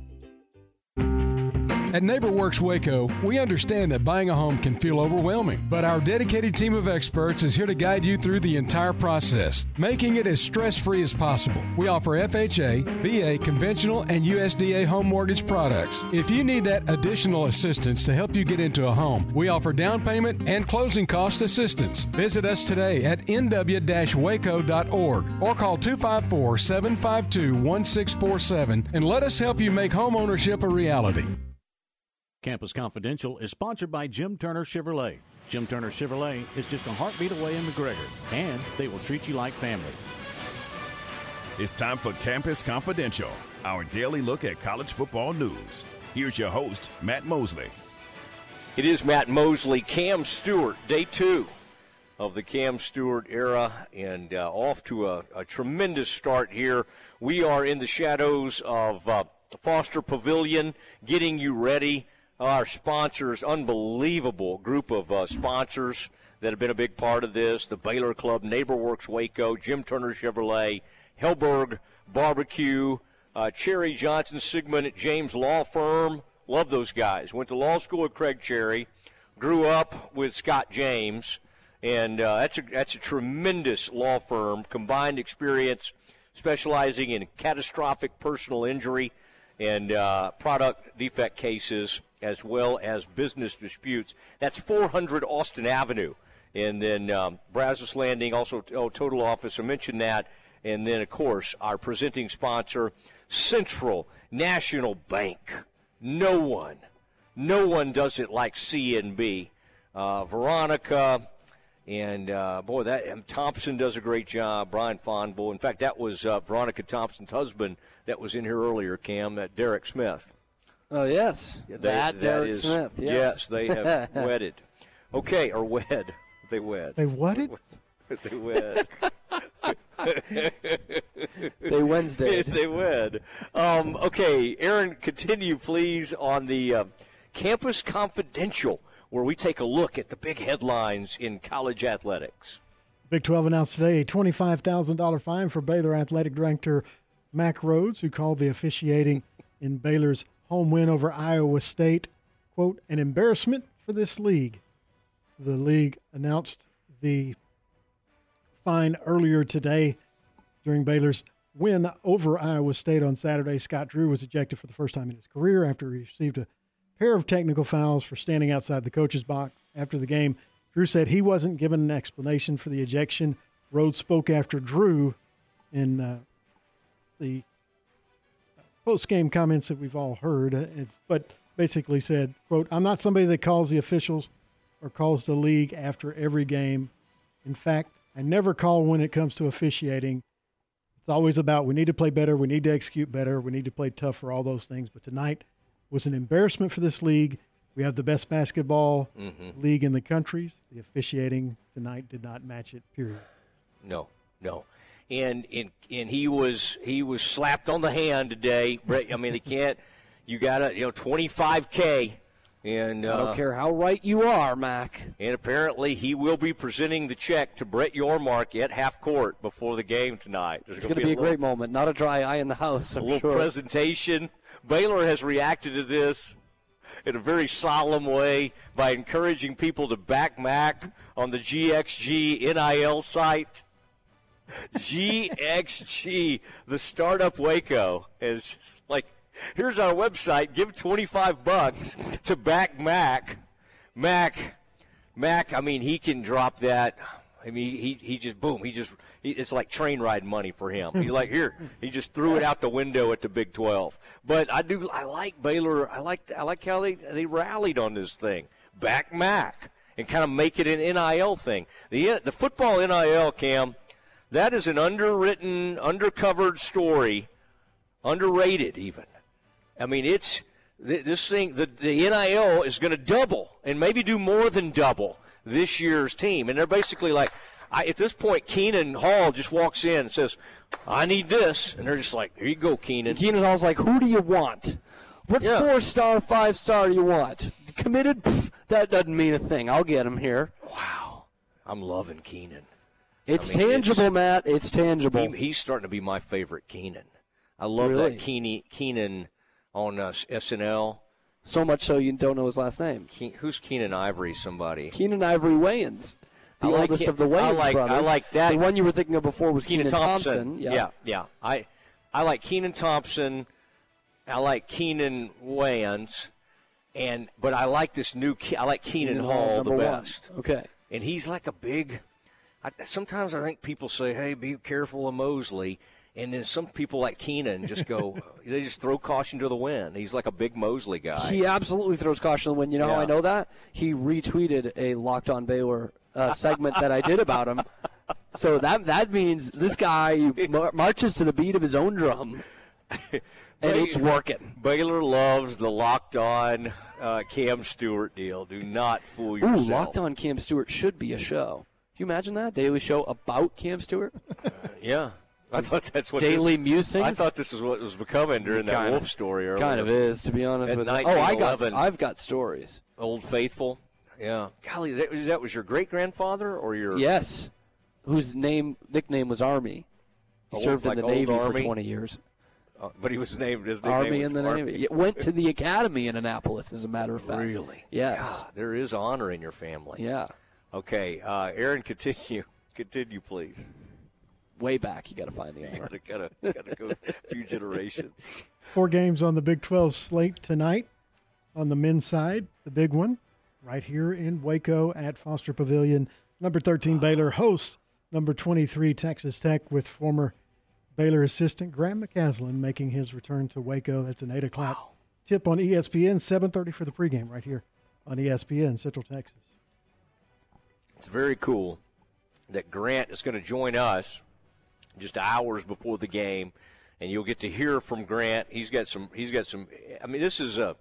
At NeighborWorks Waco, we understand that buying a home can feel overwhelming, but our dedicated team of experts is here to guide you through the entire process, making it as stress free as possible. We offer FHA, VA, conventional, and USDA home mortgage products. If you need that additional assistance to help you get into a home, we offer down payment and closing cost assistance. Visit us today at nw waco.org or call 254 752 1647 and let us help you make home ownership a reality. Campus Confidential is sponsored by Jim Turner Chevrolet. Jim Turner Chevrolet is just a heartbeat away in McGregor, and they will treat you like family. It's time for Campus Confidential, our daily look at college football news. Here's your host, Matt Mosley. It is Matt Mosley, Cam Stewart, day two of the Cam Stewart era, and uh, off to a, a, tremendous start here. We are in the shadows of uh, Foster Pavilion, getting you ready our sponsors, unbelievable group of uh, sponsors that have been a big part of this the Baylor Club, NeighborWorks Waco, Jim Turner Chevrolet, Helberg Barbecue, uh, Cherry Johnson Siegmund James Law Firm. Love those guys. Went to law school with Craig Cherry, grew up with Scott James, and uh, that's a that's a tremendous law firm. Combined experience, specializing in catastrophic personal injury and uh, product defect cases as well as business disputes. That's 400 Austin Avenue. And then um, Brazos Landing, also oh, Total Office, I mentioned that. And then, of course, our presenting sponsor, Central National Bank. No one, no one does it like CNB. Uh, Veronica, and uh, boy, that Thompson does a great job. Brian Fondbull. In fact, that was uh, Veronica Thompson's husband that was in here earlier, Cam, uh, Derek Smith. Oh yes, Yeah, that, Derek is- Smith. Yes, they have (laughs) wedded. Okay, or wed. They wed. They wedded? (laughs) they wed. (laughs) They Wednesdayed. they wed. Um, okay, Aaron, continue please on the uh, Campus Confidential, where we take a look at the big headlines in college athletics. Big 12 announced today a $25,000 fine for Baylor Athletic Director Mac Rhoades, who called the officiating in Baylor's home win over Iowa State, quote, an embarrassment for this league. The league announced the fine earlier today during Baylor's win over Iowa State on Saturday. Scott Drew was ejected for the first time in his career after he received a pair of technical fouls for standing outside the coach's box after the game. Drew said he wasn't given an explanation for the ejection. Rhoades spoke after Drew in uh, the post game comments that we've all heard. Uh, It's, but basically said, "quote I'm not somebody that calls the officials or calls the league after every game. In fact, I never call when it comes to officiating. It's always about we need to play better, we need to execute better, we need to play tougher, all those things. But tonight was an embarrassment for this league. We have the best basketball Mhm. league in the country. The officiating tonight did not match it. Period. No, no. And and and he was he was slapped on the hand today. Brett, I mean, they can't. You got to you know 25k, and uh, I don't care how right you are, Mac. And apparently, he will be presenting the check to Brett Yormark at half court before the game tonight. There's It's going to be a little- great moment. Not a dry eye in the house. I'm a little sure. presentation. Baylor has reacted to this in a very solemn way by encouraging people to back Mac on the GXG NIL site. GXG, the startup Waco, is like, here's our website. Give 25 bucks to back Mac. Mac, Mac. I mean, he can drop that. I mean, he he just boom. He just he, it's like train ride money for him. He's like here. He just threw it out the window at the Big 12. But I do. I like Baylor. I like I like how they they rallied on this thing. Back Mac and kind of make it an NIL thing. The the football NIL Cam. That is an underwritten, undercovered story, underrated even. I mean, it's th- this thing. The, the NIL is going to double and maybe do more than double this year's team, and they're basically like, I, at this point, Keenan Hall just walks in and says, "I need this," and they're just like, "Here you go, Keenan." Keenan Hall's like, who do you want? What Yeah. four star, five star do you want? Committed? Pff, that doesn't mean a thing. I'll get him here. Wow, I'm loving Keenan. It's I mean, tangible, Matt. It's tangible. He, he's starting to be my favorite Keenan. I love Really? that Keeney, Keenan on uh, SNL. So much so you don't know his last name. Ke- who's Keenan Ivory? Somebody. Keenan Ivory Wayans, the like oldest Ke- of the Wayans I like- I like that. The one you were thinking of before was Keenan Keenan, Thompson. Yeah. yeah, yeah. I I like Kenan Thompson. I like Keenan Wayans, and but I like this new. Ke- I like Keenan, Keenan Hall, Hall, the number one. best. Okay. and he's like a big. I, sometimes I think people say, "Hey, be careful of Mosley," and then some people like Keenan just go, (laughs) they just throw caution to the wind. He's like a big Mosley guy. He absolutely throws caution to the wind. You know how I know that? He retweeted a Locked On Baylor uh, segment that I did about him. So that that means this guy (laughs) mar- marches to the beat of his own drum, and it's working. Baylor loves the locked on uh, Cam Stewart deal. Do not fool Ooh, yourself. Locked On Cam Stewart should be a show. Can you imagine that daily show about Cam Stewart? (laughs) Yeah. I thought that's what Daily this, musings? I thought this was what was becoming during that Kind Wolf of- story earlier. Kind of is, to be honest At with you. Oh, I got, I've got stories. Old Faithful. Yeah. Golly, that, that was your great grandfather or your Yes, whose name nickname was Army. He Old- served like in the Navy Army? for 20 years. Uh, but he was named his nickname Army was in the Army. Navy. He went to the academy in Annapolis, as a matter of fact. Really? Yes. God, there is honor in your family. Yeah. Okay, uh, Aaron, (laughs) continue. Continue, please. Way back, you got to find the honor. gotta, gotta, gotta go a few generations. (laughs) Four games on the Big 12 slate tonight. On the men's side, the big one, right here in Waco at Foster Pavilion. Number 13 Baylor hosts number 23 Texas Tech with former Baylor assistant Graham McCasland making his return to Waco. That's an 8 o'clock tip on ESPN, 7.30 for the pregame right here on ESPN Central Texas. It's very cool that Grant is going to join us just hours before the game, and you'll get to hear from Grant. He's got some. He's got some. I mean, this is a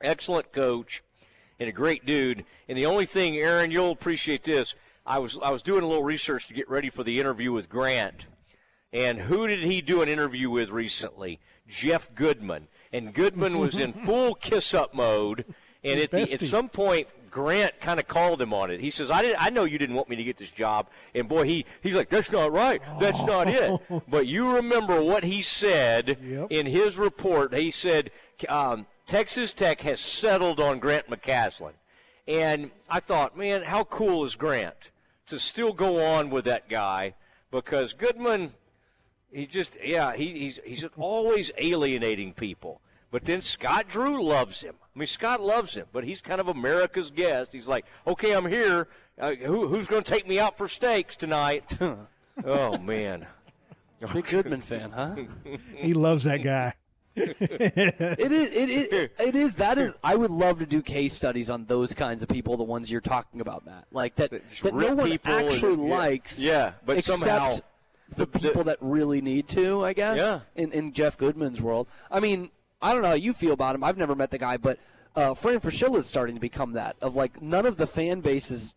excellent coach and a great dude. And the only thing, Aaron, you'll appreciate this. I was I was doing a little research to get ready for the interview with Grant. And who did he do an interview with recently? Jeff Goodman. And Goodman was in (laughs) full kiss up mode. And at, the, at some point, Grant kind of called him on it. He says, I, didn't, I know you didn't want me to get this job. And boy, he, he's like, that's not right. That's not it. (laughs) But you remember what he said in his report. He said, um, Texas Tech has settled on Grant McCasland. And I thought, man, how cool is Grant to still go on with that guy? Because Goodman, he just, yeah, he, he's, he's (laughs) always alienating people. But then Scott Drew loves him. I mean, Scott loves him, but he's kind of America's guest. He's like, okay, I'm here. Uh, who, who's going to take me out for steaks tonight? (laughs) oh, man. Big Goodman fan, huh? He loves that guy. it is. It is. (laughs) It is. That is. I would love to do case studies on those kinds of people, the ones you're talking about, Matt. Like that. That no one people and- actually yeah. likes. Yeah, but except somehow the people that really need to. I guess. Yeah. In in Jeff Goodman's world, I mean, I don't know how you feel about him. I've never met the guy, but uh, Fran Fraschilla is starting to become that. Of like, none of the fan bases.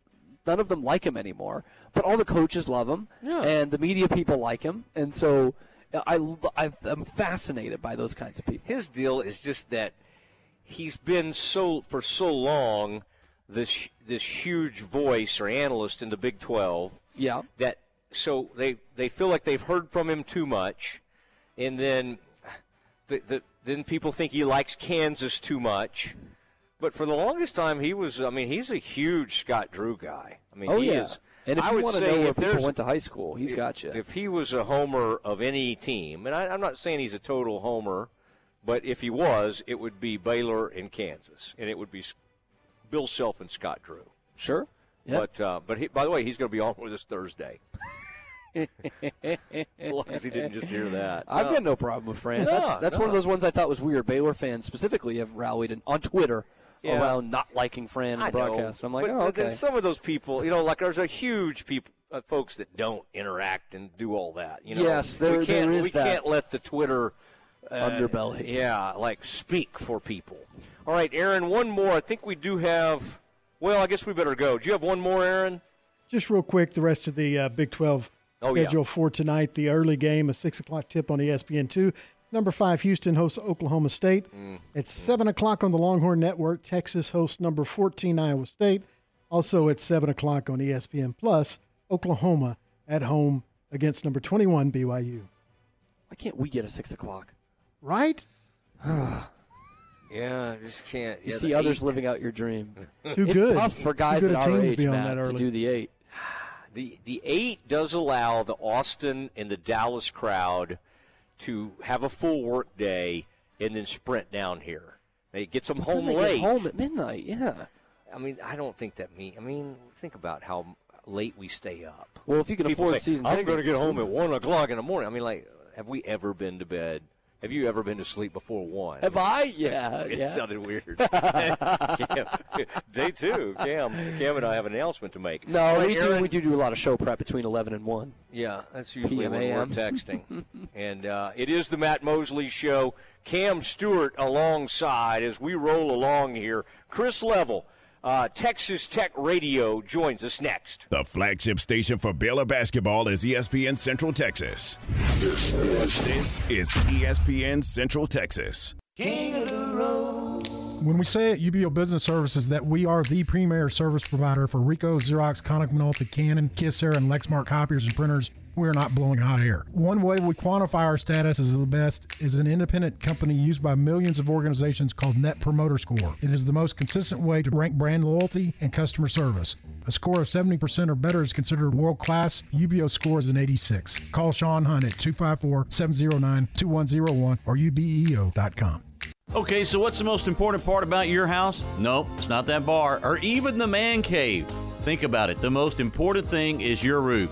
None of them like him anymore, but all the coaches love him, Yeah. and the media people like him, and so I, I, I'm fascinated by those kinds of people. His deal is just that he's been so for so long this this huge voice or analyst in the Big 12 Yeah. that so they they feel like they've heard from him too much and then the, the, then people think he likes Kansas too much but for the longest time he was I mean he's a huge Scott Drew guy I mean oh he yeah. is and if I you want to know where people went to high school, he's got you. if he was a homer of any team, and I, I'm not saying he's a total homer, but if he was, it would be Baylor and Kansas, and it would be Bill Self and Scott Drew. Sure. Yeah. But uh, but he, by the way, he's going to be on with us Thursday. (laughs) as long as he didn't just hear that. (laughs) I've No. got no problem with Fran. No, that's that's one of those ones I thought was weird. Baylor fans specifically have rallied in, on Twitter Yeah. around not liking Fran in I the know, broadcast. I'm like, but, oh, but then some of those people, you know, like there's a huge people, uh, folks that don't interact and do all that. You know, Yes, there- we can't, there is we that. can't let the Twitter uh, Underbelly. Yeah, like speak for people. All right, Aaron, one more. I think we do have. Well, I guess we better go. Do you have one more, Aaron? Just real quick, the rest of the uh, Big 12 Oh, yeah. schedule for tonight. The early game, a 6 o'clock tip on E ESPN2. Number five, Houston hosts Oklahoma State. Mm. At 7 o'clock on the Longhorn Network, Texas hosts number 14, Iowa State. Also at 7 o'clock on ESPN Plus, Oklahoma at home against number 21, BYU. Why can't we get a six o'clock? Right? (sighs) Yeah, I just can't. You yeah, see others eight- living out your dream. Too it's good. tough for guys good at a team our to age, Matt, to do the eight. The the eight does allow the Austin and the Dallas crowd to have a full work day and then sprint down here. It gets them Then home they get late. home at midnight. Yeah. I mean, I don't think that mean. I mean, think about how late we stay up. Well, if you can People afford say, season I'm going to get home at one o'clock in the morning. I mean, like, have we ever been to bed? Have you ever been to sleep before one? Have I? (laughs) Yeah, (laughs) it yeah. sounded weird. (laughs) Cam, day two, Cam, Cam and I have an announcement to make. No, All right, we do. We do do a lot of show prep between eleven and one. Yeah, that's usually PM, when we're texting. and uh, it is the Matt Mosley Show. Cam Stewart alongside as we roll along here. Chris Level, uh, Texas Tech Radio, joins us next. The flagship station for Baylor basketball is ESPN Central Texas. This is ESPN Central Texas. When we say at UBEO Business Services that we are the premier service provider for Ricoh, Xerox, Konica Minolta, Canon, Kyocera, and Lexmark copiers and printers, we're not blowing hot air. One way we quantify our status as the best is an independent company used by millions of organizations called Net Promoter Score. It is the most consistent way to rank brand loyalty and customer service. A score of 70% or better is considered world class. UBEO score is an 86. Call Sean Hunt at 254 709 2101 or ubeo.com. Okay, so what's the most important part about your house? Nope, it's not that bar or even the man cave. Think about it. The most important thing is your roof.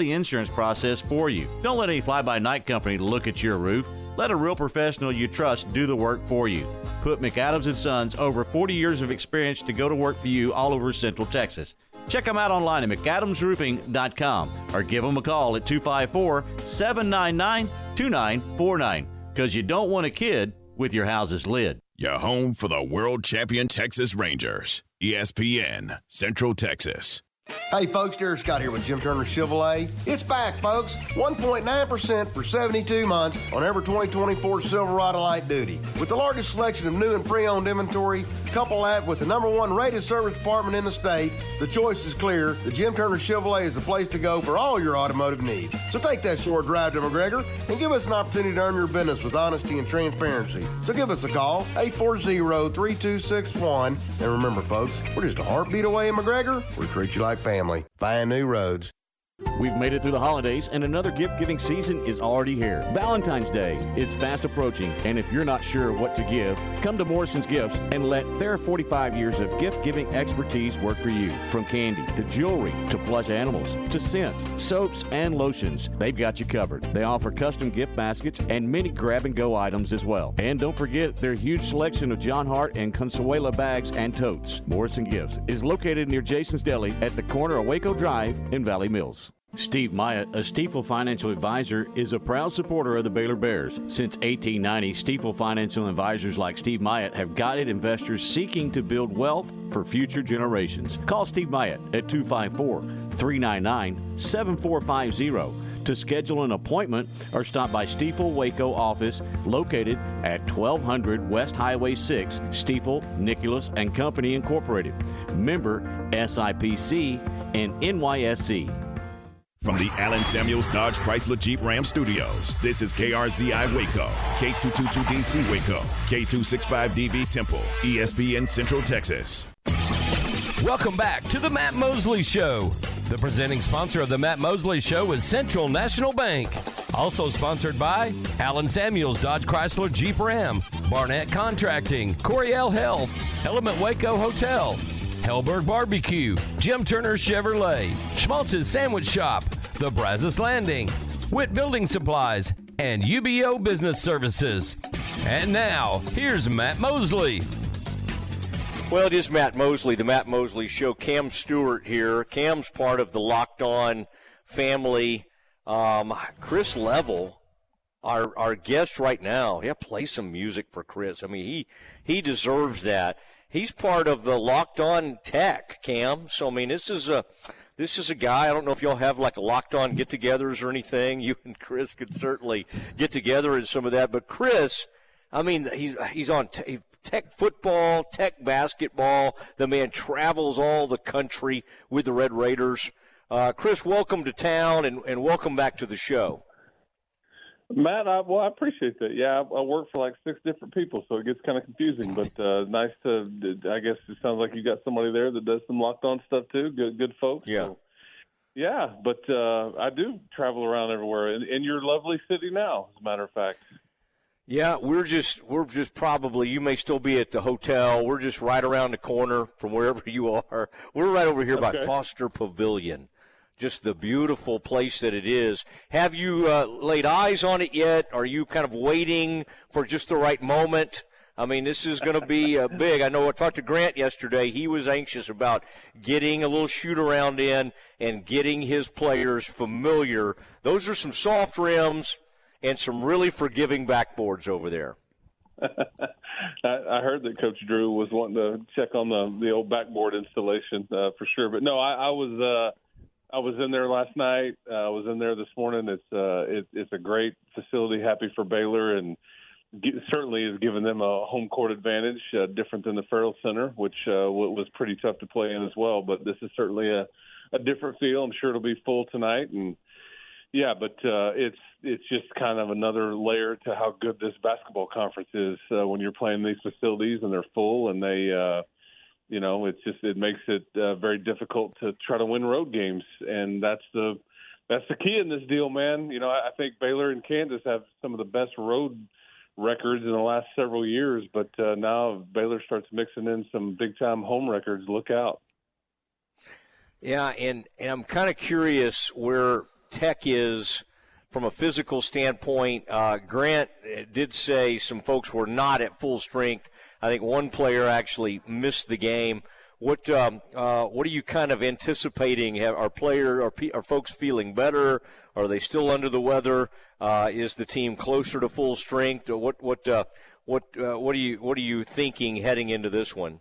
the insurance process for you. Don't let any fly-by-night company look at your roof. Let a real professional you trust do the work for you. Put McAdams and Sons over 40 years of experience to go to work for you all over Central Texas. Check them out online at McAdamsRoofing.com or give them a call at 254 799 2949 because you don't want a kid with your house's lid. Your home for the world champion Texas Rangers. ESPN Central Texas. Hey folks, Derek Scott here with Jim Turner Chevrolet. It's back, folks. 1.9% for 72 months on every 2024 Silverado Light Duty. With the largest selection of new and pre-owned inventory, couple that with the number one rated service department in the state, the choice is clear. The Jim Turner Chevrolet is the place to go for all your automotive needs. So take that short drive to McGregor and give us an opportunity to earn your business with honesty and transparency. So give us a call, 840-3261. And remember, folks, we're just a heartbeat away in McGregor. We treat you like family. Find new roads. We've made it through the holidays, and another gift giving season is already here. Valentine's Day is fast approaching, and if you're not sure what to give, come to Morrison's Gifts and let their 45 years of gift giving expertise work for you. From candy to jewelry to plush animals to scents, soaps, and lotions, they've got you covered. They offer custom gift baskets and many grab and go items as well. And don't forget their huge selection of Jon Hart and Consuela bags and totes. Morrison Gifts is located near Jason's Deli at the corner of Waco Drive in Valley Mills. Steve Myatt, a Stifel financial advisor, is a proud supporter of the Baylor Bears. Since 1890, Stifel financial advisors like Steve Myatt have guided investors seeking to build wealth for future generations. Call Steve Myatt at 254 399 7450 to schedule an appointment or stop by Stifel Waco office located at 1200 West Highway 6, Stifel, Nicolaus and Company Incorporated. Member SIPC and NYSE. From the Allen Samuels Dodge Chrysler Jeep Ram Studios, this is KRZI Waco, K222DC Waco, K265DV Temple, ESPN Central Texas. Welcome back to the Matt Mosley Show. The presenting sponsor of the Matt Mosley Show is Central National Bank. Also sponsored by Allen Samuels Dodge Chrysler Jeep Ram, Barnett Contracting, Coryell Health, Element Waco Hotel, Helberg Barbecue, Jim Turner Chevrolet, Schmaltz's Sandwich Shop, The Brazos Landing, Witt Building Supplies, and UBEO Business Services. And now, here's Matt Mosley. Well, it is Matt Mosley, the Matt Mosley Show. Cam Stewart here. Cam's part of the Locked On family. Um, Chris Level our our guest right now. Yeah, play some music for Chris. I mean, he he deserves that. He's part of the Locked On Tech, Cam. So I mean, this is a this is a guy. I don't know if y'all have like Locked On get-togethers or anything. (laughs) You and Chris could certainly get together in some of that. But Chris, I mean, he's he's on t- Tech football, Tech basketball. The man travels all the country with the Red Raiders. Uh, Chris, welcome to town and, and welcome back to the show. Matt, I, well, I appreciate that. Yeah, I, I work for like six different people, so it gets kind of confusing. But uh, nice to, I guess it sounds like you got somebody there that does some locked on stuff too. Good, good folks. Yeah. So, yeah, but uh, I do travel around everywhere in, in your lovely city now. As a matter of fact. Yeah, we're just we're just probably you may still be at the hotel. We're just right around the corner from wherever you are. We're right over here by Foster Pavilion. Just the beautiful place that it is. Have you uh, laid eyes on it yet? Are you kind of waiting for just the right moment? I mean, this is going to be uh, (laughs) big. I know I talked to Grant yesterday. He was anxious about getting a little shoot around in and getting his players familiar. Those are some soft rims and some really forgiving backboards over there. (laughs) I, heard that Coach Drew was wanting to check on the the old backboard installation uh, for sure. But no, I, I was uh, I was in there last night. Uh, I was in there this morning. It's uh, it, it's a great facility. Happy for Baylor and g- certainly has given them a home court advantage, uh, different than the Ferrell Center, which uh, was pretty tough to play in as well. But this is certainly a a different feel. I'm sure it'll be full tonight and. Yeah, but uh, it's it's just kind of another layer to how good this basketball conference is uh, when you're playing these facilities and they're full and they, uh, you know, it's just it makes it uh, very difficult to try to win road games, and that's the that's the key in this deal, man. You know, I, I think Baylor and Kansas have some of the best road records in the last several years, but uh, now Baylor starts mixing in some big time home records. Look out. Yeah, and, and I'm kind of curious where Tech is from a physical standpoint. Uh, Grant did say some folks were not at full strength. I think one player actually missed the game. What um, uh, what are you kind of anticipating? Have, are player are, are folks feeling better? Are they still under the weather? Uh, is the team closer to full strength? What what uh, what uh, what are you what are you thinking heading into this one?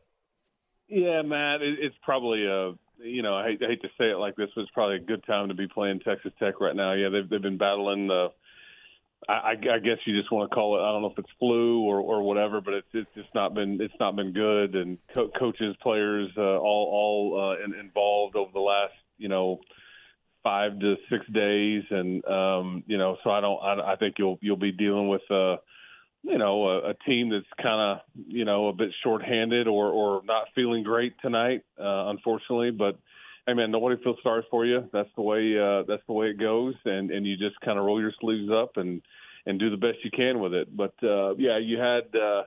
Yeah, Matt, it, it's probably a you know I hate, I hate to say it like this, but it's probably a good time to be playing Texas Tech right now. Yeah, they've they've been battling the. I, I guess you just want to call it. I don't know if it's flu or, or whatever, but it's it's just not been it's not been good. And co- coaches, players, uh, all all uh, in, involved over the last you know five to six days, and um, you know, so I don't. I, I think you'll you'll be dealing with. Uh, you know, a, a team that's kind of, you know, a bit shorthanded or, or not feeling great tonight, uh, unfortunately. But, hey, man, nobody feels sorry for you. That's the way, uh, that's the way it goes. And, and you just kind of roll your sleeves up and, and do the best you can with it. But, uh, yeah, you had, uh,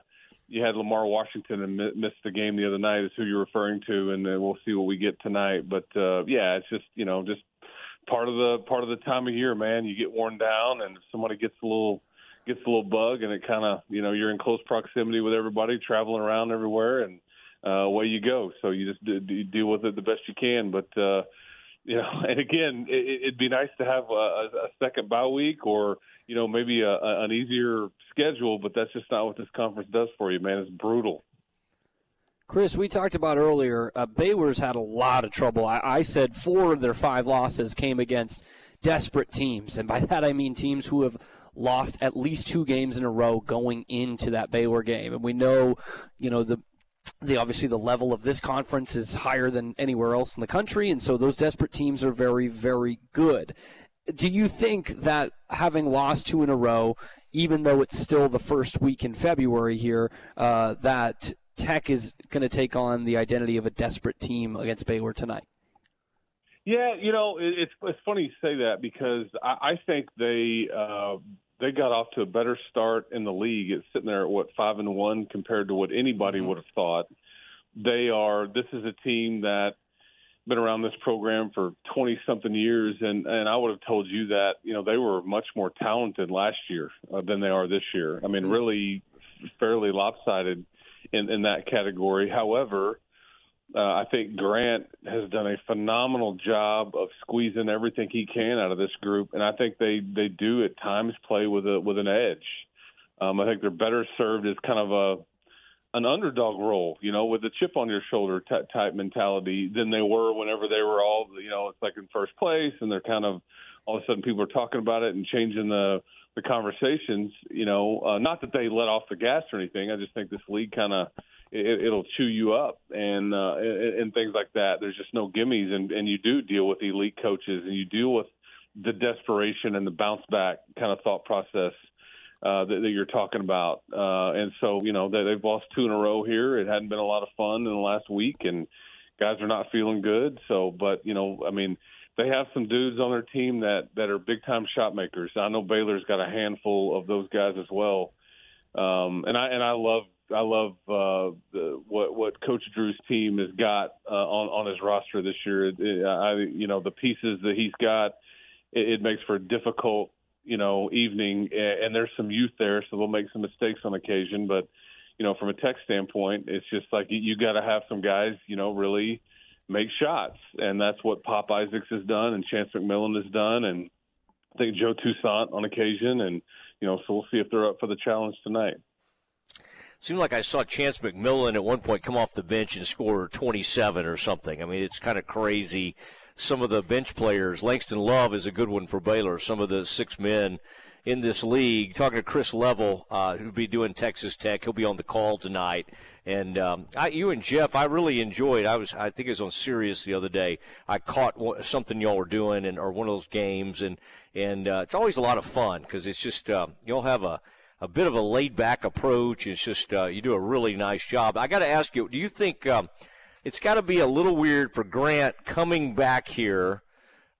you had Lamar Washington and mi- missed the game the other night is who you're referring to. And then we'll see what we get tonight. But, uh, yeah, it's just, you know, just part of the, part of the time of year, man, you get worn down and if somebody gets a little, gets a little bug and it kind of you know you're in close proximity with everybody traveling around everywhere and uh away you go so you just do, do, deal with it the best you can but uh you know (laughs) and again it, it'd be nice to have a, a second bye week or you know maybe a, a, an easier schedule but that's just not what this conference does for you man it's brutal Chris, we talked about earlier, uh, Baylor's had a lot of trouble. I, I said four of their five losses came against desperate teams. And by (laughs) that, I mean teams who have lost at least two games in a row going into that Baylor game. And we know, you know, the the obviously the level of this conference is higher than anywhere else in the country, and so those desperate teams are very, very good. Do you think that having lost two in a row, even though it's still the first week in February here, uh, that Tech is going to take on the identity of a desperate team against Baylor tonight? Yeah, you know, it, it's it's funny you say that because I, I think they uh, they got off to a better start in the league. It's sitting there at what five and one compared to what anybody would have thought. They are. This is a team that been around this program for 20 something years and and I would have told you that you know they were much more talented last year uh, than they are this year. I mean really fairly lopsided in in that category. However, Uh, I think Grant has done a phenomenal job of squeezing everything he can out of this group, and I think they they do at times play with a with an edge. Um, I think they're better served as kind of a an underdog role, you know, with a chip on your shoulder t- type mentality than they were whenever they were all, you know, it's like in first place and they're kind of all of a sudden people are talking about it and changing the the conversations. You know, uh, not that they let off the gas or anything. I just think this league kind of it, it'll chew you up and, uh, and things like that. There's just no gimmies, and and you do deal with elite coaches and you deal with the desperation and the bounce back kind of thought process uh, that, that you're talking about. Uh, and so, you know, they, they've lost two in a row here. It hadn't been a lot of fun in the last week, and guys are not feeling good. So, but you know, I mean, they have some dudes on their team that that are big time shot makers. I know Baylor's got a handful of those guys as well. Um, and I and I love I love uh, the, what what Coach Drew's team has got uh, on on his roster this year. It, I you know the pieces that he's got, it, it makes for a difficult you know evening, and there's some youth there, so they'll make some mistakes on occasion. But you know, from a tech standpoint, it's just like you, you got to have some guys, you know, really make shots, and that's what Pop Isaacs has done, and Chance McMillan has done, and I think Joe Toussaint on occasion, and you know, so we'll see if they're up for the challenge tonight. Seemed like I saw Chance McMillan at one point come off the bench and score 27 or something. I mean, it's kind of crazy some of the bench players. Langston Love is a good one for Baylor. Some of the six men in this league. Talking to Chris Level, uh, who'll be doing Texas Tech. He'll be on the call tonight. And um, I, you and Jeff, I really enjoyed. I was, I think it was on Sirius the other day. I caught something y'all were doing, and or one of those games, and and uh, it's always a lot of fun because it's just uh, you'll have a a bit of a laid back approach. It's just uh, you do a really nice job. I got to ask you, do you think? Um, it's got to be a little weird for Grant coming back here.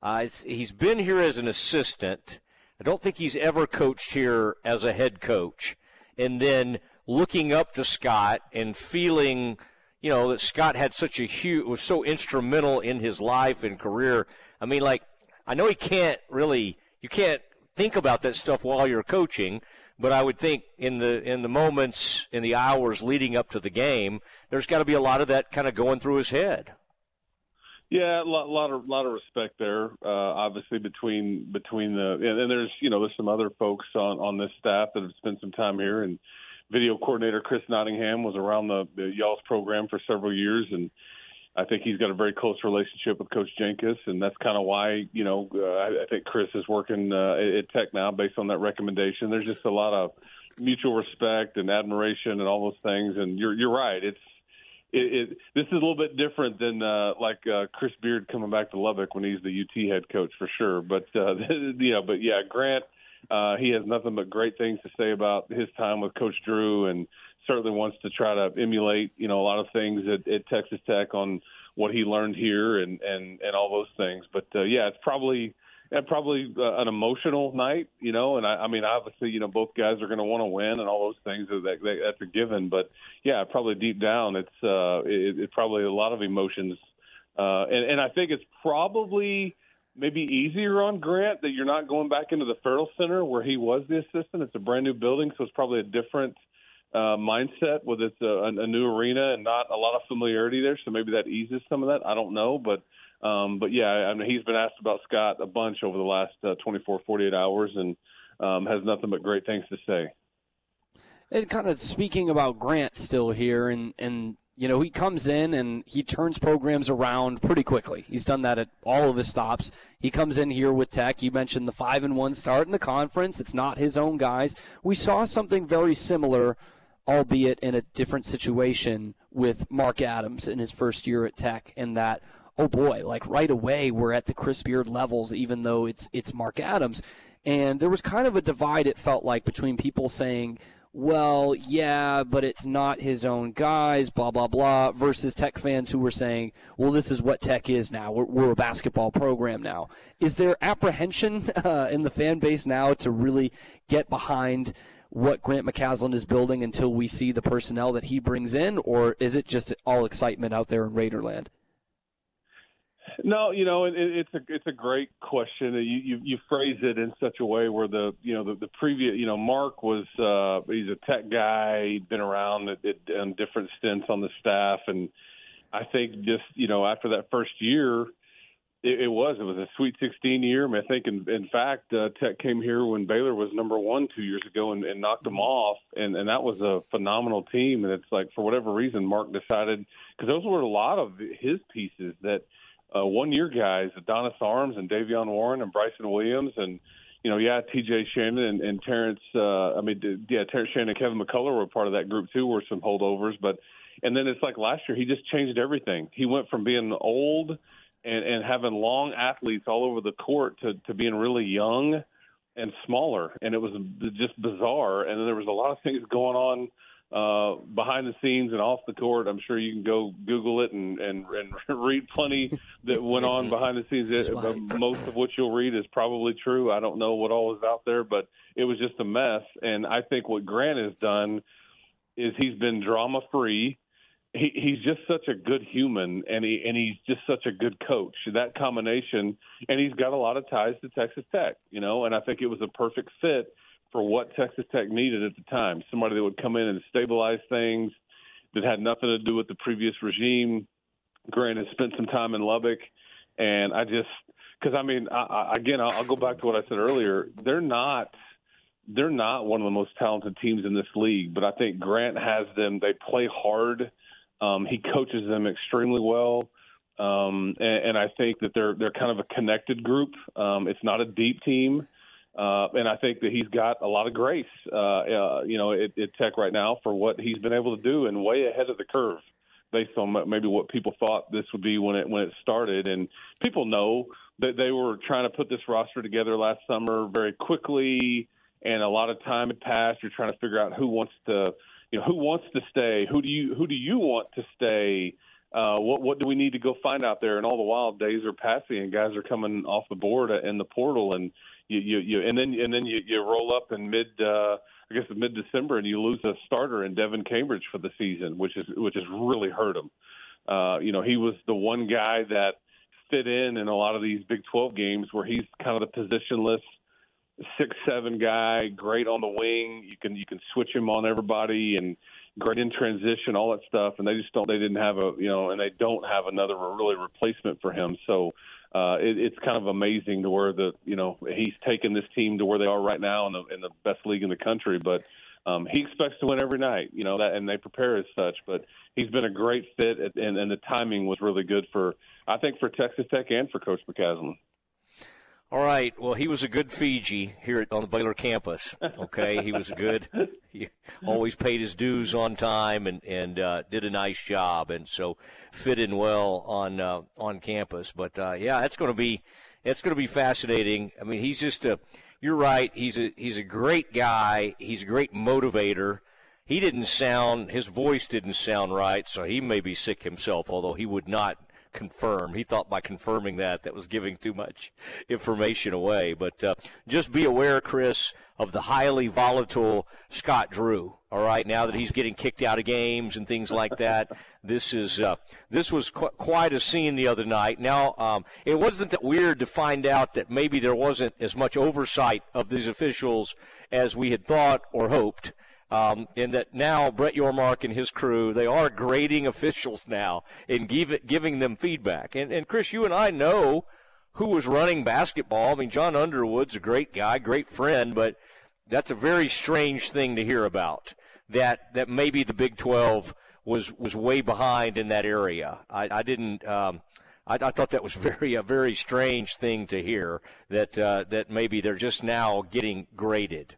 Uh, he's been here as an assistant. I don't think he's ever coached here as a head coach. And then looking up to Scott and feeling, you know, that Scott had such a huge, was so instrumental in his life and career. I mean, like, I know he can't really, you can't think about that stuff while you're coaching, but I would think in the in the moments in the hours leading up to the game, there's got to be a lot of that kind of going through his head. Yeah, a lot, lot of lot of respect there. Uh, obviously between between the and, and there's you know there's some other folks on on this staff that have spent some time here and video coordinator Chris Nottingham was around the, the Y'all's program for several years and I think he's got a very close relationship with Coach Jenkins, and that's kind of why you know uh, I, I think Chris is working uh, at Tech now based on that recommendation. There's just a lot of mutual respect and admiration and all those things. And you're you're right. It's it, it, this is a little bit different than uh, like uh, Chris Beard coming back to Lubbock when he's the UT head coach for sure. But uh, (laughs) you know, but yeah, Grant, uh, he has nothing but great things to say about his time with Coach Drew and certainly wants to try to emulate, you know, a lot of things at, at Texas Tech on what he learned here and and and all those things. But uh, yeah, it's probably yeah, probably uh, an emotional night, you know. And I, I mean, obviously, you know, both guys are going to want to win and all those things. That, that that's a given. But yeah, probably deep down, it's uh, it, it's probably a lot of emotions. Uh, and and I think it's probably maybe easier on Grant that you're not going back into the Ferrell Center where he was the assistant. It's a brand new building, so it's probably a different uh, mindset with it's a, a new arena and not a lot of familiarity there. So maybe that eases some of that. I don't know, but um, but yeah, I mean, he's been asked about Scott a bunch over the last uh, 24, 48 hours, and um, has nothing but great things to say. And kind of speaking about Grant still here, and and you know he comes in and he turns programs around pretty quickly. He's done that at all of his stops. He comes in here with Tech. You mentioned the five and one start in the conference. It's not his own guys. We saw something very similar albeit in a different situation with Mark Adams in his first year at Tech, and that oh boy, like right away we're at the Chris Beard levels, even though it's it's Mark Adams, and there was kind of a divide. It felt like between people saying. Well, yeah, but it's not his own guys, blah, blah, blah, versus Tech fans who were saying, well, this is what Tech is now. We're, we're a basketball program now. Is there apprehension (laughs) uh, in the fan base now to really get behind what Grant McCasland is building until we see the personnel that he brings in, or is it just all excitement out there in Raiderland? No, you know it, it's a it's a great question. You, you you phrase it in such a way where the you know the, the previous you know Mark was uh, he's a tech guy. He'd been around at, at, different stints on the staff, and I think just you know after that first year, it, it was it was a Sweet 16 year. I, mean, I think in, in fact uh, Tech came here when Baylor was number one two years ago and, and knocked them off, and and that was a phenomenal team. And it's like for whatever reason, Mark decided because those were a lot of his pieces that uh, one year guys, Adonis Arms and Davion Warren and Bryson Williams and you know, yeah, T.J. Shannon and, and Terrence. Uh, I mean, yeah, Terrence Shannon and Kevin McCullar were part of that group too. Were some holdovers, but and then it's like last year he just changed everything. He went from being old and, and having long athletes all over the court to to being really young and smaller, and it was just bizarre. And then there was a lot of things going on uh, behind the scenes and off the court. I'm sure you can go Google it and and, and (laughs) read plenty that went on behind the scenes. It, most of what you'll read is probably true. I don't know what all is out there, but it was just a mess. And I think what Grant has done is he's been drama free. He, he's just such a good human, and he and he's just such a good coach. That combination, and he's got a lot of ties to Texas Tech, you know. And I think it was a perfect fit for what Texas Tech needed at the time. Somebody that would come in and stabilize things that had nothing to do with the previous regime. Grant has spent some time in Lubbock, and I just because I mean, I, I, again, I'll, I'll go back to what I said earlier. They're not they're not one of the most talented teams in this league, but I think Grant has them. They play hard. Um, he coaches them extremely well. Um, and, and I think that they're they're kind of a connected group. Um, it's not a deep team, uh, and I think that he's got a lot of grace, uh, uh, you know, at, at Tech right now for what he's been able to do, and way ahead of the curve, based on maybe what people thought this would be when it when it started. And people know that they were trying to put this roster together last summer very quickly, and a lot of time had passed. You're trying to figure out who wants to, you know, who wants to stay. Who do you who do you want to stay? Uh, what what do we need to go find out there? And all the while, days are passing, and guys are coming off the board in the portal, and you, you, you and then and then you, you roll up in mid uh, I guess mid December and you lose a starter in Devin Cambridge for the season, which is which has really hurt him. Uh, you know, he was the one guy that fit in in a lot of these Big 12 games where he's kind of the positionless six seven guy, great on the wing. You can you can switch him on everybody and great in transition, all that stuff. And they just don't they didn't have a you know and they don't have another really replacement for him. So uh, it, it's kind of amazing to where the you know he's taken this team to where they are right now in the in the best league in the country. But um, he expects to win every night, you know that, and they prepare as such. But he's been a great fit, and, and the timing was really good for I think for Texas Tech and for Coach McCasland. All right. Well, he was a good Fiji here on the Baylor campus. Okay, he was good. He always paid his dues on time and and uh, did a nice job, and so fit in well on uh, on campus. But uh, yeah, it's going to be it's going to be fascinating. I mean, he's just a. You're right. He's a he's a great guy. He's a great motivator. He didn't sound his voice didn't sound right, so he may be sick himself. Although he would not confirm. He thought by confirming that that was giving too much information away. But uh, just be aware, Chris, of the highly volatile Scott Drew. All right, now that he's getting kicked out of games and things like that, (laughs) this is uh, this was qu- quite a scene the other night. Now, um, it wasn't that weird to find out that maybe there wasn't as much oversight of these officials as we had thought or hoped. Um, and that now Brett Yormark and his crew, they are grading officials now and give giving them feedback. And, and Chris, you and I know who was running basketball. I mean, John Underwood's a great guy, great friend, but that's a very strange thing to hear about. That that maybe the Big 12 was was way behind in that area. I, I didn't. Um, I, I, thought that was (laughs) very a very strange thing to hear. That uh, that maybe they're just now getting graded.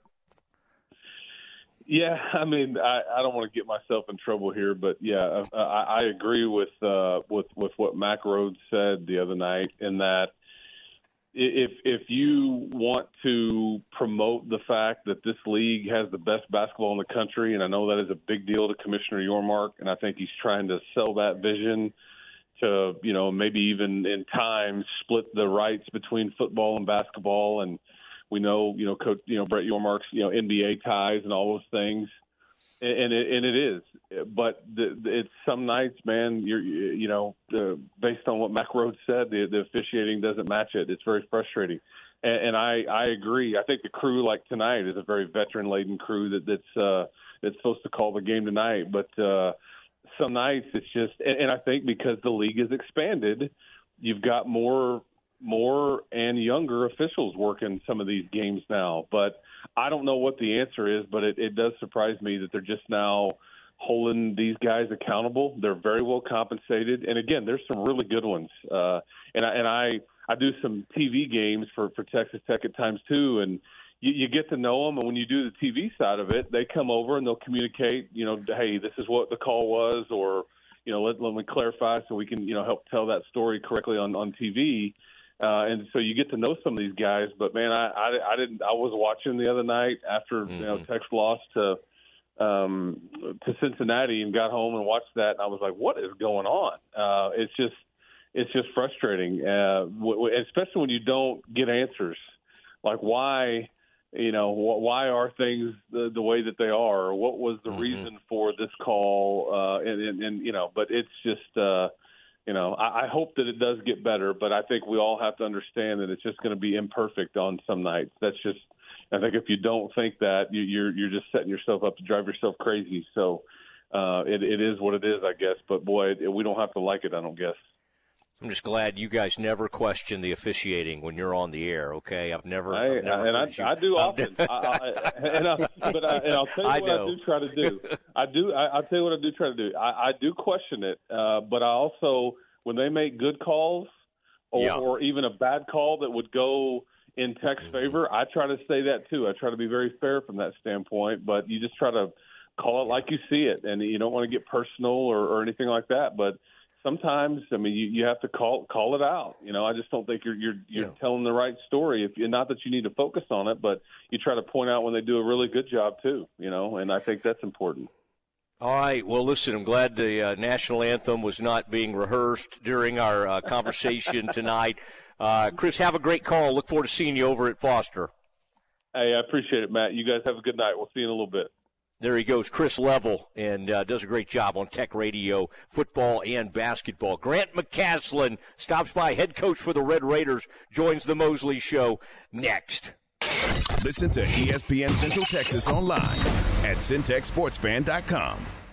Yeah, (laughs) I mean, I, I don't want to get myself in trouble here, but yeah, I, I agree with uh, with with what Mac Rhoades said the other night in that if if you want to promote the fact that this league has the best basketball in the country, and I know that is a big deal to Commissioner Yormark, and I think he's trying to sell that vision to you know maybe even in time split the rights between football and basketball and we know, you know, coach, you know, Brett Yormark's, you know, NBA ties and all those things, and, and it, and it is. But the, it's some nights, man. You're, you know, uh, based on what Mac Rhoades said, the, the officiating doesn't match it. It's very frustrating, and, and I I agree. I think the crew like tonight is a very veteran laden crew that that's uh, that's supposed to call the game tonight, but. uh some nights it's just, and, and I think because the league is expanded, you've got more more and younger officials working in some of these games now. But I don't know what the answer is, but it, it does surprise me that they're just now holding these guys accountable. They're very well compensated, and again, there's some really good ones. Uh, and I and I I do some TV games for for Texas Tech at times too, and you, you get to know them. And when you do the TV side of it, they come over and they'll communicate. You know, hey, this is what the call was, or you know, let, let me clarify so we can you know help tell that story correctly on on TV. Uh, and so you get to know some of these guys. But man, I, I, I didn't. I was watching the other night after mm-hmm. you know Texas lost to um, to Cincinnati and got home and watched that, and I was like, what is going on? Uh, it's just it's just frustrating, uh, w- w- especially when you don't get answers. Like why, you know, wh- why are things the, the way that they are? What was the mm-hmm. reason for this call? Uh, and, and, and you know, but it's just. Uh, you know, I, I hope that it does get better, but I think we all have to understand that it's just going to be imperfect on some nights. That's just, I think, if you don't think that, you, you're you're just setting yourself up to drive yourself crazy. So, uh, it it is what it is, I guess. But boy, it, we don't have to like it. I don't guess. I'm just glad you guys never question the officiating when you're on the air. Okay, I've never, I, I've never and I, I, do (laughs) often. I, I, and I, but I, and I'll (laughs) tell you what I do try to do. I do. I, will tell you what I do try to do. I, I do question it, uh, but I also when they make good calls or, yeah. or even a bad call that would go in Tech's mm-hmm. favor, I try to say that too. I try to be very fair from that standpoint, but you just try to call it like you see it, and you don't want to get personal or, or anything like that. But sometimes, I mean, you, you have to call call it out. You know, I just don't think you're you're you're yeah. telling the right story. If not that you need to focus on it, but you try to point out when they do a really good job too. You know, and I think that's important. All right. Well, listen, I'm glad the uh, national anthem was not being rehearsed during our uh, conversation tonight. Uh, Chris, have a great call. Look forward to seeing you over at Foster. Hey, I appreciate it, Matt. You guys have a good night. We'll see you in a little bit. There he goes, Chris Level, and uh, does a great job on Tech Radio, football and basketball. Grant McCasland stops by, head coach for the Red Raiders, joins the Mosley Show next. Listen to ESPN Central Texas online at centexsportsfan.com.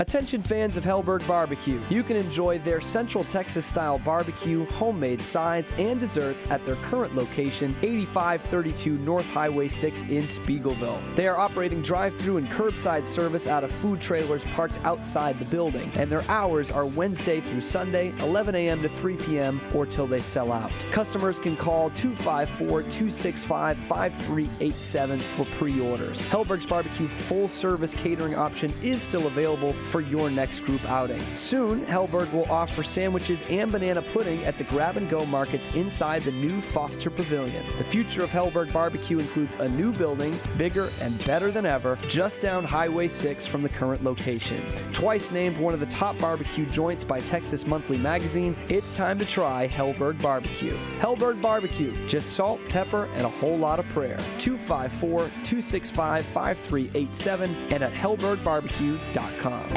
Attention fans of Helberg Barbecue. You can enjoy their Central Texas style barbecue, homemade sides, and desserts at their current location, 8532 North Highway 6 in Speegleville. They are operating drive through and curbside service out of food trailers parked outside the building, and their hours are Wednesday through Sunday, 11 a.m. to 3 p.m., or till they sell out. Customers can call 254 265 5387 for pre orders. Helberg's Barbecue full service catering option is still available for your next group outing. Soon, Helberg will offer sandwiches and banana pudding at the grab and go markets inside the new Foster Pavilion. The future of Helberg Barbecue includes a new building, bigger and better than ever, just down Highway 6 from the current location. Twice named one of the top barbecue joints by Texas Monthly Magazine, it's time to try Helberg Barbecue. Helberg Barbecue, just salt, pepper, and a whole lot of prayer. 254 265 5387 and at helbergbarbecue.com.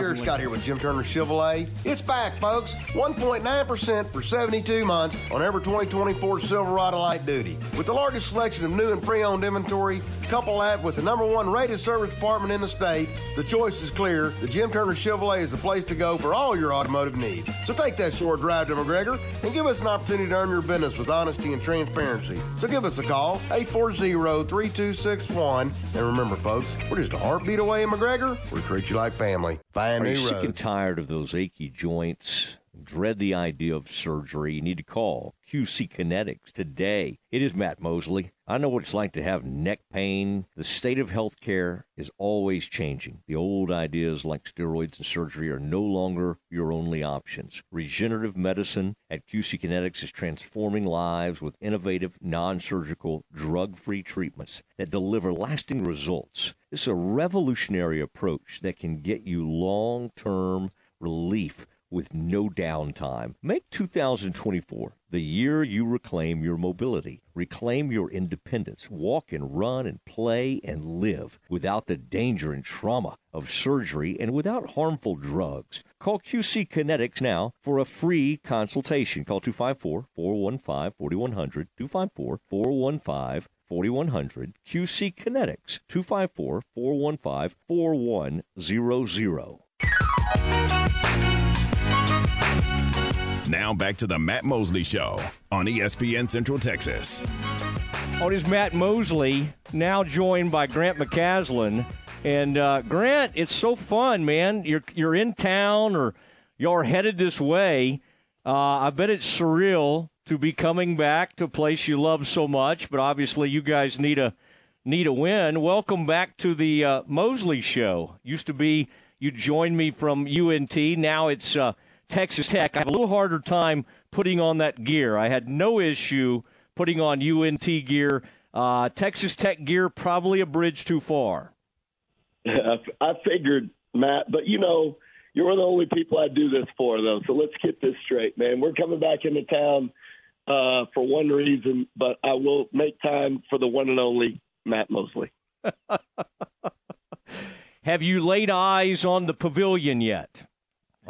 Scott here with Jim Turner Chevrolet. It's back, folks. 1.9% for 72 months on every 2024 Silverado light duty. With the largest selection of new and pre-owned inventory, couple that with the number one rated service department in the state, the choice is clear. The Jim Turner Chevrolet is the place to go for all your automotive needs. So take that short drive to McGregor and give us an opportunity to earn your business with honesty and transparency. So give us a call, 840-3261. And remember, folks, we're just a heartbeat away in McGregor. We treat you like family. Find Are you roads. sick and tired of those achy joints? Dread the idea of surgery? You need to call QC Kinetics today. It is Matt Mosley. I know what it's like to have neck pain. The state of healthcare is always changing. The old ideas like steroids and surgery are no longer your only options. Regenerative medicine at QC Kinetics is transforming lives with innovative, non surgical, drug free treatments that deliver lasting results. This is a revolutionary approach that can get you long term relief with no downtime. Make 2024 the year you reclaim your mobility, reclaim your independence, walk and run and play and live without the danger and trauma of surgery and without harmful drugs. Call QC Kinetics now for a free consultation. Call 254 415 4100, 254 415 4100, QC Kinetics, 254 415 4100. Now back to the Matt Mosley Show on ESPN Central Texas. On it is Matt Mosley, now joined by Grant McCasland. And uh, Grant, it's so fun, man. You're you're in town, or you're headed this way. Uh, I bet it's surreal to be coming back to a place you love so much. But obviously, you guys need a need a win. Welcome back to the uh, Mosley Show. Used to be you joined me from UNT. Now it's uh, Texas Tech, I have a little harder time putting on that gear. I had no issue putting on UNT gear. Uh, Texas Tech gear, probably a bridge too far. (laughs) I figured, Matt, but you know, you're one of the only people I do this for, though. So let's get this straight, man. We're coming back into town uh, for one reason, but I will make time for the one and only Matt Mosley. (laughs) Have you laid eyes on the pavilion yet?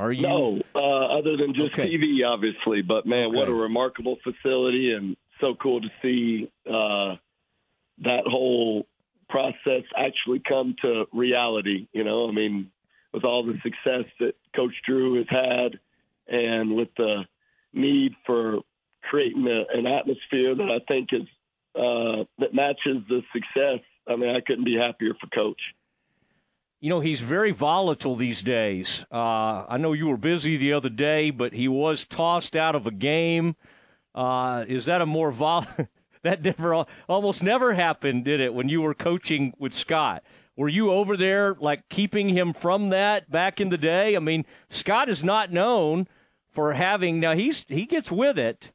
Are you? No, uh, other than just Okay. TV, obviously. But man, what a remarkable facility, and so cool to see uh, that whole process actually come to reality. You know, I mean, with all the success that Coach Drew has had, and with the need for creating a, an atmosphere that I think is uh, that matches the success. I mean, I couldn't be happier for Coach. You know, he's very volatile these days. Uh, I know you were busy the other day, but he was tossed out of a game. Uh, is that a more vol? (laughs) that never, almost never happened, did it? When you were coaching with Scott, were you over there like keeping him from that back in the day? I mean, Scott is not known for having. Now he's he gets with it,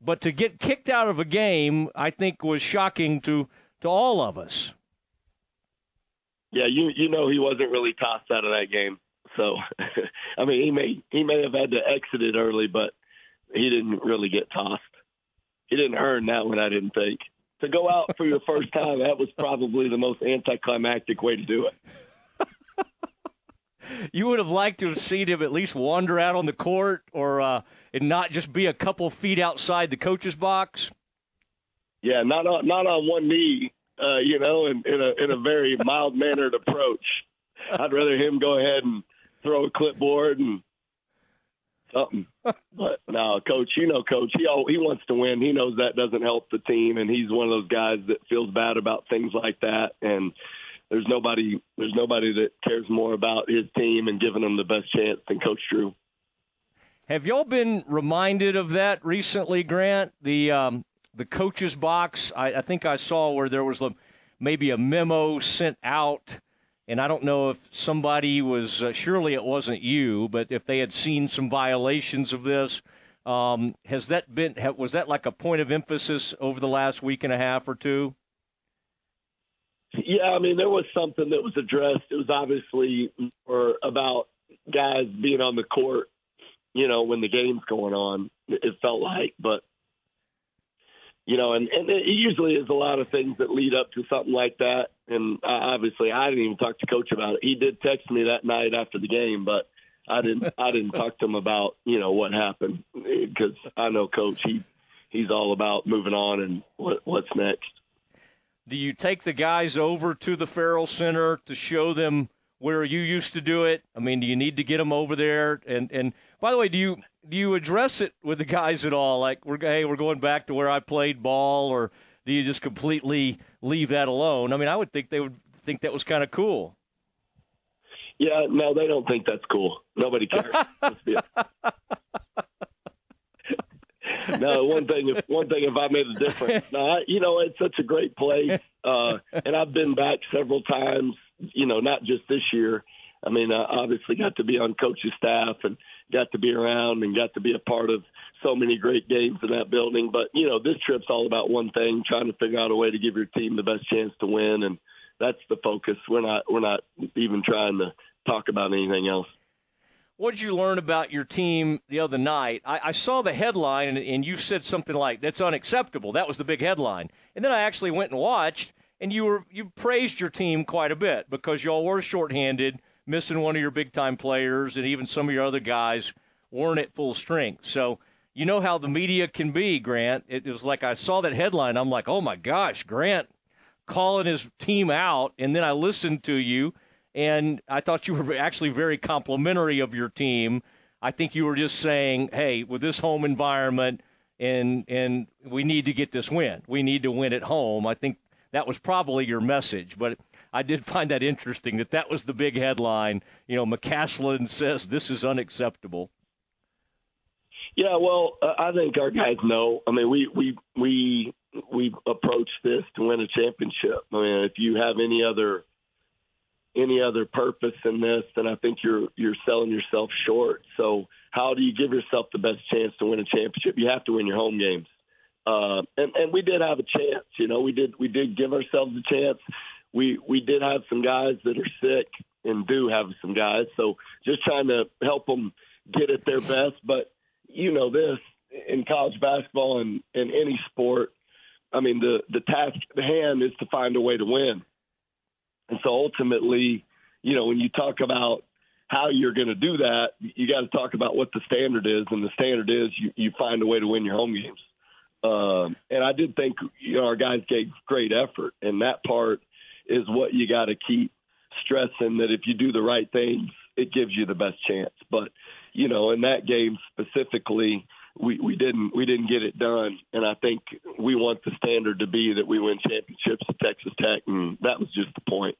but to get kicked out of a game, I think was shocking to to all of us. Yeah, you you know he wasn't really tossed out of that game. So, (laughs) I mean, he may he may have had to exit it early, but he didn't really get tossed. He didn't earn that one. I didn't think to go out for your first time. That was probably the most anticlimactic way to do it. (laughs) You would have liked to have seen him at least wander out on the court, or uh, and not just be a couple feet outside the coach's box. Yeah, not on not on one knee, uh, you know, in, in a in a very (laughs) mild mannered approach. I'd rather him go ahead and throw a clipboard and something. But no, coach, you know, coach, he al- he wants to win. He knows that doesn't help the team, and he's one of those guys that feels bad about things like that. And there's nobody there's nobody that cares more about his team and giving them the best chance than Coach Drew. Have y'all been reminded of that recently, Grant? The um, the coach's box. I, I think I saw where there was maybe a memo sent out, and I don't know if somebody was. Uh, surely it wasn't you, but if they had seen some violations of this, um, has that been? Was that like a point of emphasis over the last week and a half or two? Yeah, I mean, there was something that was addressed. It was obviously or about guys being on the court, you know, when the game's going on. It felt like, but you know, and and it usually is a lot of things that lead up to something like that. And uh, obviously, I didn't even talk to coach about it. He did text me that night after the game, but I didn't. (laughs) I didn't talk to him about you know what happened because I know coach. He he's all about moving on and what, what's next. Do you take the guys over to the Ferrell Center to show them where you used to do it? I mean, do you need to get them over there? And and by the way, do you do you address it with the guys at all? Like, we're hey, we're going back to where I played ball, or do you just completely leave that alone? I mean, I would think they would think that was kind of cool. Yeah, no, they don't think that's cool. Nobody cares. (laughs) No, one thing if one thing if I made a difference. No, I, you know, it's such a great place, uh, and I've been back several times. You know, not just this year. I mean, I obviously got to be on coach's staff and got to be around and got to be a part of so many great games in that building. But you know, this trip's all about one thing: trying to figure out a way to give your team the best chance to win, and that's the focus. We're not we're not even trying to talk about anything else. what did you learn about your team the other night? I, I saw the headline, and, and you said something like, "That's unacceptable." That was the big headline, and then I actually went and watched, and you were you praised your team quite a bit because y'all were shorthanded, missing one of your big time players, and even some of your other guys weren't at full strength. So you know how the media can be, Grant. It was like I saw that headline, I'm like, oh my gosh, Grant calling his team out, and then I listened to you and I thought you were actually very complimentary of your team. I think you were just saying, "Hey, with this home environment, and and we need to get this win. We need to win at home." I think that was probably your message, but I did find that interesting that that was the big headline. You know, McCasland says this is unacceptable. Yeah, well, uh, I think our guys know. I mean, we we we we approach this to win a championship. I mean, if you have any other any other purpose in this, then I think you're you're selling yourself short. So how do you give yourself the best chance to win a championship? You have to win your home games. Uh, and and we did have a chance. You know, we did we did give ourselves a chance. We we did have some guys that are sick and do have some guys. So just trying to help them get at their best. But you know this in college basketball and in any sport. I mean, the the task at hand is to find a way to win. And so ultimately, you know, when you talk about how you're going to do that, you got to talk about what the standard is, and the standard is you, you find a way to win your home games. Um, and I did think you know our guys gave great effort, and that part is what you got to keep stressing that if you do the right things, it gives you the best chance. But you know, in that game specifically, we, we didn't we didn't get it done, and I think we want the standard to be that we win championships at Texas Tech, and that was just the point.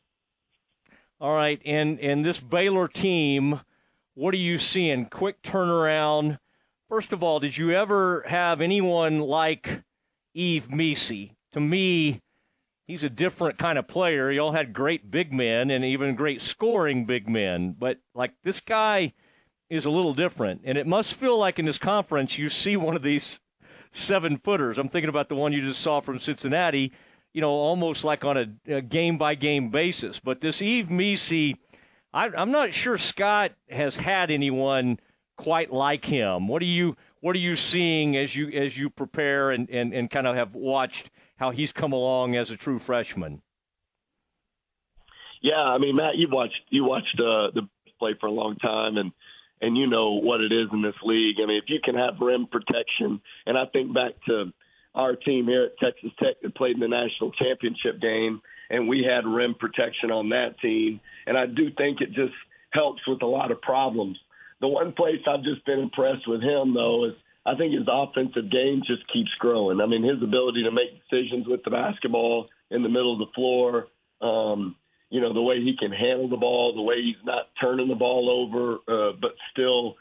All right, and and this Baylor team, what are you seeing? Quick turnaround. First of all, did you ever have anyone like Yves Missi? To me, he's a different kind of player. Y'all had great big men and even great scoring big men, but like this guy is a little different. And it must feel like in this conference you see one of these seven footers. I'm thinking about the one you just saw from Cincinnati, you know, almost like on a game by game basis. But this Yves Missi, I, I'm not sure Scott has had anyone quite like him. What are you what are you seeing as you as you prepare and, and, and kind of have watched how he's come along as a true freshman? Yeah, I mean, Matt, you've watched you watched uh, the play for a long time, and and you know what it is in this league. I mean, if you can have rim protection, and I think back to our team here at Texas Tech that played in the national championship game, and we had rim protection on that team, and I do think it just helps with a lot of problems. The one place I've just been impressed with him though is I think his offensive game just keeps growing. I mean, his ability to make decisions with the basketball in the middle of the floor. Um, you know, the way he can handle the ball, the way he's not turning the ball over, uh, but still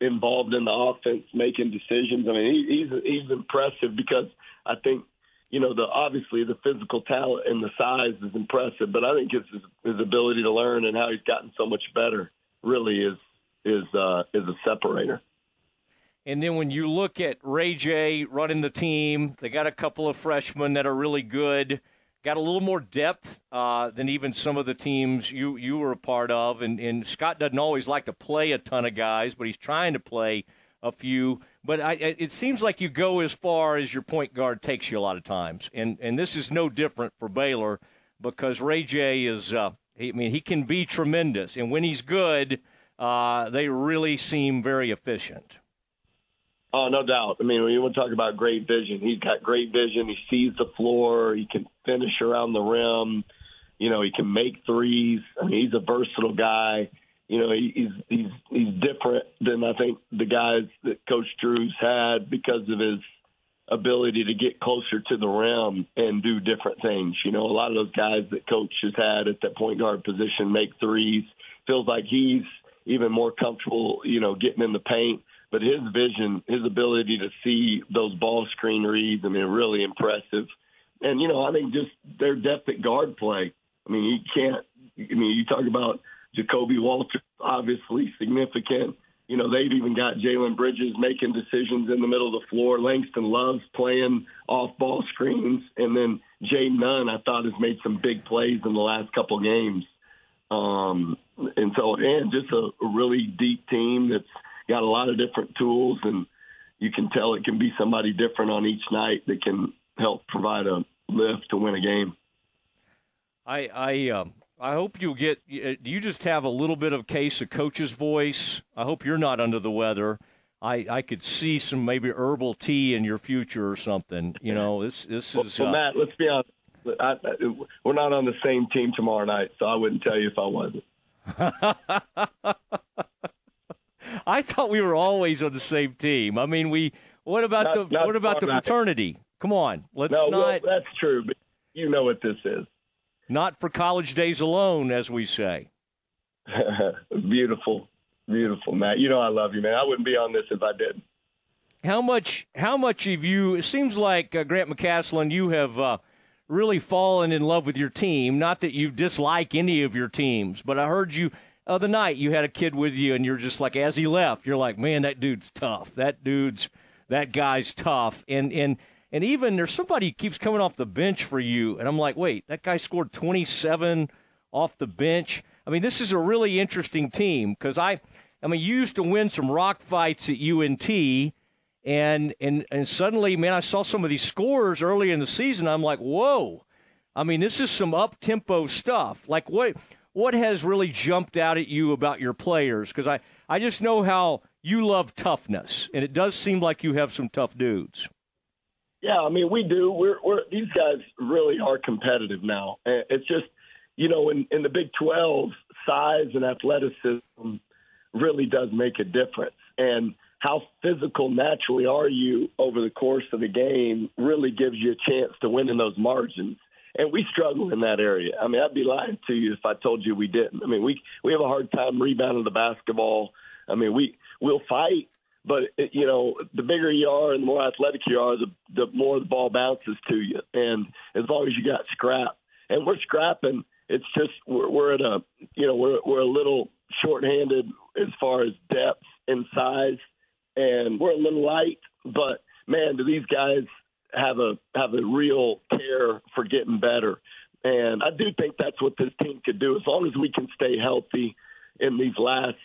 involved in the offense, making decisions. I mean, he, he's he's impressive because I think, you know, the obviously the physical talent and the size is impressive, but I think his, his ability to learn and how he's gotten so much better really is is uh, is a separator. And then when you look at Ray J running the team, they got a couple of freshmen that are really good got a little more depth uh, than even some of the teams you you were a part of. And, and Scott doesn't always like to play a ton of guys, but he's trying to play a few. But I, it seems like you go as far as your point guard takes you a lot of times, and and this is no different for Baylor because Ray J is. Uh, I mean, he can be tremendous, and when he's good, uh, they really seem very efficient. Oh, no doubt. I mean, when you want to talk about great vision, he's got great vision. He sees the floor. He can finish around the rim. You know, he can make threes. I mean, he's a versatile guy. You know, he's he's he's different than I think the guys that Coach Drew's had because of his ability to get closer to the rim and do different things. You know, a lot of those guys that Coach has had at that point guard position make threes. Feels like he's even more comfortable, you know, getting in the paint but his vision, his ability to see those ball screen reads, I mean, really impressive. And you know, I think just their depth at guard play. I mean, you can't. I mean, you talk about Ja'Kobe Walter, obviously significant. You know, they've even got Jalen Bridges making decisions in the middle of the floor. Langston Love's playing off ball screens, and then Jay Nunn, I thought, has made some big plays in the last couple games. Um, and so and just a, a really deep team that's got a lot of different tools, and you can tell it can be somebody different on each night that can help provide a lift to win a game. I I um, I hope you get. Do you just have a little bit of case of coach's voice? I hope you're not under the weather. I, I could see some maybe herbal tea in your future or something. You know, this this is. Well, uh, Matt, let's be honest. I, I, we're not on the same team tomorrow night, so I wouldn't tell you if I wasn't. (laughs) I thought we were always on the same team. I mean, we. What about Not- the not what about the night. fraternity? Come on, let's no, not. well, that's true, but you know what this is. Not for college days alone, as we say. (laughs) beautiful, beautiful, Matt. You know I love you, man. I wouldn't be on this if I didn't. How much? How much of you? It seems like uh, Grant McCasland, you have uh, really fallen in love with your team. Not that you dislike any of your teams, but I heard you other night. You had a kid with you, and you're just like, as he left, you're like, man, that dude's tough. That dude's that guy's tough. And and and even there's somebody keeps coming off the bench for you, and I'm like, wait, that guy scored 27 off the bench. I mean, this is a really interesting team because I, I mean, you used to win some rock fights at UNT and and and suddenly, man, I saw some of these scores early in the season. I'm like, whoa! I mean, this is some up tempo stuff. Like what what has really jumped out at you about your players? Because I I just know how you love toughness, and it does seem like you have some tough dudes. Yeah, I mean we do. We're, we're these guys really are competitive now. It's just you know in in the Big Twelve, size and athleticism really does make a difference, and how physical naturally are you over the course of the game really gives you a chance to win in those margins. And we struggle in that area. I mean, I'd be lying to you if I told you we didn't. I mean, we we have a hard time rebounding the basketball. I mean, we we'll fight, but it, you know, the bigger you are and the more athletic you are, the the more the ball bounces to you. And as long as you got scrap, and we're scrapping, it's just we're, we're at a you know we're we're a little shorthanded as far as depth and size, and we're a little light. But man, do these guys have a have a real care for getting better? And I do think that's what this team could do as long as we can stay healthy in these last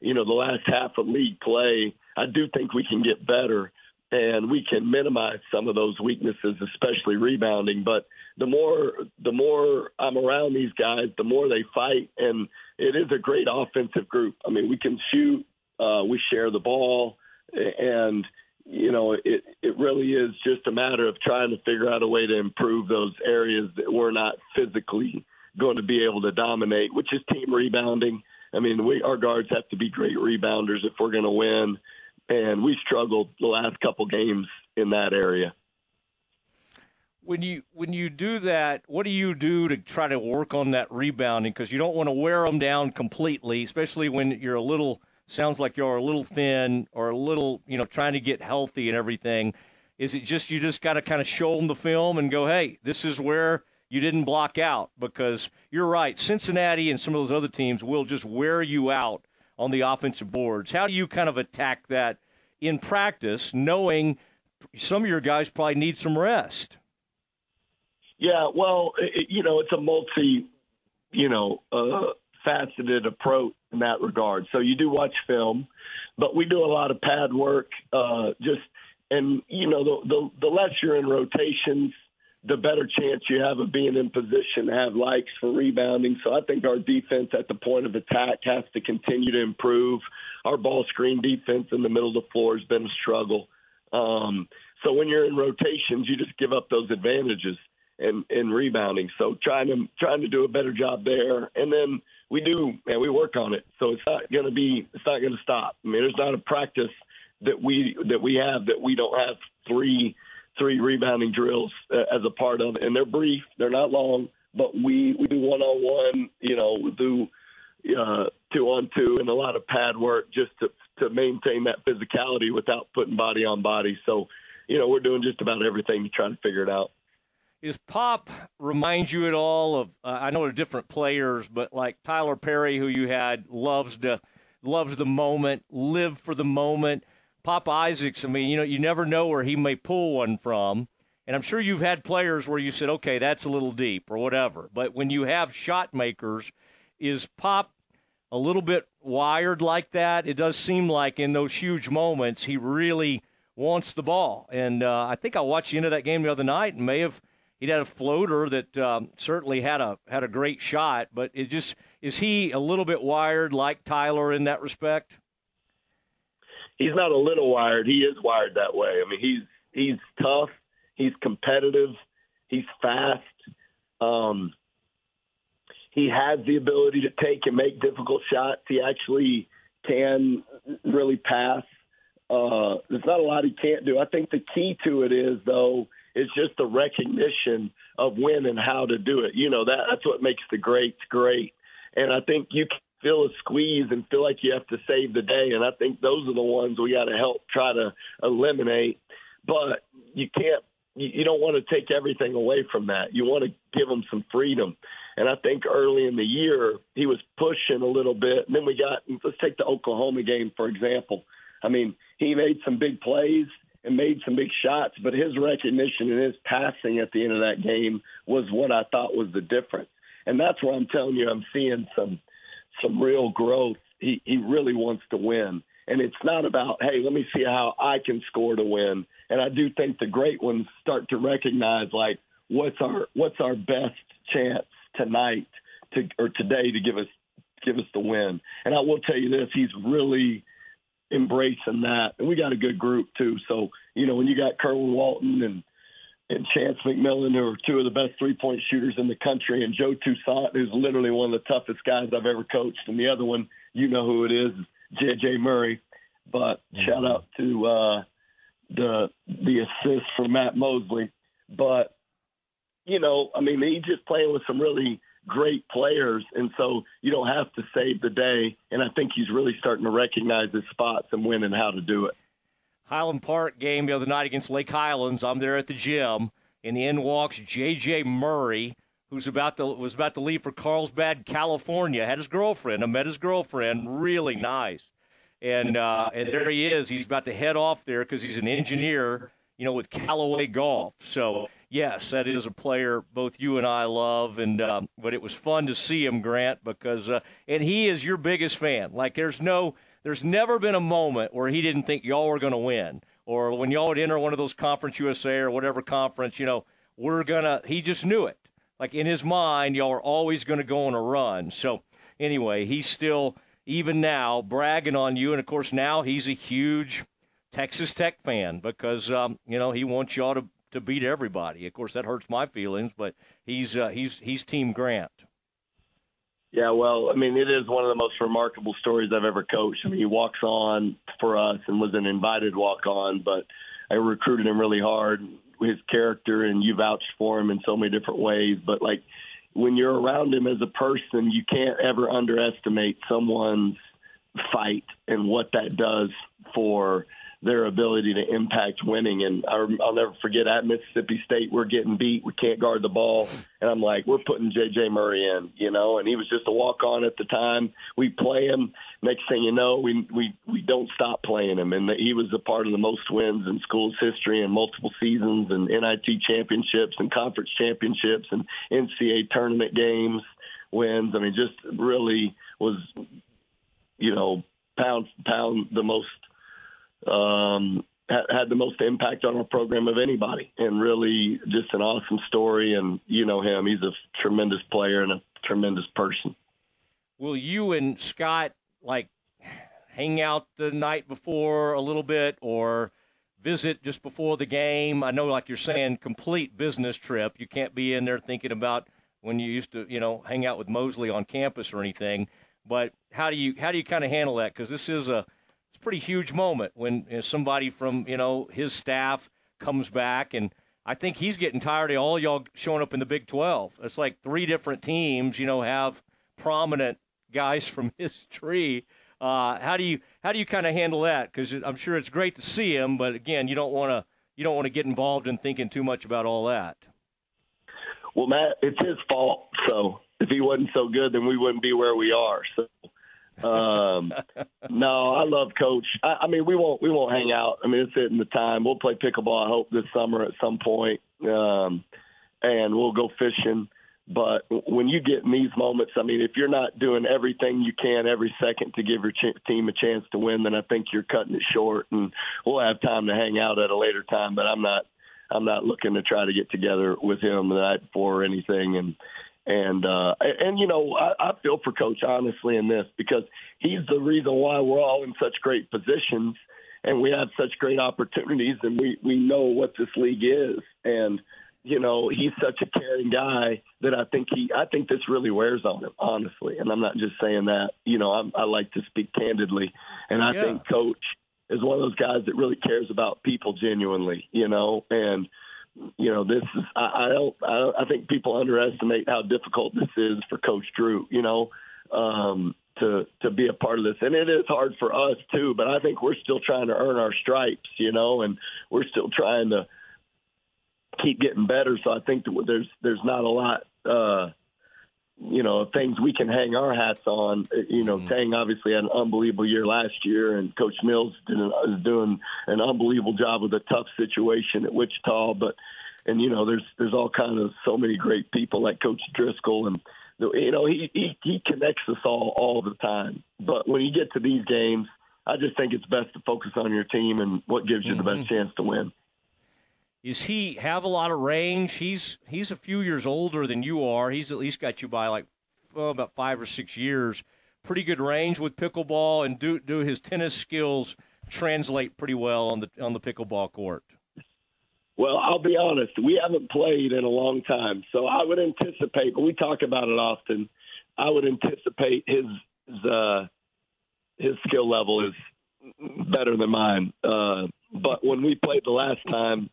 you know the last half of league play. I do think we can get better and we can minimize some of those weaknesses, especially rebounding. But the more the more I'm around these guys, the more they fight, and it is a great offensive group. I mean, we can shoot, uh, we share the ball, and you know it it really is just a matter of trying to figure out a way to improve those areas that we're not physically going to be able to dominate, which is team rebounding. I mean, we our guards have to be great rebounders if we're going to win and we struggled the last couple games in that area. When you when you do that, what do you do to try to work on that rebounding? Because you don't want to wear them down completely, especially when you're a little sounds like you're a little thin or a little you know trying to get healthy and everything. Is it just you just got to kind of show them the film and go, hey, this is where you didn't block out? Because you're right, Cincinnati and some of those other teams will just wear you out on the offensive boards. How do you kind of attack that in practice, knowing some of your guys probably need some rest? Yeah, well, it, you know, it's a multi, you know, uh, faceted approach in that regard. So you do watch film, but we do a lot of pad work. Uh, just and you know, the, the the less you're in rotations, the better chance you have of being in position to have likes for rebounding. So I think our defense at the point of attack has to continue to improve. Our ball screen defense in the middle of the floor has been a struggle. Um, so when you're in rotations, you just give up those advantages in, in rebounding. So trying to trying to do a better job there, and then we do and we work on it. So it's not going to be it's not going to stop. I mean, there's not a practice that we that we have that we don't have three three rebounding drills uh, as a part of it, and they're brief, they're not long, but we we do one on one, you know, we do uh, two on two, and a lot of pad work just to to maintain that physicality without putting body on body. So, you know, we're doing just about everything to try to figure it out. Is Pop remind you at all of? Uh, I know they're different players, but like Tylor Perry, who you had, loves to loves the moment, live for the moment. Pop Isaacs, I mean, you know, you never know where he may pull one from. And I'm sure you've had players where you said, okay, that's a little deep or whatever. But when you have shot makers, is Pop a little bit wired like that. It does seem like in those huge moments he really wants the ball. And uh, I think I watched the end of that game the other night and may have he had a floater that um, certainly had a had a great shot, but it just is he a little bit wired like Tylor in that respect? He's not a little wired. He is wired that way. I mean, he's he's tough. He's competitive. He's fast. Um, he has the ability to take and make difficult shots. He actually can really pass. Uh, there's not a lot he can't do. I think the key to it is though is just the recognition of when and how to do it. You know that that's what makes the greats great. And I think you can feel a squeeze and feel like you have to save the day. And I think those are the ones we got to help try to eliminate. But you can't. You don't want to take everything away from that. You want to give them some freedom. And I think early in the year he was pushing a little bit. And then we got. Let's take the Oklahoma game for example. I mean, he made some big plays and made some big shots, but his recognition and his passing at the end of that game was what I thought was the difference. And that's where I'm telling you I'm seeing some some real growth. He he really wants to win. And it's not about, hey, let me see how I can score to win. And I do think the great ones start to recognize like what's our what's our best chance tonight to or today to give us give us the win. And I will tell you this, he's really embracing that. And we got a good group too. So, you know, when you got Kerwin Walton and and Chance McMillan, who are two of the best three point shooters in the country, and Joe Toussaint, who's literally one of the toughest guys I've ever coached, and the other one, you know who it is, JJ Murray. But mm-hmm. shout out to uh, the the assist for Matt Mosley. But you know, I mean, he's just playing with some really great players, and so you don't have to save the day. And I think he's really starting to recognize his spots and when and how to do it. Highland Park game the other night against Lake Highlands. I'm there at the gym, and in walks J.J. Murray, who's about to was about to leave for Carlsbad, California. Had his girlfriend. I met his girlfriend. Really nice. And uh, and there he is. He's about to head off there because he's an engineer, you know, with Callaway Golf. So yes, that is a player both you and I love, and um, but it was fun to see him, Grant, because uh, and he is your biggest fan. Like there's no, there's never been a moment where he didn't think y'all were going to win, or when y'all would enter one of those Conference USA or whatever conference, you know, we're gonna. He just knew it. Like in his mind, y'all are always going to go on a run. So anyway, he's still even now bragging on you, and of course now he's a huge Texas Tech fan because um, you know he wants y'all to to beat everybody. Of course, that hurts my feelings, but he's uh, he's he's Team Grant. Yeah, well, I mean, it is one of the most remarkable stories I've ever coached. I mean, he walks on for us and was an invited walk on, but I recruited him really hard. His character and you vouched for him in so many different ways. But like when you're around him as a person, you can't ever underestimate someone's fight and what that does for their ability to impact winning. And I'll never forget at Mississippi State, we're getting beat. We can't guard the ball. And I'm like, we're putting J.J. Murray in, you know, and he was just a walk on at the time. We play him. Next thing you know, we, we, we don't stop playing him. And he was a part of the most wins in school's history and multiple seasons and NIT championships and conference championships and NCAA tournament games wins. I mean, just really was, you know, pound pound the most um, had the most impact on our program of anybody, and really just an awesome story. And you know him; he's a tremendous player and a tremendous person. Will you and Scott like hang out the night before a little bit, or visit just before the game? I know, like you're saying, complete business trip. You can't be in there thinking about when you used to, you know, hang out with Mosley on campus or anything. But how do you how do you kind of handle that? Because this is a pretty huge moment when you know, somebody from you know his staff comes back, and I think he's getting tired of all y'all showing up in the Big Twelve. It's like three different teams, you know, have prominent guys from (laughs) his tree. Uh, how do you how do you kind of handle that? Because I'm sure it's great to see him, but again, you don't want to you don't want to get involved in thinking too much about all that. Well, Matt, it's his fault. So if he wasn't so good, then we wouldn't be where we are. So um, no, I love Coach. I, I mean, we won't we won't hang out. I mean, it's hitting the time. We'll play pickleball. I hope this summer at some point, um, and we'll go fishing. But when you get in these moments, I mean, if you're not doing everything you can every second to give your ch- team a chance to win, then I think you're cutting it short. And we'll have time to hang out at a later time. But I'm not, I'm not looking to try to get together with him the night before or anything. And and uh, and you know, I, I feel for Coach honestly in this because he's the reason why we're all in such great positions and we have such great opportunities, and we we know what this league is and you know, he's such a caring guy that I think he, I think this really wears on him, honestly. And I'm not just saying that. You know, I'm, I like to speak candidly, and I Yeah. think Coach is one of those guys that really cares about people genuinely. You know, and you know, this is I, I don't I, don't, I think people underestimate how difficult this is for Coach Drew. You know. Um, to to be a part of this, and it is hard for us too. But I think we're still trying to earn our stripes, you know, and we're still trying to keep getting better. So I think that there's there's not a lot, uh, you know, things we can hang our hats on. You know, mm-hmm. Tang obviously had an unbelievable year last year, and Coach Mills did an, is doing an unbelievable job with a tough situation at Wichita. But and you know, there's there's all kind of so many great people like Coach Driscoll and. You know, he, he he connects us all all the time. But when you get to these games, I just think it's best to focus on your team and what gives you the best mm-hmm. chance to win. Is he have a lot of range? He's he's a few years older than you are. He's at least got you by like well, about five or six years. Pretty good range with pickleball, and do do his tennis skills translate pretty well on the on the pickleball court. Well, I'll be honest. We haven't played in a long time, so I would anticipate. But we talk about it often. I would anticipate his his, uh, his skill level is better than mine. Uh, but when we played the last time,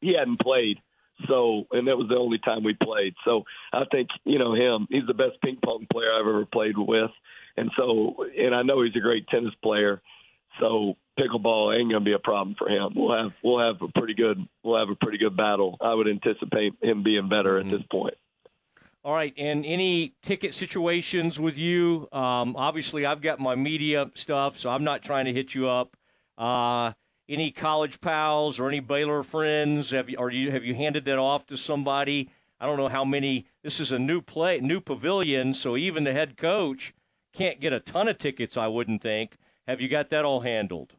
he hadn't played. So, and that was the only time we played. So, I think you know him. He's the best ping pong player I've ever played with, and so, and I know he's a great tennis player. So, pickleball ain't going to be a problem for him. We'll have we'll have a pretty good we'll have a pretty good battle. I would anticipate him being better at this point. All right, and any ticket situations with you? Um, obviously, I've got my media stuff, so I'm not trying to hit you up. Uh, any college pals or any Baylor friends? Have you, are you have you handed that off to somebody? I don't know how many. This is a new play, new pavilion, so even the head coach can't get a ton of tickets. I wouldn't think. Have you got that all handled?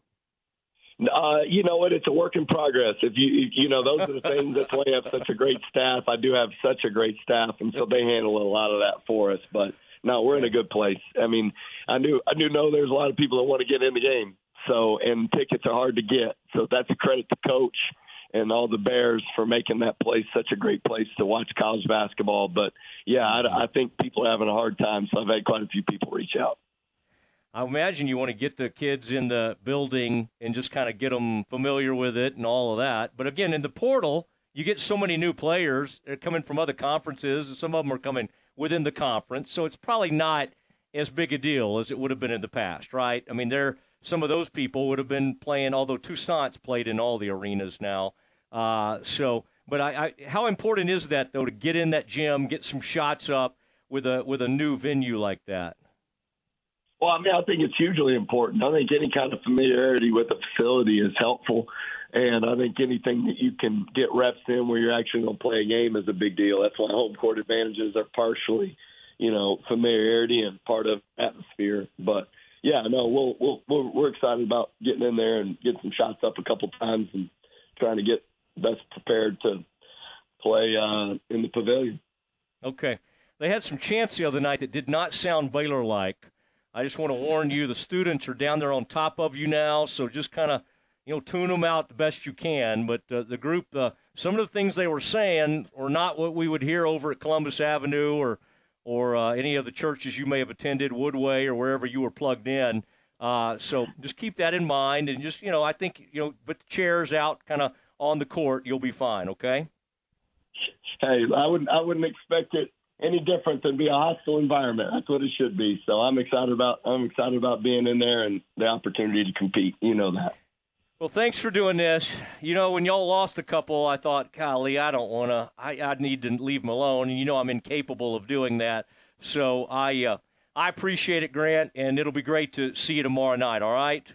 Uh, you know what? It's a work in progress. If you, if- you know, those are the things. That's why I have such a great staff. I do have such a great staff, and so they handle a lot of that for us. But no, we're in a good place. I mean, I knew, I do know there's a lot of people that want to get in the game. So, and tickets are hard to get. So that's a credit to coach and all the Bears for making that place such a great place to watch college basketball. But yeah, I, I think people are having a hard time. So I've had quite a few people reach out. I imagine you want to get the kids in the building and just kind of get them familiar with it and all of that. But again, in the portal, you get so many new players They're coming from other conferences, and some of them are coming within the conference. So it's probably not as big a deal as it would have been in the past, right? I mean, there some of those people would have been playing, although Toussaint's played in all the arenas now. Uh, so, but I, I, how important is that though to get in that gym, get some shots up with a with a new venue like that? Well, I mean, I think it's hugely important. I think any kind of familiarity with the facility is helpful. And I think anything that you can get reps in where you're actually going to play a game is a big deal. That's why home court advantages are partially, you know, familiarity and part of atmosphere. But yeah, no, we'll, we'll, we're, we're excited about getting in there and getting some shots up a couple times and trying to get best prepared to play uh, in the pavilion. Okay. They had some chants the other night that did not sound Baylor like. I just want to warn you the students are down there on top of you now, so just kind of, you know, tune them out the best you can. But uh, the group, uh, some of the things they were saying were not what we would hear over at Columbus Avenue or or uh, any of the churches you may have attended, Woodway or wherever you were plugged in. Uh, so just keep that in mind, and just you know, I think you know, put the chairs out, kind of on the court, you'll be fine. Okay. Hey, I wouldn't I wouldn't expect it any different than be a hostile environment. That's what it should be. So I'm excited about I'm excited about being in there and the opportunity to compete. You know that. Well, thanks for doing this. You know, when y'all lost a couple, I thought, golly, I don't want to. I, I need to leave them alone, and you know I'm incapable of doing that. So I uh, I appreciate it, Grant, and it'll be great to see you tomorrow night. All right.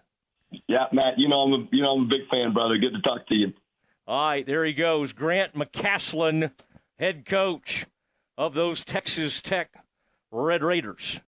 Yeah, Matt. You know I'm a, you know I'm a big fan, brother. Good to talk to you. All right, there he goes, Grant McCasland, head coach of those Texas Tech Red Raiders.